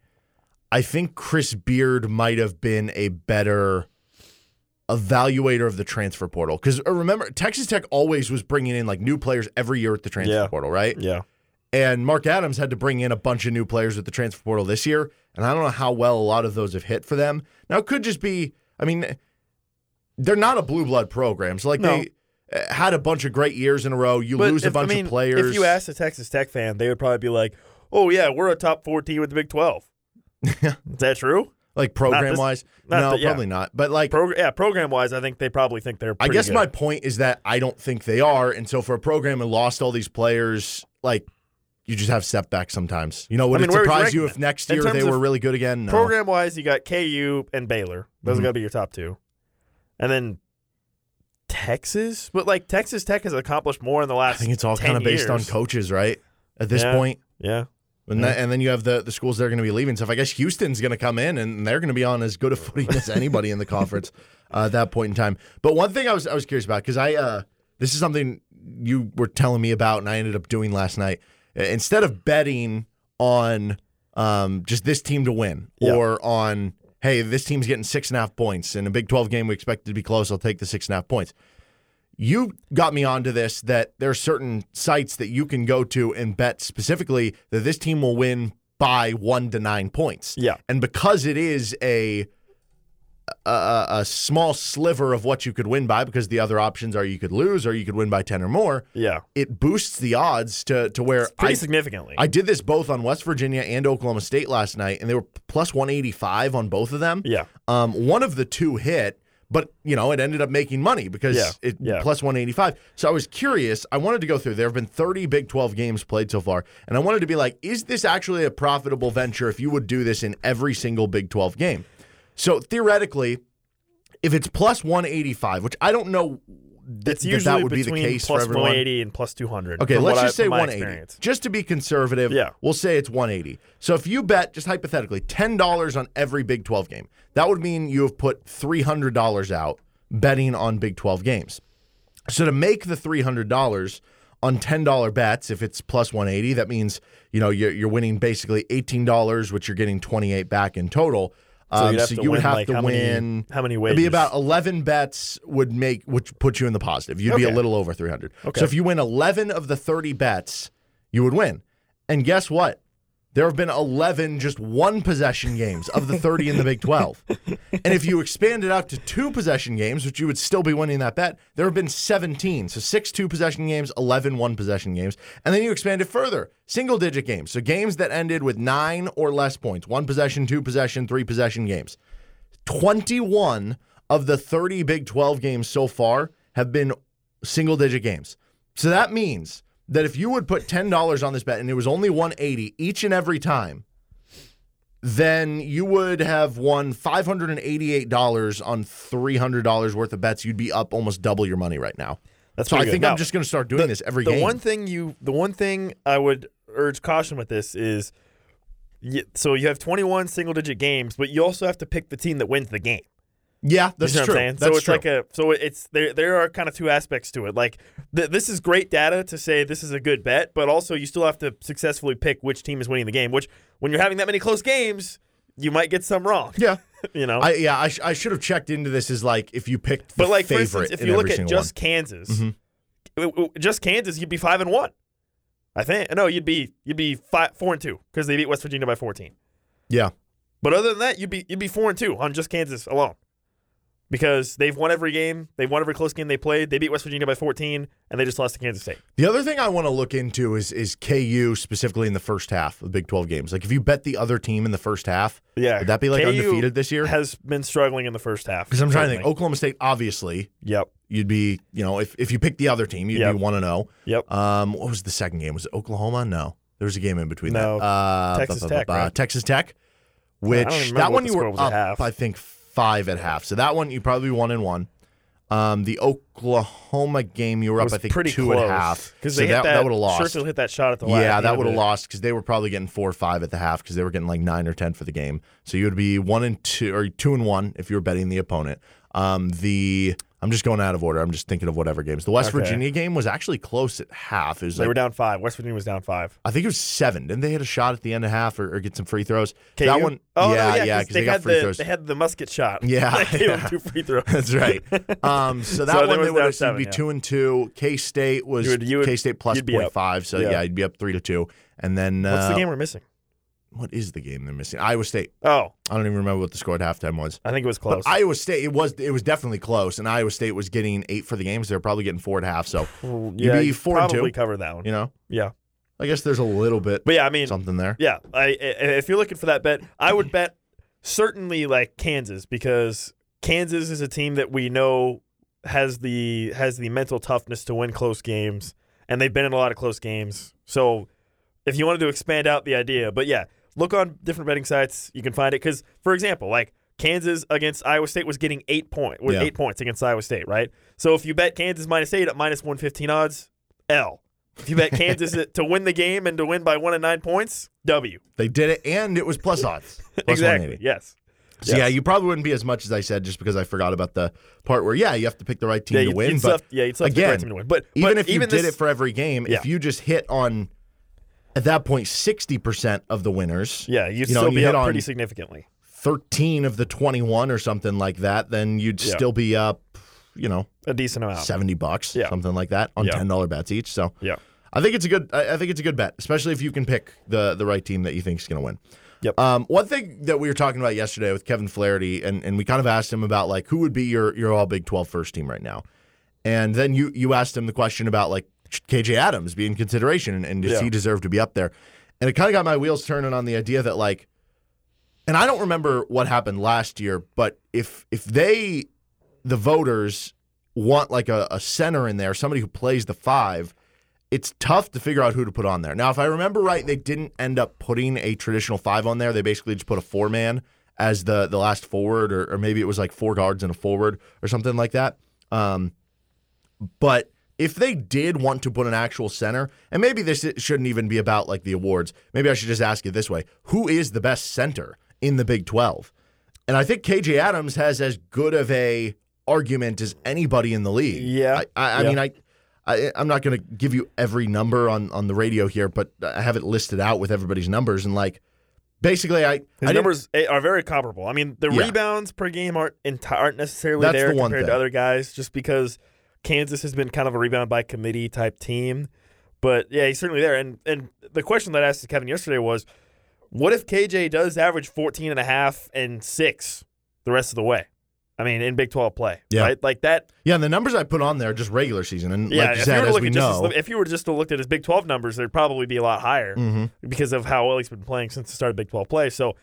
[SPEAKER 2] I think Chris Beard might have been a better evaluator of the transfer portal. Because remember, Texas Tech always was bringing in like new players every year at the transfer
[SPEAKER 3] Yeah.
[SPEAKER 2] portal, right?
[SPEAKER 3] Yeah.
[SPEAKER 2] And Mark Adams had to bring in a bunch of new players at the transfer portal this year. And I don't know how well a lot of those have hit for them. Now, it could just be, I mean, they're not a blue blood program. So, like,
[SPEAKER 3] No.
[SPEAKER 2] they uh, had a bunch of great years in a row. You
[SPEAKER 3] But
[SPEAKER 2] lose a
[SPEAKER 3] if- I
[SPEAKER 2] bunch
[SPEAKER 3] mean,
[SPEAKER 2] of players.
[SPEAKER 3] If you asked a Texas Tech fan, they would probably be like, "Oh yeah, we're a top four team with the Big 12. Is that true?
[SPEAKER 2] Like, program wise, no,
[SPEAKER 3] the- yeah.
[SPEAKER 2] probably not. But, like,
[SPEAKER 3] Pro- yeah, program wise, I think they probably think they're.
[SPEAKER 2] I guess
[SPEAKER 3] good.
[SPEAKER 2] my point is that I don't think they are. And so, for a program that lost all these players, like, you just have setbacks sometimes. You know, would
[SPEAKER 3] I mean,
[SPEAKER 2] it
[SPEAKER 3] you
[SPEAKER 2] surprise you if next year they were really good again? No.
[SPEAKER 3] program wise, you got KU and Baylor. Those
[SPEAKER 2] Mhm.
[SPEAKER 3] are gonna be your top two, and then Texas. But like Texas Tech has accomplished more in the last.
[SPEAKER 2] I think it's all kind of based on coaches, right? At this
[SPEAKER 3] Yeah.
[SPEAKER 2] point.
[SPEAKER 3] Yeah.
[SPEAKER 2] And, that, and then you have the, the schools that are going to be leaving. So if I guess Houston's going to come in and they're going to be on as good a footing as anybody in the conference uh, at that point in time. But one thing I was I was curious about because I uh, this is something you were telling me about and I ended up doing last night. Instead of betting on um, just this team to win
[SPEAKER 3] Yeah.
[SPEAKER 2] or on hey this team's getting six and a half points in a Big Twelve game we expect it to be close. I'll take the six and a half points you got me onto this that there are certain sites that you can go to and bet specifically that this team will win by one to nine points.
[SPEAKER 3] Yeah.
[SPEAKER 2] And because it is a a, a small sliver of what you could win by, because the other options are you could lose or you could win by ten or more,
[SPEAKER 3] Yeah.
[SPEAKER 2] it boosts the odds to to where
[SPEAKER 3] Pretty
[SPEAKER 2] I,
[SPEAKER 3] significantly.
[SPEAKER 2] I did this both on West Virginia and Oklahoma State last night, and they were plus one eighty five on both of them.
[SPEAKER 3] yeah.
[SPEAKER 2] Um, one of the two hit, but you know it ended up making money because
[SPEAKER 3] Yeah,
[SPEAKER 2] it
[SPEAKER 3] yeah.
[SPEAKER 2] plus 185. So I was curious. I wanted to go through. There have been 30 Big 12 games played so far, and I wanted to be like, is this actually a profitable venture if you would do this in every single Big 12 game? So theoretically, if it's plus 185, which I don't know that, that
[SPEAKER 3] usually
[SPEAKER 2] that would be the
[SPEAKER 3] between
[SPEAKER 2] case
[SPEAKER 3] plus
[SPEAKER 2] for everyone.
[SPEAKER 3] 180 and plus 200.
[SPEAKER 2] Okay,
[SPEAKER 3] from
[SPEAKER 2] let's
[SPEAKER 3] what
[SPEAKER 2] just
[SPEAKER 3] I,
[SPEAKER 2] say
[SPEAKER 3] from my
[SPEAKER 2] 180.
[SPEAKER 3] experience.
[SPEAKER 2] Just to be conservative,
[SPEAKER 3] Yeah.
[SPEAKER 2] we'll say it's 180. So if you bet, just hypothetically, $10 on every Big 12 game, that would mean you have put $300 out betting on Big 12 games. So to make the $300 on $10 bets, if it's plus 180, that means, you know, you're, you're winning basically $18, which you're getting 28 back in total.
[SPEAKER 3] So
[SPEAKER 2] Um, so you would
[SPEAKER 3] win,
[SPEAKER 2] have
[SPEAKER 3] like,
[SPEAKER 2] to
[SPEAKER 3] how many-
[SPEAKER 2] win.
[SPEAKER 3] how many
[SPEAKER 2] It'd be about eleven bets would make which put you in the positive. You'd be a little over three hundred.
[SPEAKER 3] Okay.
[SPEAKER 2] So if you win eleven of the thirty bets, you would win. And guess what? There have been 11 just one possession games of the 30 in the Big 12. And if you expand it out to two possession games, which you would still be winning that bet, there have been 17. So six two possession games, 11 one possession games. And then you expand it further single digit games. So games that ended with nine or less points one possession, two possession, three possession games. 21 of the 30 Big 12 games so far have been single digit games. So that means that if you would put $10 on this bet and it was only 180 each and every time, then you would have won $588 on $300 worth of bets. You'd be up almost double your money right now.
[SPEAKER 3] That's
[SPEAKER 2] so I
[SPEAKER 3] good.
[SPEAKER 2] think
[SPEAKER 3] Now,
[SPEAKER 2] I'm just going to start doing
[SPEAKER 3] the,
[SPEAKER 2] this every
[SPEAKER 3] the
[SPEAKER 2] game.
[SPEAKER 3] one thing you, the one thing I would urge caution with this is, so you have 21 single digit games, but you also have to pick the team that wins the game.
[SPEAKER 2] Yeah,
[SPEAKER 3] You
[SPEAKER 2] that's
[SPEAKER 3] see what
[SPEAKER 2] true.
[SPEAKER 3] I'm saying?
[SPEAKER 2] That's
[SPEAKER 3] so it's
[SPEAKER 2] true.
[SPEAKER 3] like a so it's there. There are kind of two aspects to it. Like th- this is great data to say this is a good bet, but also you still have to successfully pick which team is winning the game. Which when you're having that many close games, you might get some wrong.
[SPEAKER 2] yeah.
[SPEAKER 3] you know.
[SPEAKER 2] I, yeah, I, sh- I should have checked into this as like if you picked
[SPEAKER 3] but like for instance, if you look at just
[SPEAKER 2] one.
[SPEAKER 3] Kansas,
[SPEAKER 2] Mhm.
[SPEAKER 3] w- just Kansas, you'd be five and one. I think no, you'd be you'd be five four and two because they beat West Virginia by 14.
[SPEAKER 2] Yeah.
[SPEAKER 3] But other than that, you'd be you'd be four and two on just Kansas alone. Because they've won every game, they've won every close game they played. They beat West Virginia by 14, and they just lost to Kansas State.
[SPEAKER 2] The other thing I want to look into is is KU specifically in the first half of Big 12 games. Like if you bet the other team in the first half,
[SPEAKER 3] Yeah,
[SPEAKER 2] would that be like
[SPEAKER 3] KU
[SPEAKER 2] undefeated this year?
[SPEAKER 3] Has been struggling in the first half.
[SPEAKER 2] Because I'm trying to think. Oklahoma State, obviously,
[SPEAKER 3] Yep,
[SPEAKER 2] you'd be, you know, if, if you pick the other team, you'd
[SPEAKER 3] Yep.
[SPEAKER 2] be one to zero.
[SPEAKER 3] yep.
[SPEAKER 2] Um, what was the second game? Was it Oklahoma? No, there was a game in between.
[SPEAKER 3] No,
[SPEAKER 2] that. Uh,
[SPEAKER 3] Texas Tech?
[SPEAKER 2] Texas Tech, which that one you were up. I think five at half. So that one you probably won and one. Um, the Oklahoma game you were up, I think
[SPEAKER 3] pretty
[SPEAKER 2] two
[SPEAKER 3] close
[SPEAKER 2] at half.
[SPEAKER 3] because
[SPEAKER 2] so that,
[SPEAKER 3] that.
[SPEAKER 2] that would have lost.
[SPEAKER 3] Churchill hit that shot at the last.
[SPEAKER 2] Yeah, that would have lost because they were probably getting four or five at the half because they were getting like nine or ten for the game. So you would be one and two or two and one if you were betting the opponent. Um, the I'm just going out of order. I'm just thinking of whatever games. The West
[SPEAKER 3] Okay.
[SPEAKER 2] Virginia game was actually close at half. It was
[SPEAKER 3] They
[SPEAKER 2] like
[SPEAKER 3] were down five. West Virginia was down five.
[SPEAKER 2] I think it was seven. Didn't they hit a shot at the end of half or, or get some free throws?
[SPEAKER 3] KU?
[SPEAKER 2] That one,
[SPEAKER 3] Oh,
[SPEAKER 2] yeah,
[SPEAKER 3] no, yeah,
[SPEAKER 2] yeah,
[SPEAKER 3] because
[SPEAKER 2] because
[SPEAKER 3] they,
[SPEAKER 2] they, got
[SPEAKER 3] had
[SPEAKER 2] free
[SPEAKER 3] the
[SPEAKER 2] throws.
[SPEAKER 3] they had the musket shot.
[SPEAKER 2] Yeah,
[SPEAKER 3] they gave
[SPEAKER 2] yeah.
[SPEAKER 3] them two free throws.
[SPEAKER 2] That's right. Um, so that
[SPEAKER 3] So
[SPEAKER 2] one they would
[SPEAKER 3] seven,
[SPEAKER 2] be
[SPEAKER 3] yeah.
[SPEAKER 2] two and two. K State was
[SPEAKER 3] You would- you would-
[SPEAKER 2] K State plus
[SPEAKER 3] be up.
[SPEAKER 2] So
[SPEAKER 3] Yeah.
[SPEAKER 2] yeah. you'd be up three to two. And then
[SPEAKER 3] What's
[SPEAKER 2] uh,
[SPEAKER 3] the game we're missing?
[SPEAKER 2] What is the game they're missing? Iowa State.
[SPEAKER 3] Oh,
[SPEAKER 2] I don't even remember what the score at halftime was.
[SPEAKER 3] I think it was close.
[SPEAKER 2] But Iowa State, it was it was definitely close, and Iowa State was getting eight for the games. They were probably getting four at half. So
[SPEAKER 3] Well,
[SPEAKER 2] you'd be four and two.
[SPEAKER 3] cover that one.
[SPEAKER 2] you know,
[SPEAKER 3] Yeah,
[SPEAKER 2] I guess there's a little bit
[SPEAKER 3] but yeah, I mean,
[SPEAKER 2] something there.
[SPEAKER 3] yeah. I, I if you're looking for that bet, I would bet certainly like Kansas because Kansas is a team that we know has the has the mental toughness to win close games, and they've been in a lot of close games. So if you wanted to expand out the idea, but yeah, look on different betting sites. You can find it because, for example, like Kansas against Iowa State was getting eight point with
[SPEAKER 2] Yeah.
[SPEAKER 3] eight points against Iowa State, right? So if you bet Kansas minus eight at minus one fifteen odds, L. If you bet Kansas to win the game and to win by one and nine points, W.
[SPEAKER 2] They did it, and it was plus odds. Plus
[SPEAKER 3] exactly. Yes.
[SPEAKER 2] So
[SPEAKER 3] Yes.
[SPEAKER 2] yeah, you probably wouldn't be as much as I said, just because I forgot about the part where yeah, you have to pick the right team
[SPEAKER 3] Yeah,
[SPEAKER 2] to win. But
[SPEAKER 3] have- yeah, you'd still have to pick the
[SPEAKER 2] again,
[SPEAKER 3] right team to win. But
[SPEAKER 2] even
[SPEAKER 3] but
[SPEAKER 2] if you
[SPEAKER 3] even
[SPEAKER 2] did
[SPEAKER 3] this-
[SPEAKER 2] it for every game,
[SPEAKER 3] Yeah.
[SPEAKER 2] if you just hit on at that point sixty percent of the winners,
[SPEAKER 3] yeah, you'd
[SPEAKER 2] you know,
[SPEAKER 3] still
[SPEAKER 2] and you
[SPEAKER 3] be up
[SPEAKER 2] on
[SPEAKER 3] pretty significantly.
[SPEAKER 2] 13 of the 21 or something like that, then you'd
[SPEAKER 3] Yeah.
[SPEAKER 2] still be up, you know,
[SPEAKER 3] A decent amount.
[SPEAKER 2] 70 bucks,
[SPEAKER 3] Yeah.
[SPEAKER 2] something like that on
[SPEAKER 3] Yeah.
[SPEAKER 2] $10 bets each. So
[SPEAKER 3] Yeah.
[SPEAKER 2] I think it's a good I I think it's a good bet, especially if you can pick the the right team that you think is going to win.
[SPEAKER 3] Yep.
[SPEAKER 2] Um, one thing that we were talking about yesterday with Kevin Flaherty, and, and we kind of asked him about like who would be your your All Big 12 first team right now, and then you you asked him the question about like KJ Adams being consideration and, and does
[SPEAKER 3] Yeah.
[SPEAKER 2] he deserve to be up there, and it kind of got my wheels turning on the idea that like, and I don't remember what happened last year, but if if they the voters want like a, a center in there, somebody who plays the five, it's tough to figure out who to put on there. Now, if I remember right, they didn't end up putting a traditional five on there. They basically just put a four man as the the last forward, or, or maybe it was like four guards and a forward or something like that. Um, but if they did want to put an actual center, and maybe this shouldn't even be about like the awards, maybe I should just ask it this way: Who is the best center in the Big Twelve? And I think KJ Adams has as good of a argument as anybody in the league.
[SPEAKER 3] Yeah.
[SPEAKER 2] I, I, I
[SPEAKER 3] Yeah.
[SPEAKER 2] mean, I, I, I'm not going to give you every number on on the radio here, but I have it listed out with everybody's numbers, and like basically, I
[SPEAKER 3] His
[SPEAKER 2] I
[SPEAKER 3] numbers eh, are very comparable. I mean, the
[SPEAKER 2] Yeah.
[SPEAKER 3] rebounds per game aren't enti- aren't necessarily
[SPEAKER 2] That's
[SPEAKER 3] there
[SPEAKER 2] the one
[SPEAKER 3] compared to other guys, just because Kansas has been kind of a rebound by committee type team. But yeah, he's certainly there. And and the question that I asked Kevin yesterday was, what if KJ does average 14 and a half and six the rest of the way? I mean, in Big 12 play,
[SPEAKER 2] Yeah.
[SPEAKER 3] right? Like that.
[SPEAKER 2] yeah, and the numbers I put on there are just regular season, and
[SPEAKER 3] Yeah,
[SPEAKER 2] like you
[SPEAKER 3] if
[SPEAKER 2] said,
[SPEAKER 3] you were to
[SPEAKER 2] as we know,
[SPEAKER 3] his, if you were just to look at his Big 12 numbers, they'd probably be a lot higher
[SPEAKER 2] Mhm.
[SPEAKER 3] because of how well he's been playing since the start of Big 12 play. So,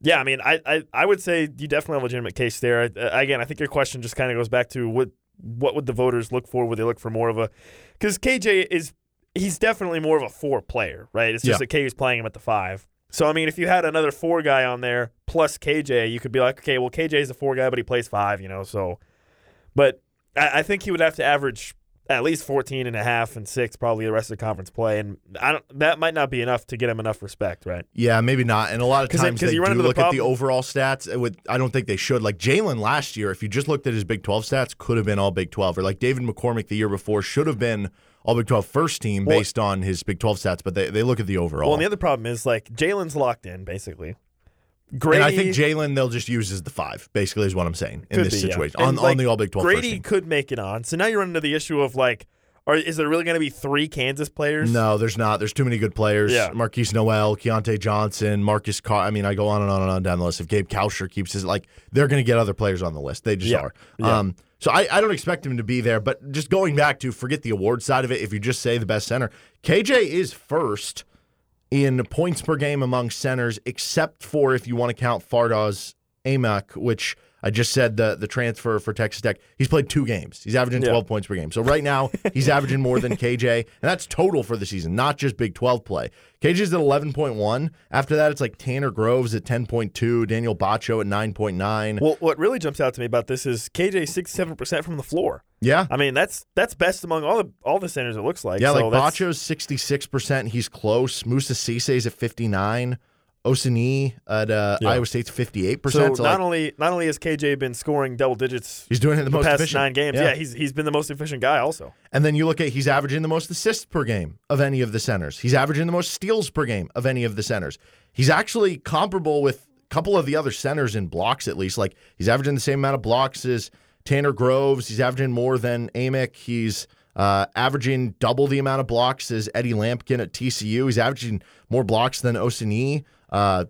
[SPEAKER 3] yeah, I mean, I I, I would say you definitely have a legitimate case there. Uh, again, I think your question just kind of goes back to what what would the voters look for? Would they look for more of a because KJ is he's definitely more of a four player, right? It's just
[SPEAKER 2] Yeah.
[SPEAKER 3] that KJ's playing him at the five. So I mean, if you had another four guy on there plus KJ, you could be like, okay, well, KJ is a four guy, but he plays five, you know. So, but I, I think he would have to average at least 14 and a half and six probably the rest of the conference play, and I don't. That might not be enough to get him enough respect, right?
[SPEAKER 2] Yeah, maybe not. And a lot of
[SPEAKER 3] it-
[SPEAKER 2] times
[SPEAKER 3] 'cause
[SPEAKER 2] they
[SPEAKER 3] you run
[SPEAKER 2] do look at the overall stats. It would, I don't think they should. Like Jalen last year, if you just looked at his Big 12 stats, could have been all Big 12. Or like David McCormick the year before should have been all Big 12 first team
[SPEAKER 3] Well-
[SPEAKER 2] based on his Big 12 stats, but they, they look at the overall.
[SPEAKER 3] Well, and the other problem is like Jalen's locked in basically. Gradey,
[SPEAKER 2] and I think Jalen they'll just use as the five, basically, is what I'm saying in this
[SPEAKER 3] be,
[SPEAKER 2] situation
[SPEAKER 3] And,
[SPEAKER 2] on,
[SPEAKER 3] like,
[SPEAKER 2] on the All Big 12 first Gradey
[SPEAKER 3] could make it on. So now you run into the issue of like, are is there really going to be three Kansas players?
[SPEAKER 2] No, there's not. There's too many good players.
[SPEAKER 3] Yeah.
[SPEAKER 2] Markquis Nowell, Keontae Johnson, Marcus Carr. I mean, I go on and on and on down the list. If Gabe Kalscheur keeps his, like, they're going to get other players on the list. They just
[SPEAKER 3] Yeah.
[SPEAKER 2] are.
[SPEAKER 3] Yeah.
[SPEAKER 2] Um, so I, I don't expect him to be there. But just going back to forget the award side of it, if you just say the best center, KJ is first in points per game among centers, except for if you want to count Fardaws Aimaq, which I just said the the transfer for Texas Tech. He's played two games. He's averaging
[SPEAKER 3] Yeah.
[SPEAKER 2] 12 points per game. So right now he's averaging more than KJ, and that's total for the season, not just Big 12 play. KJ's at 11.1. After that, it's like Tanner Groves at 10.2, Daniel Batcho at 9.9.
[SPEAKER 3] Well, what really jumps out to me about this is KJ sixty seven percent from the floor.
[SPEAKER 2] yeah.
[SPEAKER 3] I mean, that's that's best among all the all the centers. It looks like.
[SPEAKER 2] Yeah,
[SPEAKER 3] So
[SPEAKER 2] like Batcho's 66%. He's close. Moussa Cisse's at 59. Osunniyi at uh,
[SPEAKER 3] Yeah.
[SPEAKER 2] Iowa State's 58%.
[SPEAKER 3] So,
[SPEAKER 2] So,
[SPEAKER 3] not
[SPEAKER 2] like,
[SPEAKER 3] only not only has KJ been scoring double digits
[SPEAKER 2] he's doing it the,
[SPEAKER 3] the
[SPEAKER 2] most
[SPEAKER 3] past
[SPEAKER 2] efficient.
[SPEAKER 3] nine games, yeah. he's he's been the most efficient guy also.
[SPEAKER 2] And then you look at he's averaging the most assists per game of any of the centers. He's averaging the most steals per game of any of the centers. He's actually comparable with a couple of the other centers in blocks at least. Like he's averaging the same amount of blocks as Tanner Groves. He's averaging more than Aimaq. He's uh, averaging double the amount of blocks as Eddie Lampkin at TCU. He's averaging more blocks than Osunniyi. Uh,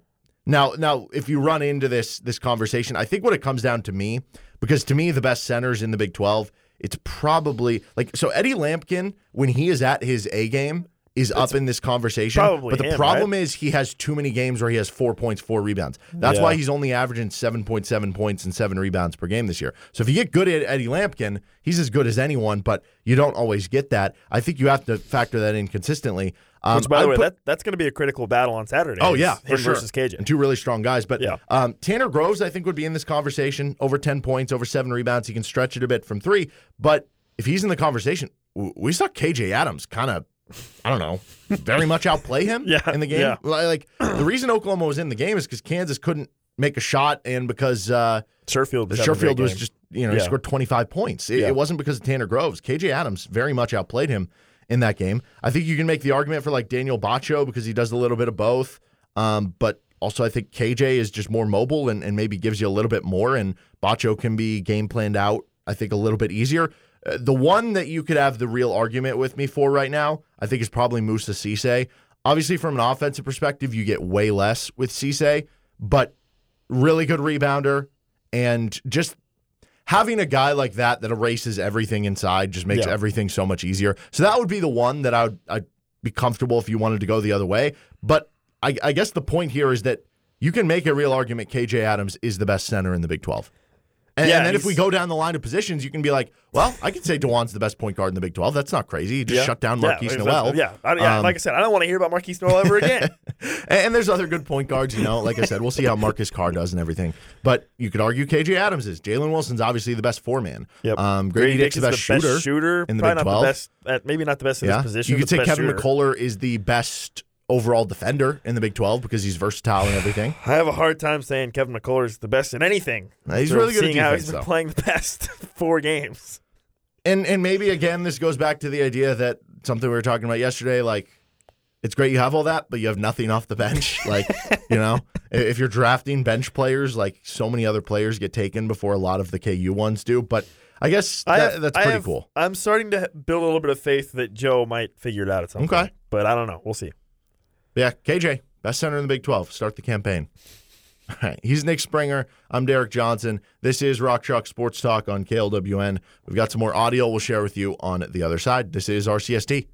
[SPEAKER 2] now, now, if you run into this this conversation, I think what it comes down to me, because to me the best centers in the Big Twelve, it's probably like so Eddie Lampkin when he is at his A game is up in this conversation.
[SPEAKER 3] probably
[SPEAKER 2] but the
[SPEAKER 3] him,
[SPEAKER 2] problem is he has too many games where he has four points, four rebounds. That's
[SPEAKER 3] Yeah.
[SPEAKER 2] why he's only averaging seven point seven points and seven rebounds per game this year. So if you get good at Eddie Lampkin, he's as good as anyone, but you don't always get that. I think you have to factor that in consistently. Um,
[SPEAKER 3] Which, by the way,
[SPEAKER 2] put-
[SPEAKER 3] that that's going to be a critical battle on Saturday.
[SPEAKER 2] Oh yeah,
[SPEAKER 3] him
[SPEAKER 2] for sure.
[SPEAKER 3] versus KJ.
[SPEAKER 2] and two really strong guys. But
[SPEAKER 3] Yeah.
[SPEAKER 2] um, Tanner Groves, I think, would be in this conversation. Over ten points, over seven rebounds. He can stretch it a bit from three. But if he's in the conversation, we saw KJ Adams kind of, I don't know, very much outplay him
[SPEAKER 3] Yeah,
[SPEAKER 2] in the game.
[SPEAKER 3] yeah.
[SPEAKER 2] Like the reason Oklahoma was in the game is because Kansas couldn't make a shot, and because uh,
[SPEAKER 3] Sherfield was
[SPEAKER 2] Sherfield was
[SPEAKER 3] game.
[SPEAKER 2] just you know he scored 25 points. It,
[SPEAKER 3] Yeah.
[SPEAKER 2] it wasn't because of Tanner Groves. KJ Adams very much outplayed him in that game. I think you can make the argument for like Daniel Batcho because he does a little bit of both. Um, but also I think KJ is just more mobile and, and maybe gives you a little bit more, and Batcho can be game planned out. I think a little bit easier. Uh, the one that you could have the real argument with me for right now, I think, is probably Moussa Cisse. Obviously, from an offensive perspective, you get way less with Cisse, but really good rebounder and just having a guy like that that erases everything inside just makes
[SPEAKER 3] Yeah.
[SPEAKER 2] everything so much easier. So that would be the one that I would I'd be comfortable if you wanted to go the other way. But I, I guess the point here is that you can make a real argument KJ Adams is the best center in the Big 12. And,
[SPEAKER 3] Yeah,
[SPEAKER 2] and then if we go down the line of positions, you can be like, well, I can say Dajuan's the best point guard in the Big 12. That's not crazy. He just
[SPEAKER 3] Yeah.
[SPEAKER 2] shut down
[SPEAKER 3] Yeah,
[SPEAKER 2] Markquis
[SPEAKER 3] exactly.
[SPEAKER 2] Nowell.
[SPEAKER 3] Yeah, I, yeah
[SPEAKER 2] Um,
[SPEAKER 3] like I said, I don't want to hear about Markquis Nowell ever again.
[SPEAKER 2] and, and there's other good point guards, you know. Like I said, we'll see how Marcus Carr does and everything. But you could argue KJ Adams is. Jalen Wilson's obviously the best four man.
[SPEAKER 3] Yep.
[SPEAKER 2] Um, Gradey, Dick's
[SPEAKER 3] is
[SPEAKER 2] the best shooter.
[SPEAKER 3] shooter
[SPEAKER 2] in the Big
[SPEAKER 3] not
[SPEAKER 2] 12.
[SPEAKER 3] the best. maybe not the best in
[SPEAKER 2] yeah.
[SPEAKER 3] his position.
[SPEAKER 2] you could say Kevin
[SPEAKER 3] shooter.
[SPEAKER 2] McCullar is the best overall defender in the Big 12 because he's versatile and everything.
[SPEAKER 3] I have a hard time saying Kevin McCullar is the best in anything.
[SPEAKER 2] He's really good at
[SPEAKER 3] seeing how he's been
[SPEAKER 2] though.
[SPEAKER 3] playing the past four games.
[SPEAKER 2] And and maybe again this goes back to the idea that something we were talking about yesterday like it's great you have all that, but you have nothing off the bench. Like, you know, if you're drafting bench players, like so many other players get taken before a lot of the KU ones do. But I guess
[SPEAKER 3] I
[SPEAKER 2] that,
[SPEAKER 3] have-
[SPEAKER 2] that's
[SPEAKER 3] I
[SPEAKER 2] pretty
[SPEAKER 3] have-
[SPEAKER 2] cool.
[SPEAKER 3] I'm starting to build a little bit of faith that Joe might figure it out at some
[SPEAKER 2] Okay.
[SPEAKER 3] point. But I don't know. We'll see.
[SPEAKER 2] Yeah, KJ, best center in the Big 12. Start the campaign. All right. He's Nick Springer. I'm Derek Johnson. This is Rock Chalk Sports Talk on KLWN. We've got some more audio we'll share with you on the other side. This is RCST.